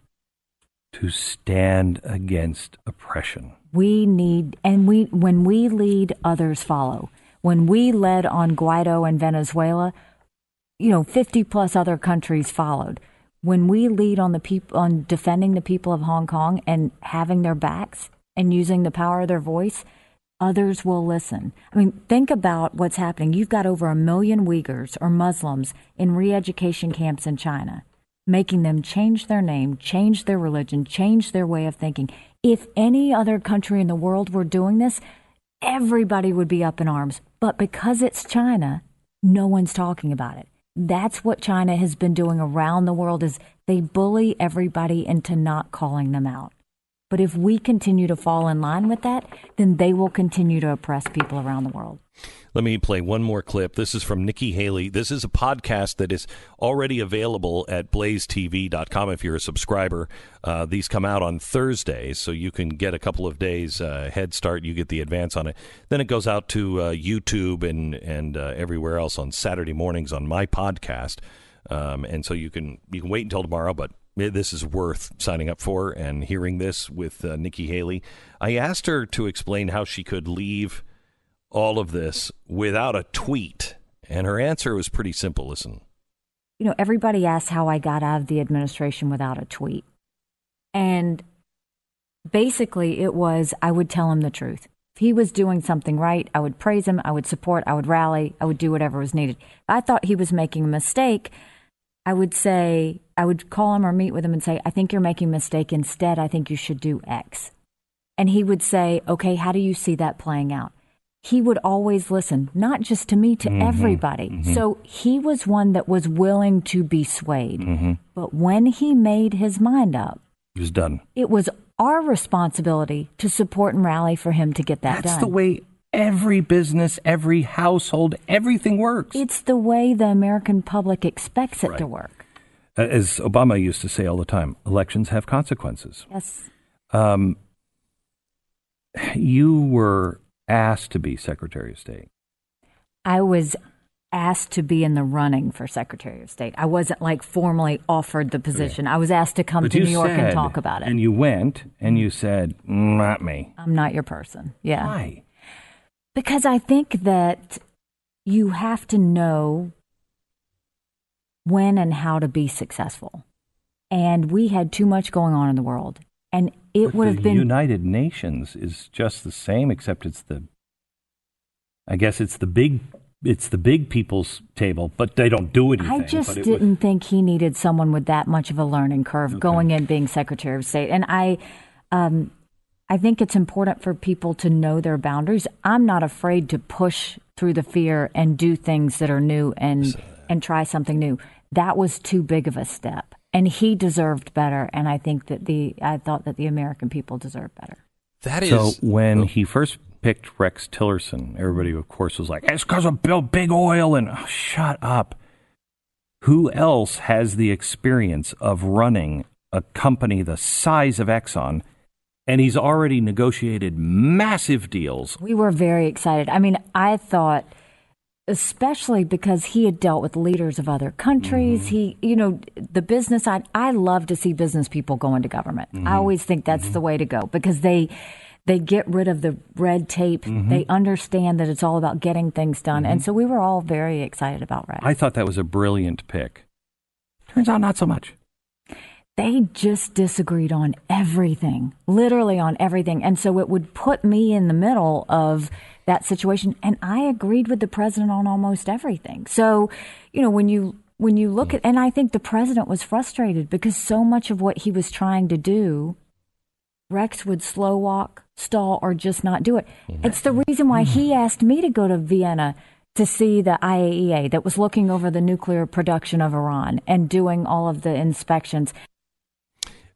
to stand against oppression. we need and we when we lead others follow when we led on guaido in venezuela you know 50 plus other countries followed when we lead on the people on defending the people of hong kong and having their backs and using the power of their voice others will listen i mean think about what's happening you've got over a million uyghurs or muslims in re-education camps in china making them change their name, change their religion, change their way of thinking. If any other country in the world were doing this, everybody would be up in arms. But because it's China, no one's talking about it. that's what China has been doing around the world is they bully everybody into not calling them out. But if we continue to fall in line with that, then they will continue to oppress people around the world. Let me play one more clip. This is from Nikki Haley. This is a podcast that is already available at blazetv.com if you're a subscriber. Uh, these come out on Thursdays, so you can get a couple of days uh, head start. You get the advance on it. Then it goes out to uh, YouTube and, and uh, everywhere else on Saturday mornings on my podcast. Um, and so you can you can wait until tomorrow, but this is worth signing up for and hearing this with uh, Nikki Haley. I asked her to explain how she could leave – all of this without a tweet? And her answer was pretty simple. Listen. You know, everybody asks how I got out of the administration without a tweet. And basically, it was I would tell him the truth. If he was doing something right, I would praise him, I would support, I would rally, I would do whatever was needed. If I thought he was making a mistake, I would say, I would call him or meet with him and say, I think you're making a mistake. Instead, I think you should do X. And he would say, Okay, how do you see that playing out? He would always listen, not just to me, to mm-hmm. everybody. Mm-hmm. So he was one that was willing to be swayed. Mm-hmm. But when he made his mind up, he was done. It was our responsibility to support and rally for him to get that That's done. That's the way every business, every household, everything works. It's the way the American public expects it right. to work. As Obama used to say all the time, elections have consequences. Yes. Um, you were asked to be Secretary of State? I was asked to be in the running for Secretary of State. I wasn't like formally offered the position. Okay. I was asked to come but to New York said, and talk about it. And you went and you said, "Not me. I'm not your person." Yeah. Why? Because I think that you have to know when and how to be successful. And we had too much going on in the world. And it but would have been United Nations is just the same, except it's the. I guess it's the big it's the big people's table, but they don't do anything. I just didn't was... think he needed someone with that much of a learning curve okay. going in being Secretary of State. And I, um, I think it's important for people to know their boundaries. I'm not afraid to push through the fear and do things that are new and so, and try something new. That was too big of a step and he deserved better. And I think that the I thought that the American people deserve better. That is so when oh. he first picked Rex Tillerson, everybody of course was like, "It's because of Bill Big Oil," and oh, shut up. Who else has the experience of running a company the size of Exxon? And he's already negotiated massive deals. We were very excited. I mean, I thought especially because he had dealt with leaders of other countries. Mm-hmm. He, you know, the business side, I love to see business people go into government. Mm-hmm. I always think that's mm-hmm. the way to go because they they get rid of the red tape. Mm-hmm. They understand that it's all about getting things done. And mm-hmm. so we were all very excited about Rex. I thought that was a brilliant pick. Turns out not so much. They just disagreed on everything, literally on everything. And so it would put me in the middle of that situation. And I agreed with the president on almost everything. So, you know, when you when you look mm. at and I think the president was frustrated because so much of what he was trying to do, Rex would slow walk, stall, or just not do it. Mm-hmm. It's the reason why he mm-hmm. asked me to go to Vienna to see the IAEA that was looking over the nuclear production of Iran and doing all of the inspections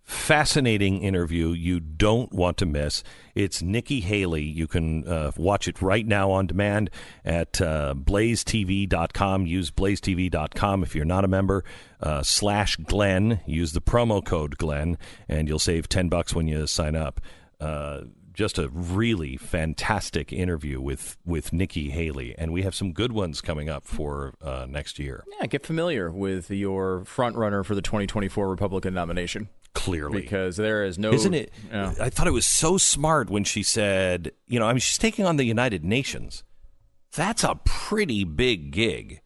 fascinating interview you don't want to miss. It's Nikki Haley. You can uh, watch it right now on demand at uh, blazetv.com. Use blazetv.com if you're not a member. Uh, slash Glenn. Use the promo code Glenn, and you'll save 10 bucks when you sign up. Uh, just a really fantastic interview with with Nikki Haley, and we have some good ones coming up for uh, next year. Yeah, get familiar with your front runner for the 2024 Republican nomination clearly. Because there is no isn't it? I thought it was so smart when she said you know i mean she's taking on the united nations. That's a pretty big gig.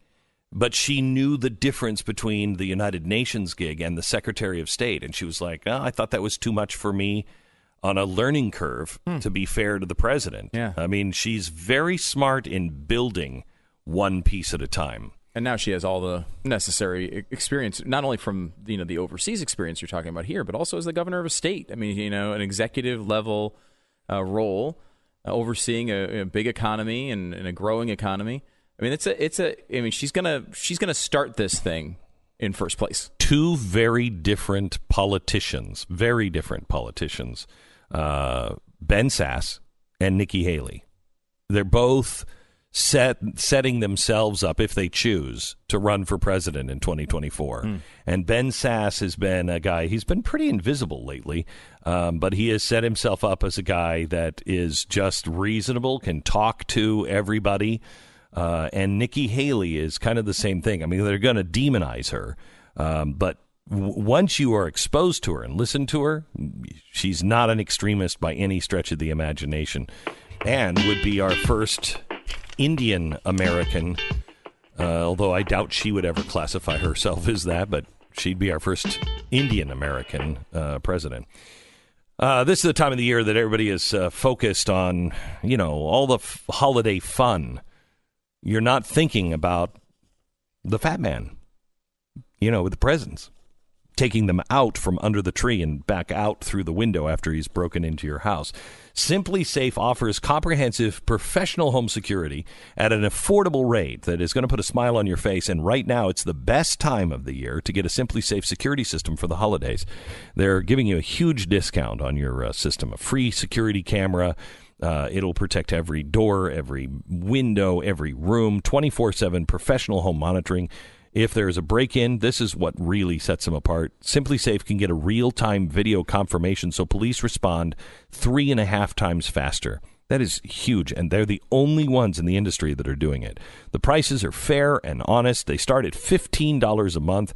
But she knew the difference between the united nations gig and the secretary of state. And she was like oh, i thought that was too much for me on a learning curve hmm. to be fair to the president. Yeah. I mean she's very smart in building one piece at a time and now she has all the necessary experience, not only from you know the overseas experience you're talking about here, but also as the governor of a state. I mean, you know, an executive level uh, role, uh, overseeing a, a, big economy and, and, a growing economy. I mean, it's a, it's a. I mean, she's gonna, she's gonna start this thing in first place. Two very different politicians, very different politicians, uh, Ben Sasse and Nikki Haley. They're both set setting themselves up if they choose to run for president in 2024. And Ben Sasse has been a guy. He's been pretty invisible lately, um, but he has set himself up as a guy that is just reasonable, can talk to everybody. Uh, and Nikki Haley is kind of the same thing. I mean, they're going to demonize her, um, but w- once you are exposed to her and listen to her, she's not an extremist by any stretch of the imagination, and would be our first Indian American. Uh, although I doubt she would ever classify herself as that, but she'd be our first Indian American uh, president. Uh, this is the time of the year that everybody is uh, focused on, you know, all the f- holiday fun. You're not thinking about the fat man, you know, with the presents, taking them out from under the tree and back out through the window after he's broken into your house. SimpliSafe offers comprehensive professional home security at an affordable rate that is going to put a smile on your face. And right now, it's the best time of the year to get a SimpliSafe security system for the holidays. They're giving you a huge discount on your uh, system, a free security camera. Uh, it'll protect every door, every window, every room, 24 7 professional home monitoring. If there's a break in, this is what really sets them apart. SimpliSafe can get a real time video confirmation so police respond three and a half times faster. That is huge, and they're the only ones in the industry that are doing it. The prices are fair and honest. They start at $15 a month,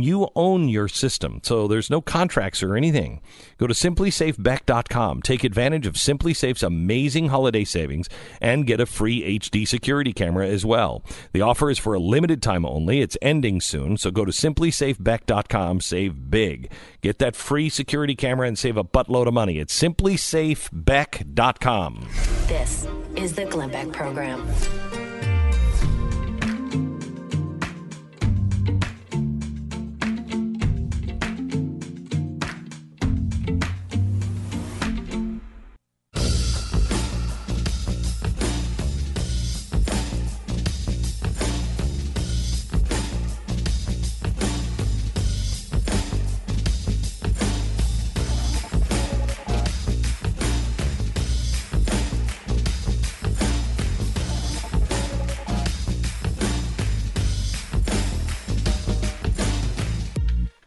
you own your system, so there's no contracts or anything. Go to simplisafebeck.com. Take advantage of SimpliSafe's amazing holiday savings and get a free HD security camera as well. The offer is for a limited time only. It's ending soon, so go to simplisafebeck.com. Save big. Get that free security camera and save a buttload of money. It's simplisafebeck.com. This is the Glenn Beck Program.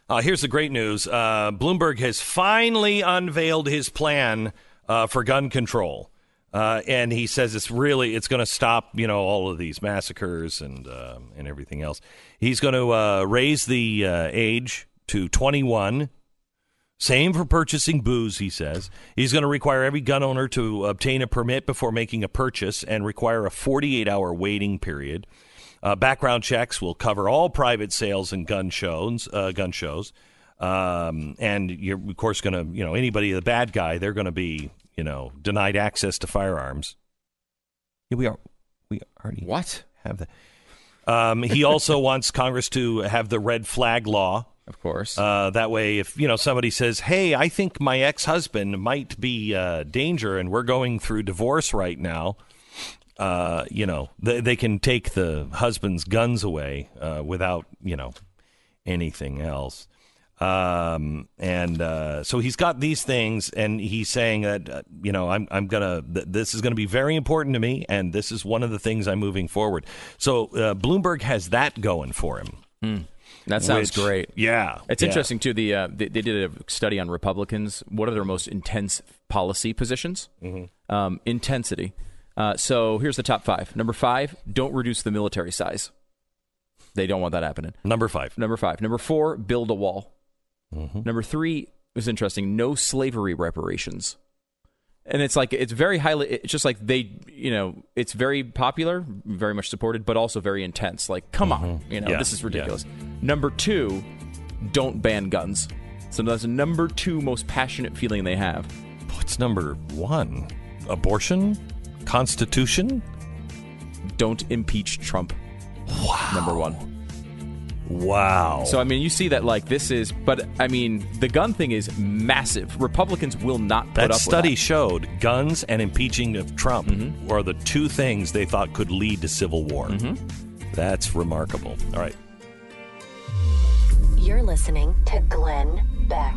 Uh, here's the great news uh, Bloomberg has finally unveiled his plan uh, for gun control. Uh, and he says it's really it's going to stop you know all of these massacres and uh, and everything else. He's going to uh, raise the age to 21. Same for purchasing booze, he says. He's going to require every gun owner to obtain a permit before making a purchase and require a 48 hour waiting period. Uh, background checks will cover all private sales and gun shows. Uh, gun shows, um, and you're of course going to, you know, anybody the bad guy, they're going to be, you know, denied access to firearms. Yeah, we are. We already what have that. Um, he also *laughs* wants Congress to have the red flag law. Of course. Uh, that way, if you know somebody says, "Hey, I think my ex-husband might be uh, danger, and we're going through divorce right now," uh, you know, they, they can take the husband's guns away uh, without, you know, anything else. Um, and uh, so he's got these things, and he's saying that, uh, you know, I'm, I'm gonna, th- this is gonna be very important to me, and this is one of the things I'm moving forward. So uh, Bloomberg has that going for him. Hmm. That sounds Which- great. Yeah, It's yeah. interesting too. The uh, they, they did a study on Republicans. What are their most intense policy positions? Mm-hmm. Um, intensity. Uh, so here's the top five. Number five: don't reduce the military size. They don't want that happening. Number five. Number five. Number four: build a wall. Mm-hmm. Number three was interesting. No slavery reparations. And it's like it's very highly. It's just like they, you know, it's very popular, very much supported, but also very intense. Like, come on, you know, Mm-hmm. Yeah, this is yeah. ridiculous. Number two, don't ban guns. So that's the number two most passionate feeling they have. What's number one? Abortion? Constitution? Don't impeach Trump. Wow. Number one. Wow. So I mean, you see that like this is, but I mean, the gun thing is massive. Republicans will not put up. That up study with showed guns and impeaching of Trump Mm-hmm. are the two things they thought could lead to civil war. That's remarkable. All right. You're listening to Glenn Beck.